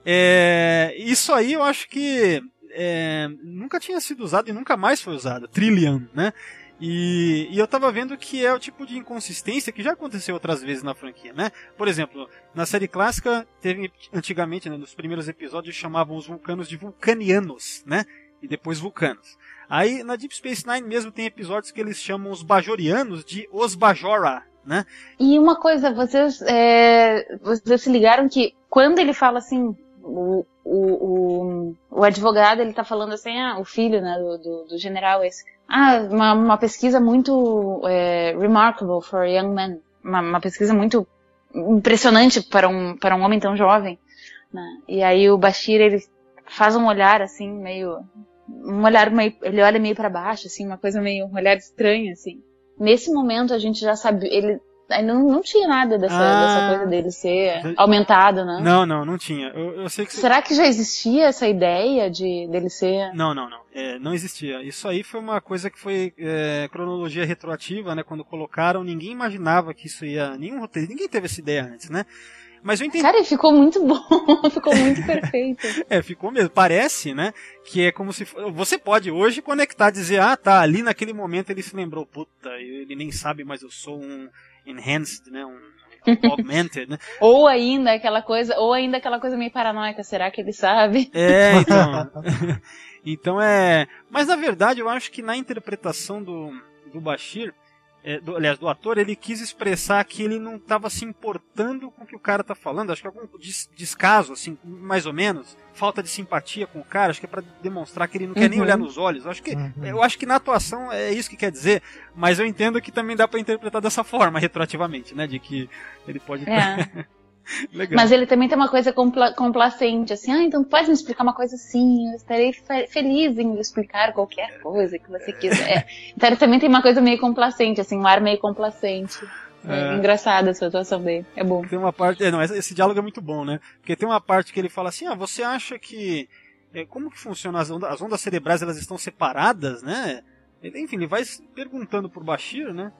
É, isso aí eu acho que é, nunca tinha sido usado e nunca mais foi usado. Trillian, né? E, e eu tava vendo que é o tipo de inconsistência que já aconteceu outras vezes na franquia, né? Por exemplo, na série clássica, teve antigamente, né, nos primeiros episódios, chamavam os vulcanos de vulcanianos, né? E depois vulcanos. Aí na Deep Space Nine mesmo tem episódios que eles chamam os bajorianos de os Bajora, né? E uma coisa, vocês, é, vocês se ligaram que quando ele fala assim, o, o, o, o advogado, ele tá falando assim, ah, o filho, né, do, do, do general esse. Ah, uma, uma pesquisa muito é, remarkable for a young man. Uma, uma pesquisa muito impressionante para um, para um homem tão jovem. Né? E aí o Bashir, ele faz um olhar assim, meio... Um olhar meio... Ele olha meio para baixo, assim, uma coisa meio... Um olhar estranho, assim. Nesse momento a gente já sabia... Ele aí não, não tinha nada dessa, Ah. dessa coisa dele ser aumentado, né? Não, não, não tinha. Eu, eu sei que Será que já existia essa ideia de dele ser... Não, não, não. É, não existia. Isso aí foi uma coisa que foi é, cronologia retroativa, né? Quando colocaram, ninguém imaginava que isso ia. Nenhum roteiro, ninguém teve essa ideia antes, né? Mas eu entendi. Cara, ficou muito bom, (laughs) ficou muito perfeito. É, ficou mesmo. Parece, né? Que é como se. Você pode hoje conectar, dizer, ah, tá, ali naquele momento ele se lembrou, puta, ele nem sabe, mas eu sou um enhanced, né? Um (laughs) augmented, né? Ou ainda aquela coisa, ou ainda aquela coisa meio paranoica, será que ele sabe? É, então. (laughs) então é. Mas na verdade eu acho que na interpretação do, do Bashir, é, do, aliás, do ator, ele quis expressar que ele não estava se importando com o que o cara tá falando. Acho que algum des, descaso, assim, mais ou menos. Falta de simpatia com o cara. Acho que é para demonstrar que ele não quer nem Uhum. olhar nos olhos. Acho que, Uhum. eu acho que na atuação é isso que quer dizer. Mas eu entendo que também dá para interpretar dessa forma, retroativamente, né? De que ele pode. É. (laughs) (laughs) Legal. Mas ele também tem uma coisa compla- complacente, assim, ah, então pode me explicar uma coisa assim, eu estarei fe- feliz em explicar qualquer coisa que você quiser. (laughs) Então ele também tem uma coisa meio complacente, assim, um ar meio complacente. É, É. engraçada essa atuação dele, é bom. Tem uma parte. É, não, esse, esse diálogo é muito bom, né? Porque tem uma parte que ele fala assim: ah, você acha que. é, como que funciona as ondas, as ondas cerebrais? Elas estão separadas, né? Ele, enfim, ele vai perguntando pro Bashir, né?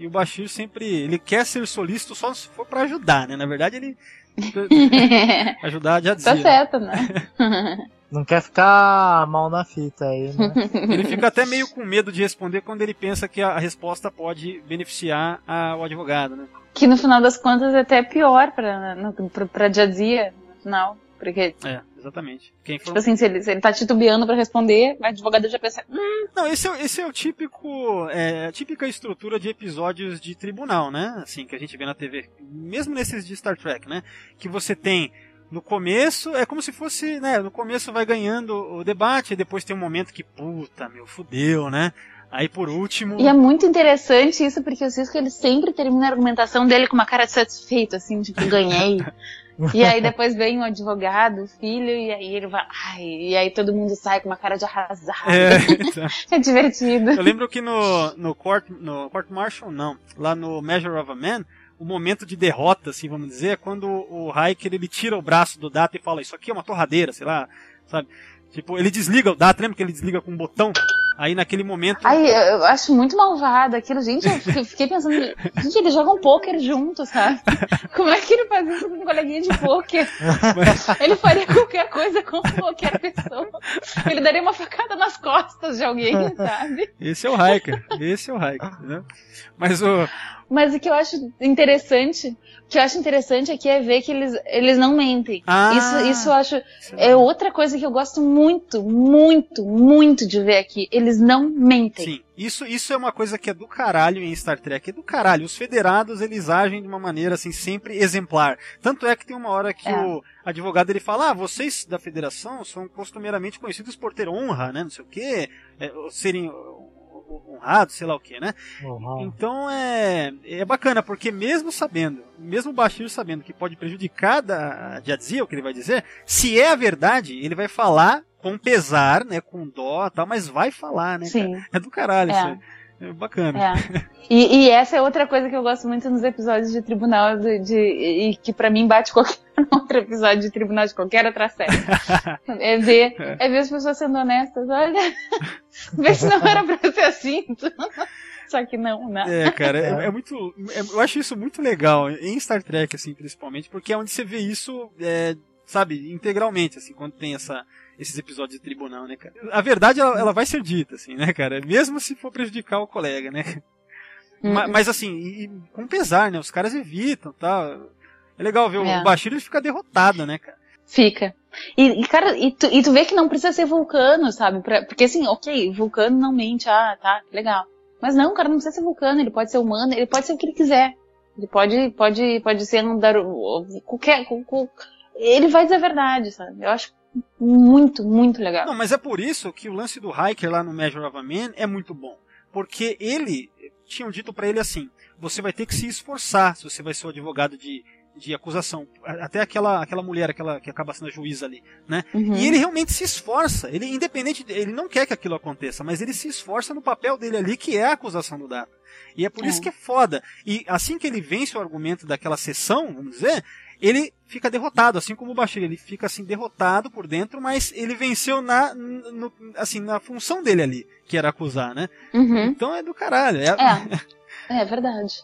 E o Bashir sempre. Ele quer ser solícito só se for pra ajudar, né? Na verdade, ele. (laughs) ajudar a Jadzia. tá né? certo, né? (laughs) Não quer ficar mal na fita aí, né? Ele fica até meio com medo de responder quando ele pensa que a a resposta pode beneficiar a- o advogado, né? que no final das contas é até pior pra, no- pra, pra Jadzia, no final. Porque, É, exatamente. Quem for... tipo assim, se ele, se ele tá titubeando pra responder, a advogada já pensa, hum, Não, esse é, esse é o típico, é, a típica estrutura de episódios de tribunal, né? Assim, que a gente vê na TV. Mesmo nesses de Star Trek, né? Que você tem no começo, é como se fosse, né? No começo vai ganhando o debate, e depois tem um momento que, puta, meu, fudeu, né? Aí por último. E é muito interessante isso, porque o Cisco ele sempre termina a argumentação dele com uma cara de satisfeito, assim, tipo, ganhei. (laughs) e aí depois vem o advogado, o filho, e aí ele vai. Ai, e aí todo mundo sai com uma cara de arrasado. É, (laughs) então. É divertido. Eu lembro que no, no Court, no Court Martial, não, lá no Measure of a Man, o momento de derrota, assim, vamos dizer, é quando o Hiker ele tira o braço do Data e fala, isso aqui é uma torradeira, sei lá, sabe? Tipo, ele desliga o Data, lembra que ele desliga com um botão? Aí naquele momento. Ai, eu acho muito malvado aquilo. Gente, eu fiquei- pensando, gente, eles jogam pôquer juntos, sabe? (laughs) Como é que ele faz isso com um coleguinha de pôquer? Ele faria qualquer coisa com qualquer pessoa. Ele daria uma facada nas costas de alguém, sabe? Esse é o Hiker, esse é o Hiker, né? Mas o. Mas o que eu acho interessante, o que eu acho interessante aqui é ver que eles, eles não mentem. Ah, isso, isso eu acho é outra coisa que eu gosto muito, muito, muito de ver aqui. Eles não mentem. Sim, isso, isso é uma coisa que é do caralho em Star Trek. É do caralho. Os federados, eles agem de uma maneira, assim, sempre exemplar. Tanto é que tem uma hora que É. o advogado ele fala, ah, vocês da federação são costumeiramente conhecidos por ter honra, né, não sei o quê, é, serem honrados, sei lá o que, né? Uhum. Então é, é bacana, porque mesmo sabendo, mesmo o Bashir sabendo que pode prejudicar a Jadzia, o que ele vai dizer, se é a verdade, ele vai falar com pesar, né, com dó e tal, mas vai falar, né? Sim. cara? É do caralho É. isso aí. É bacana. É. E, e essa é outra coisa que eu gosto muito nos episódios de tribunal de, de- e que pra mim bate qualquer (laughs) outro episódio de tribunal de qualquer outra série. (laughs) É ver, é ver as pessoas sendo honestas. Olha, (laughs) vê se não era pra ser assim. Só que não, né? É, cara, é, é muito. é- eu acho isso muito legal, em Star Trek, assim, principalmente, porque é onde você vê isso, é, sabe, integralmente, assim, quando tem essa, esses episódios de tribunal, né, cara? A verdade, ela, ela vai ser dita, assim, né, cara? Mesmo se for prejudicar o colega, né? Uhum. Mas, assim, e- com pesar, né? Os caras evitam, tal. É legal ver É. o Bashir ele fica derrotado, né, cara? Fica. E, e, cara, e tu, e tu vê que não precisa ser vulcano, sabe? Pra- porque assim, ok, vulcano não mente, ah, tá, legal. Mas não, cara, não precisa ser vulcano, ele pode ser humano, ele pode ser o que ele quiser. Ele pode, pode, pode ser um dar qualquer, qual- qual- ele vai dizer a verdade, sabe? Eu acho muito, muito legal. Não, mas é por isso que o lance do Hiker lá no Measure of a Man é muito bom. Porque ele, tinham dito pra ele assim, você vai ter que se esforçar se você vai ser o advogado de, de acusação. Até aquela, aquela mulher, aquela que acaba sendo a juíza ali, né? Uhum. E ele realmente se esforça. Ele, independente, de- ele não quer que aquilo aconteça, mas ele se esforça no papel dele ali, que é a acusação do Data. E é por isso É. que é foda. E assim que ele vence o argumento daquela sessão, vamos dizer, ele fica derrotado, assim como o Bashir. Ele fica assim derrotado por dentro, mas ele venceu na, no- assim, na função dele ali, que era acusar, né? Uhum. Então é do caralho. É, É, (laughs) é verdade.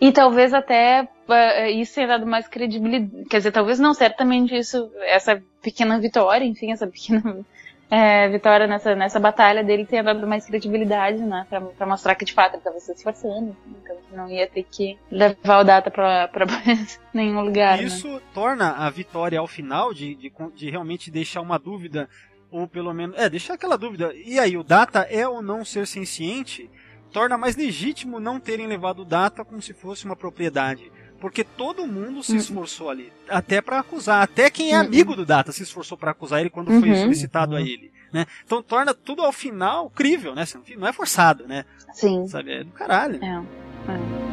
E talvez até eh, isso tenha dado mais credibilidade. Quer dizer, talvez não, certamente isso, essa pequena vitória, enfim, essa pequena eh, vitória nessa, nessa batalha dele tenha dado mais credibilidade, né? Pra, pra mostrar que de fato ele estava se esforçando. Então que não ia ter que levar o data pra, pra (laughs) nenhum lugar. né? Isso torna a vitória ao final de, de, de realmente deixar uma dúvida, ou pelo menos. É, deixar aquela dúvida. E aí, o Data é ou não ser senciente? torna mais legítimo não terem levado o Data como se fosse uma propriedade. Porque todo mundo se Uhum. esforçou ali, até pra acusar, até quem é Uhum. amigo do Data se esforçou pra acusar ele quando foi Uhum. solicitado a ele, né? Então torna tudo ao final crível, né? Assim, Não é forçado, né? Sim. Sabe, é do caralho. É. é.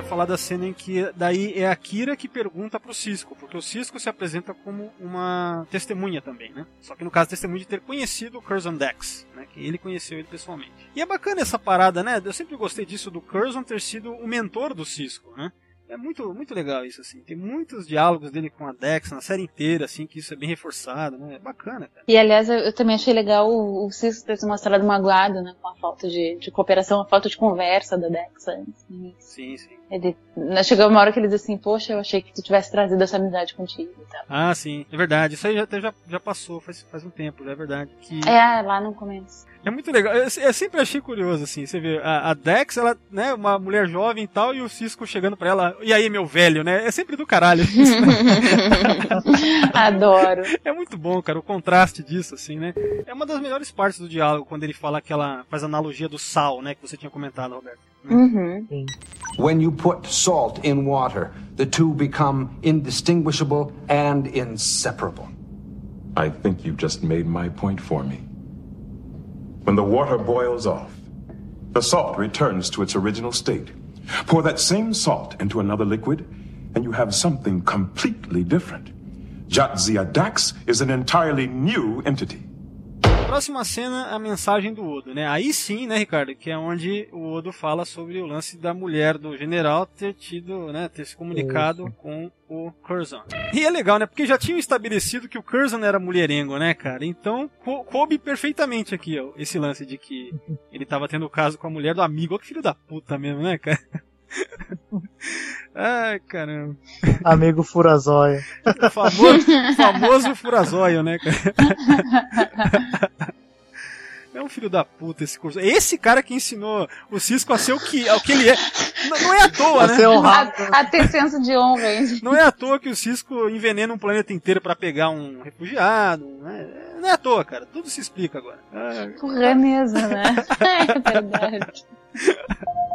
Vai falar da cena em que daí é a Kira que pergunta pro Cisco, porque o Cisco se apresenta como uma testemunha também, né? Só que no caso testemunha de ter conhecido o Curzon Dex, né? Que ele conheceu ele pessoalmente. E é bacana essa parada, né? Eu sempre gostei disso do Curzon ter sido o mentor do Cisco, né? É muito, muito legal isso, assim. Tem muitos diálogos dele com a Dex na série inteira, assim, que isso é bem reforçado, né? É bacana, cara. E aliás, eu, eu também achei legal o, o Cisco ter se mostrado magoado, né? Com a falta de, de cooperação, a falta de conversa da Dex antes. né? Sim, sim. Ele, chegou uma hora que ele diz assim, poxa, eu achei que tu tivesse trazido essa amizade contigo e tal. Ah, sim. É verdade. Isso aí já, já, já passou, faz, faz um tempo, é verdade. Que... É, lá no começo. É muito legal. Eu, eu sempre achei curioso, assim. Você vê, a, a Dex, ela, né, uma mulher jovem e tal, e o Cisco chegando pra ela, e aí, meu velho, né? É sempre do caralho isso, né? (laughs) Adoro. É muito bom, cara, o contraste disso, assim, né? É uma das melhores partes do diálogo, quando ele fala aquela. faz a analogia do sal, né? Que você tinha comentado, Roberto. Uhum. When you put salt in water, the two become indistinguishable and inseparable. I think you've just made my point for me. When the water boils off, the salt returns to its original state. Pour that same salt into another liquid, and you have something completely different. Jadzia Dax is an entirely new entity. Próxima cena, a mensagem do Odo, né? Aí sim, né, Ricardo? Que é onde o Odo fala sobre o lance da mulher do general ter tido, né, ter se comunicado com o Curzon. E é legal, né? Porque já tinham estabelecido que o Curzon era mulherengo, né, cara? Então, co coube perfeitamente aqui, ó, esse lance de que ele tava tendo caso com a mulher do amigo. Olha que filho da puta mesmo, né, cara? (laughs) Ai, caramba. Amigo Furazóia. famoso, famoso furazóio, né, cara? É um filho da puta esse curso. É esse cara que ensinou o Cisco a ser o que, o que ele é. Não, não é à toa, né? A, a ter senso de honra, hein? Não é à toa que o Cisco envenena um planeta inteiro pra pegar um refugiado. Né? Não é à toa, cara. Tudo se explica agora. Ah, Porra, é mesmo, né? (laughs) É verdade.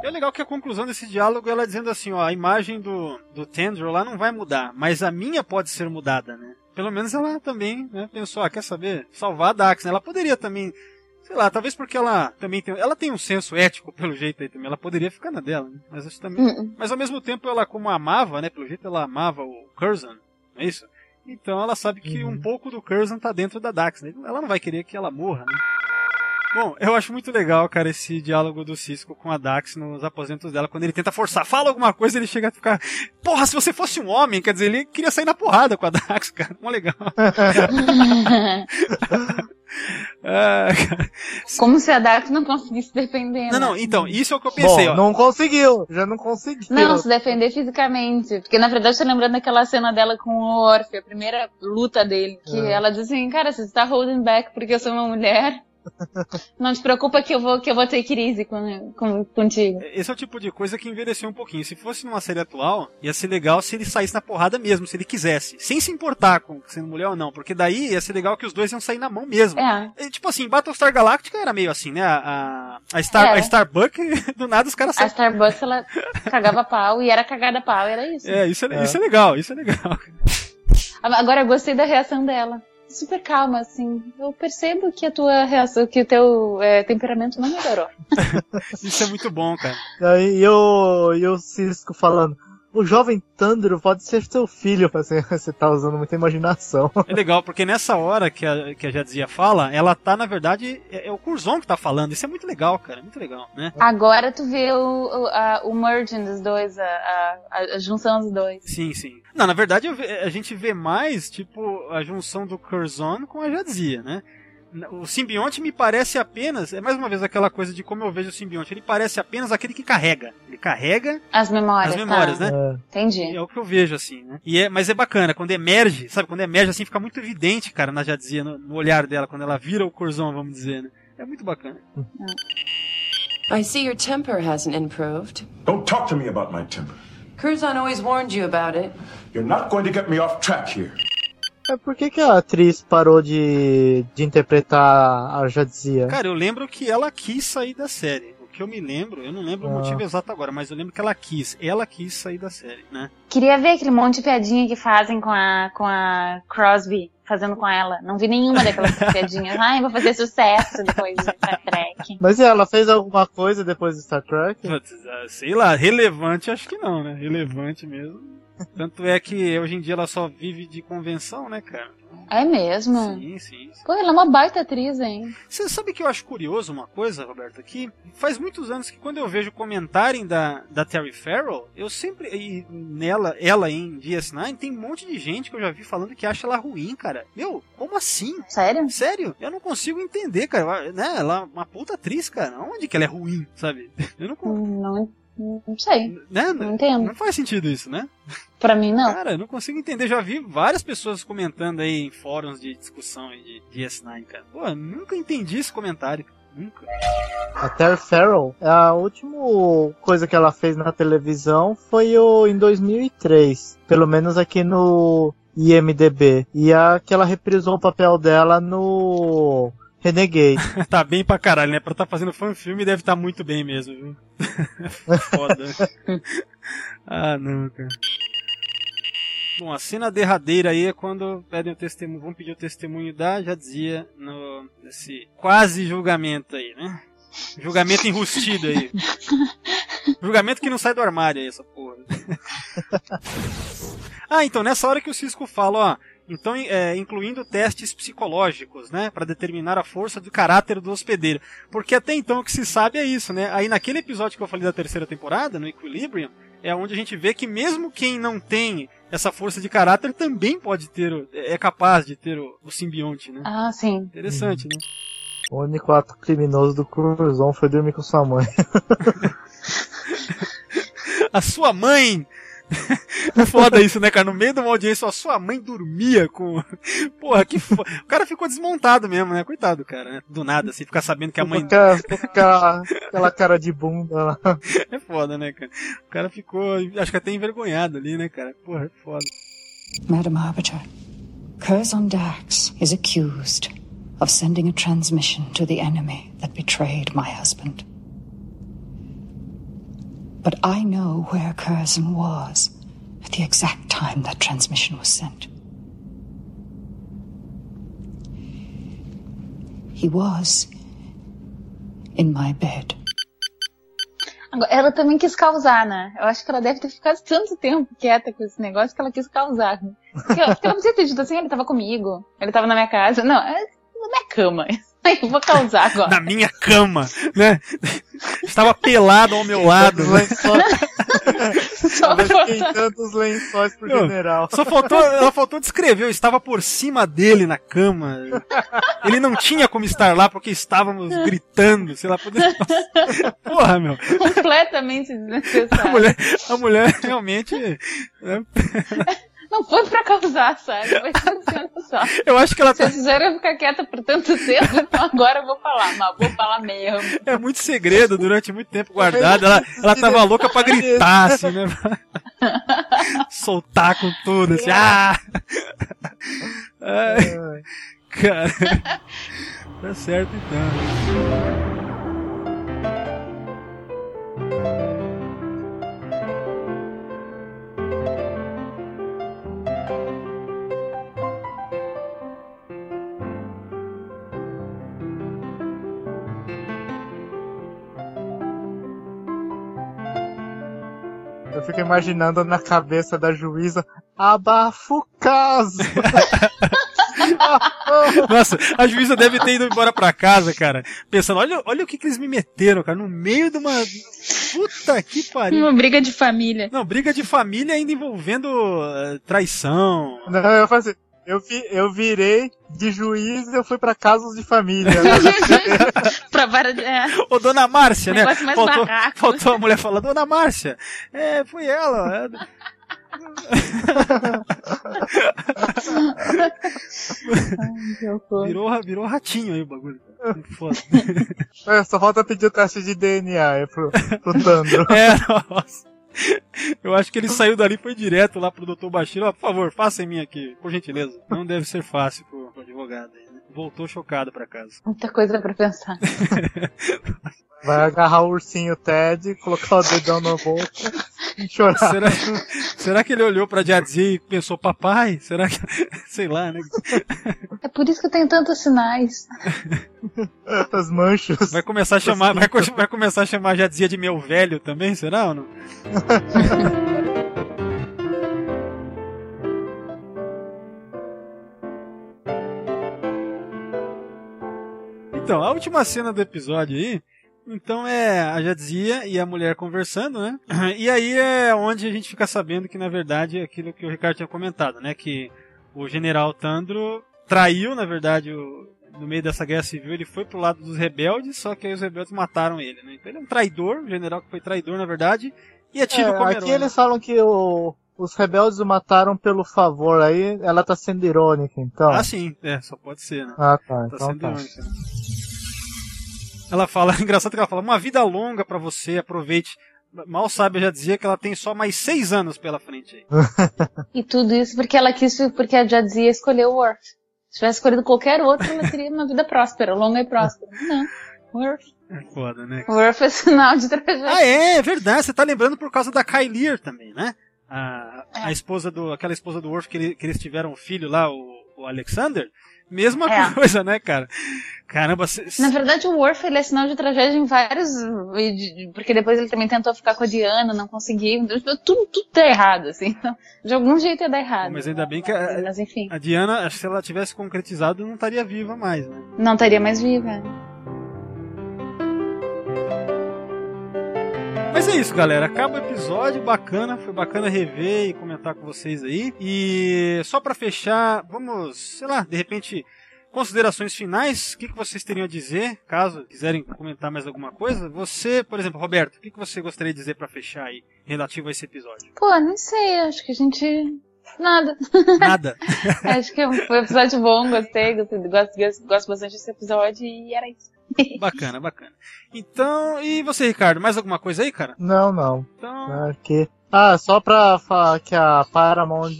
É legal que a conclusão desse diálogo é ela dizendo assim, ó, a imagem do, do Tendril lá não vai mudar, mas a minha pode ser mudada, né? Pelo menos ela também né, pensou, ah, quer saber? Salvar a Dax, né? Ela poderia também, sei lá, talvez porque ela também tem, ela tem um senso ético pelo jeito aí também, ela poderia ficar na dela, né? Mas acho também, Hum. mas ao mesmo tempo ela como amava, né? Pelo jeito ela amava o Curzon, não é isso? Então ela sabe que um pouco do Curzon tá dentro da Dax, né? Ela não vai querer que ela morra, né? Bom, eu acho muito legal, cara, esse diálogo do Cisco com a Dax nos aposentos dela, quando ele tenta forçar, fala alguma coisa, ele chega a ficar, porra, se você fosse um homem, quer dizer, ele queria sair na porrada com a Dax, cara, mó legal. (laughs) Ah. Como se a Dax não conseguisse defender. Não, né? não, então, isso é o que eu pensei, Bom, ó. não conseguiu, já não conseguiu. Não, se defender fisicamente. Porque na verdade eu tô lembrando daquela cena dela com o Orfe, a primeira luta dele. Que É. ela diz assim, cara, você tá holding back porque eu sou uma mulher. Não te preocupa que eu vou, que eu vou ter crise com, com, contigo. Esse é o tipo de coisa que envelheceu um pouquinho. Se fosse numa série atual, ia ser legal se ele saísse na porrada mesmo, se ele quisesse. Sem se importar com sendo mulher ou não. Porque daí ia ser legal que os dois iam sair na mão mesmo. É. E, tipo assim, Battlestar Galactica era meio assim, né? A, a, a, Star, Era. a Starbuck, (laughs) do nada os caras A Starbucks, ela cagava pau e era cagada pau, era isso. É, isso é, isso é legal, isso é legal. Agora eu gostei da reação dela. Super calma, assim. Eu percebo que a tua reação, que o teu é, temperamento não melhorou. (laughs) Isso é muito bom, cara. E o, e o Cisco falando, o jovem Tandro pode ser seu filho. Assim, (laughs) você tá usando muita imaginação. É legal, porque nessa hora que a, que a Jadzia fala, ela tá, na verdade, é, é o Curzon que tá falando. Isso é muito legal, cara. Muito legal, né? Agora tu vê o, o, a, o merging dos dois, a, a, a junção dos dois. Sim, sim. Não, na verdade a gente vê mais, tipo, a junção do Curzon com a Jadzia, né? O simbionte me parece apenas, é mais uma vez aquela coisa de como eu vejo o simbionte, ele parece apenas aquele que carrega. Ele carrega As memórias. as memórias, tá. né? Entendi. É o que eu vejo, assim, né? E é, mas é bacana, quando emerge, sabe? Quando emerge, assim, fica muito evidente, cara, na Jadzia, no, no olhar dela, quando ela vira o Curzon, vamos dizer, né? É muito bacana. I see your temper hasn't improved. Don't talk to me about my temper. Curzon always warned you about it. You're not going to get me off track here. É por que, que a atriz parou de, de interpretar a Jadzia? Cara, eu lembro que ela quis sair da série. O que eu me lembro, eu não lembro o Ah. motivo exato agora, mas eu lembro que ela quis. Ela quis sair da série, né? Queria ver aquele monte de piadinha que fazem com a, com a Crosby, fazendo com ela. Não vi nenhuma daquelas (laughs) piadinhas. Ai, vou fazer sucesso depois de Star Trek. Mas ela fez alguma coisa depois de Star Trek? Ah, Sei lá, relevante acho que não, né? Relevante mesmo. Tanto é que hoje em dia ela só vive de convenção, né, cara? É mesmo? Sim, sim. sim. Pô, ela é uma baita atriz, hein? Você sabe que eu acho curioso uma coisa, Roberto, aqui? Faz muitos anos que quando eu vejo comentarem da, da Terry Farrell, eu sempre. E nela, ela em DS9, tem um monte de gente que eu já vi falando que acha ela ruim, cara. Meu, como assim? Sério? Sério? Eu não consigo entender, cara. Né? Ela é uma puta atriz, cara. Onde que ela é ruim, sabe? Eu não, Não, não sei. né? Não entendo. Não faz sentido isso, né? Pra mim, não. Cara, eu não consigo entender. Já vi várias pessoas comentando aí em fóruns de discussão de DS9, cara. Pô, eu nunca entendi esse comentário. Nunca. A Terry Farrell, a última coisa que ela fez na televisão foi o em 2003, pelo menos aqui no IMDB. E a que ela reprisou o papel dela no Renegade. (laughs) tá bem pra caralho, né? Pra tá fazendo fanfilme deve estar muito bem mesmo, viu? Foda. (laughs) ah, não, cara. Bom, a cena derradeira aí é quando pedem o testemunho, vão pedir o testemunho da, já dizia, no, nesse quase julgamento aí, né? Julgamento enrustido aí. (laughs) julgamento que não sai do armário aí, essa porra. ah, então nessa hora que o Cisco fala, ó, então, é, incluindo testes psicológicos, né, para determinar a força do caráter do hospedeiro. Porque até então o que se sabe é isso, né? Aí naquele episódio que eu falei da terceira temporada, no Equilibrium, é onde a gente vê que mesmo quem não tem essa força de caráter também pode ter, o- é capaz de ter o, o simbionte, né? Ah, sim. Interessante, né? O único ato criminoso do Cruzon foi dormir com sua mãe. (laughs) A sua mãe! É (laughs) Foda isso, né, cara? No meio de uma audiência, a sua mãe dormia com. (laughs) Porra, que fo... O cara ficou desmontado mesmo, né? Coitado, do cara, né? Do nada, assim, ficar sabendo que a mãe. Aquela, aquela, aquela cara de bunda lá. (laughs) É foda, né, cara? O cara ficou, acho que até envergonhado ali, né, cara? Porra, é foda. Madam Arbiter, Curzon Dax is accused of sending a transmission to the enemy that betrayed my husband. But I know where Curzon was at the exact time that transmission was sent. He was in my bed. Ela também quis causar, né? Eu acho que ela deve ter ficado tanto tempo quieta com esse negócio que ela quis causar. né? Porque, porque ela podia ter dito assim, ele tava comigo, ele tava na minha casa. Não, é na minha cama. Eu vou causar agora. Na minha cama, né? Estava pelado ao meu lado. Né? Só esquentando os lençóis pro Não, general. Só faltou, ela faltou descrever, eu estava por cima dele na cama. Ele não tinha como estar lá porque estávamos gritando, sei lá, poder... Porra, meu. completamente A desnecessário. mulher, a mulher realmente. Não foi pra causar, sabe? Foi só. (laughs) Eu acho que ela tá. Vocês fizeram eu ficar quieta por tanto tempo, então (laughs) agora eu vou falar, mas vou falar mesmo. É muito segredo durante muito tempo guardado. Ela, ela tava louca pra gritar, assim, né? (laughs) Soltar com tudo, assim. Ah! Ai, cara. Tá certo então. Eu fico imaginando na cabeça da juíza, abafa o caso. (laughs) Nossa, a juíza deve ter ido embora pra casa, cara. Pensando, olha, olha o que, que eles me meteram, cara. No meio de uma. Puta que pariu. Uma briga de família. Não, briga de família ainda envolvendo eh, traição. Não, eu falei assim, eu, vi, eu virei de juiz e eu fui pra casos de família. (laughs) pra vara de. É. Ô, dona Márcia, né? Negócio mais Faltou, barraco. faltou a mulher falar, dona Márcia, é, foi ela. é- virou, virou ratinho aí o bagulho. Foda. É, só falta pedir o teste de DNA aí pro, pro Tandro. (laughs) É, nossa. (laughs) Eu acho que ele saiu dali e foi direto lá pro Dr. Bashir. Ó, por favor, faça em mim aqui, por gentileza. Não deve ser fácil pro, pro advogado aí, né? Voltou chocado pra casa. Muita coisa pra pensar. (laughs) Vai agarrar o ursinho Ted, colocar o dedão na boca e chorar. Será, será que ele olhou pra Jadzia e pensou, papai? Será que. (laughs) Sei lá, né? É por isso que tem tantos sinais. Tantas manchas. Vai começar a chamar, vai, vai começar a chamar a Jadzia de meu velho também, será ou não? (laughs) Então, a última cena do episódio aí, então é a Jadzia e a mulher conversando, né? E aí é onde a gente fica sabendo que na verdade é aquilo que o Ricardo tinha comentado, né? Que o general Tandro traiu, na verdade, o, no meio dessa guerra civil, ele foi pro lado dos rebeldes, só que aí os rebeldes mataram ele, né? Então ele é um traidor, um general que foi traidor, na verdade, e é tido É, como aqui herói. eles falam que o- os rebeldes o mataram pelo favor, aí ela tá sendo irônica, então. Ah, sim, é, só pode ser, né? Ah, tá, Tá então sendo tá. irônica. né? Ela fala, (laughs) engraçado que ela fala, uma vida longa pra você, aproveite. Mal sabe, eu já dizia que ela tem só mais seis anos pela frente aí. (laughs) E tudo isso porque ela quis, porque a Jadzia escolheu o Worf. Se tivesse escolhido qualquer outro, ela teria uma vida próspera, longa e próspera. Não. Worf. É foda, né? Worf é sinal de tragédia. Ah, é, é verdade. Você tá lembrando por causa da Kylier também, né? A, a esposa do, aquela esposa do Worf que, ele- que eles tiveram um filho lá, o, o Alexander. Mesma É. coisa, né, cara? Caramba, cê, Na verdade, o Worf ele é sinal de tragédia em vários. Porque depois ele também tentou ficar com a Diana, não conseguiu. Tudo, tudo tá errado, assim. Então, de algum jeito ia dar errado. mas ainda bem que a, Mas enfim, a Diana, acho que se ela tivesse concretizado, não estaria viva mais, né? não estaria mais viva. Mas é isso, galera. Acaba o episódio, bacana. Foi bacana rever e comentar com vocês aí. E só pra fechar, vamos, sei lá, de repente, considerações finais. O que, que vocês teriam a dizer, caso quiserem comentar mais alguma coisa? Você, por exemplo, Roberto, o que, que você gostaria de dizer pra fechar aí, relativo a esse episódio? Pô, não sei, acho que a gente. Nada. Nada. (laughs) acho que foi um episódio bom, gostei, gostei gosto, gosto, gosto bastante desse episódio e era isso. (laughs) bacana, bacana. Então, e você, Ricardo, mais alguma coisa aí, cara? Não, não. Então. É que... Ah, só pra falar que a Paramount,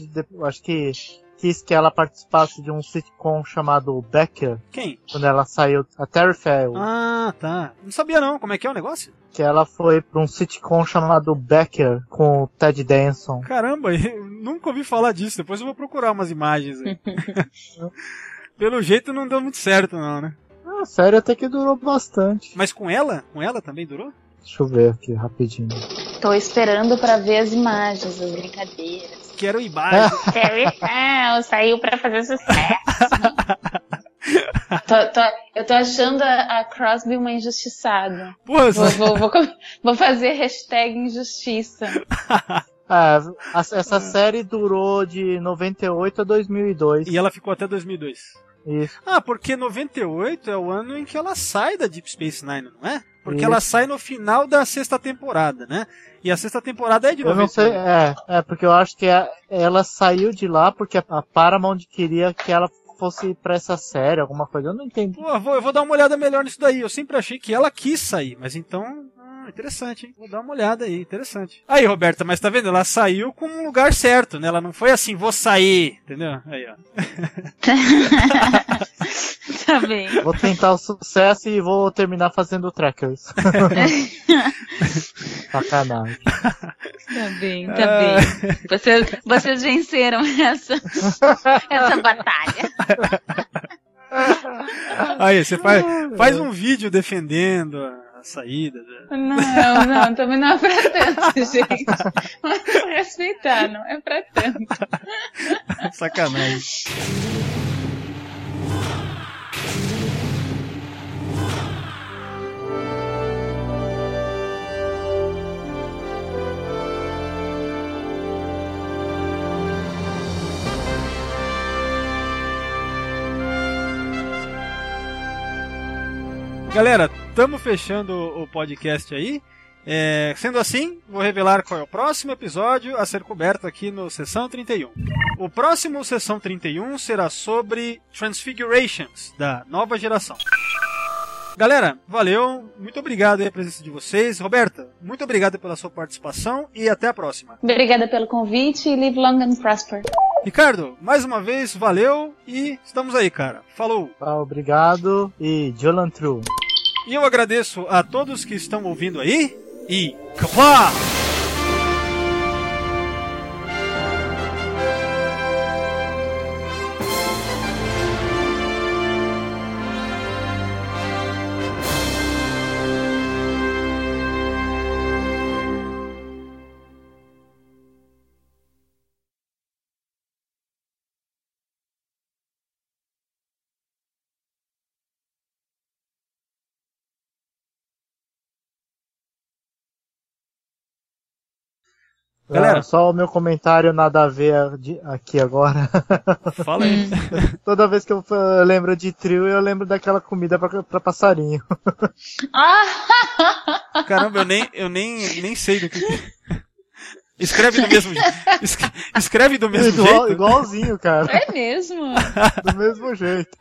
acho que quis que ela participasse de um sitcom chamado Becker, Quem? quando ela saiu, a Terry Farrell, Ah, tá. Não sabia não. Como é que é o negócio? que ela foi pra um sitcom chamado Becker com o Ted Danson. Caramba, (laughs) eu nunca ouvi falar disso. Depois eu vou procurar umas imagens aí. (laughs) Pelo jeito não deu muito certo, não, né? A série até que durou bastante. Mas com ela? Com ela também durou? Deixa eu ver aqui rapidinho. Tô esperando pra ver as imagens, as brincadeiras. Quero imagens. Terry Farrell saiu pra fazer sucesso. Tô- tô- eu tô achando a, a Crosby uma injustiçada. Porra, Vou, vou, vou, vou fazer hashtag injustiça. Ah, (laughs) a- essa série durou de 98 a 2002. E ela ficou até 2002. Isso. Ah, porque 98 é o ano em que ela sai da Deep Space Nine, não é? Porque Isso. ela sai no final da sexta temporada, né? E a sexta temporada é de Eu não 98. sei, é, é porque eu acho que a- ela saiu de lá porque a, a Paramount queria que ela fosse pra essa série, alguma coisa. Eu não entendi. Pô, eu vou, eu vou dar uma olhada melhor nisso daí. Eu sempre achei que ela quis sair, mas então. Ah, interessante, hein? Vou dar uma olhada aí, interessante. Aí, Roberta, mas tá vendo? Ela saiu com um lugar certo, né? Ela não foi assim, vou sair, entendeu? Aí, ó. (laughs) Tá bem. Vou tentar o sucesso e vou terminar fazendo trackers. (laughs) Sacanagem. Tá bem, tá bem. Vocês, vocês venceram essa, essa batalha. Aí, você faz, faz um vídeo defendendo saída. né? Não, não, também não é pra tanto, (laughs) gente. Vamos respeitar, não é pra tanto. Sacanagem. Galera, estamos fechando o podcast aí. É, sendo assim, vou revelar qual é o próximo episódio a ser coberto aqui no Sessão 31. O próximo Sessão 31 será sobre Transfigurations, da nova geração. Galera, valeu. Muito obrigado aí a presença de vocês. Roberta, muito obrigado pela sua participação e até a próxima. Obrigada pelo convite e live long and prosper. Ricardo, mais uma vez, valeu e estamos aí, cara. Falou. Ah, obrigado e Jolan True. E eu agradeço a todos que estão ouvindo aí e kapá! Galera, só o meu comentário nada a ver de- aqui agora. (laughs) Fala aí. (laughs) Toda vez que eu lembro de trio, eu lembro daquela comida pra, pra passarinho. Ah! Caramba, eu nem, eu nem, nem sei do que. (laughs) Escreve do mesmo jeito. Es- Escreve do mesmo Igual- jeito. igualzinho, cara. É mesmo? Do mesmo jeito.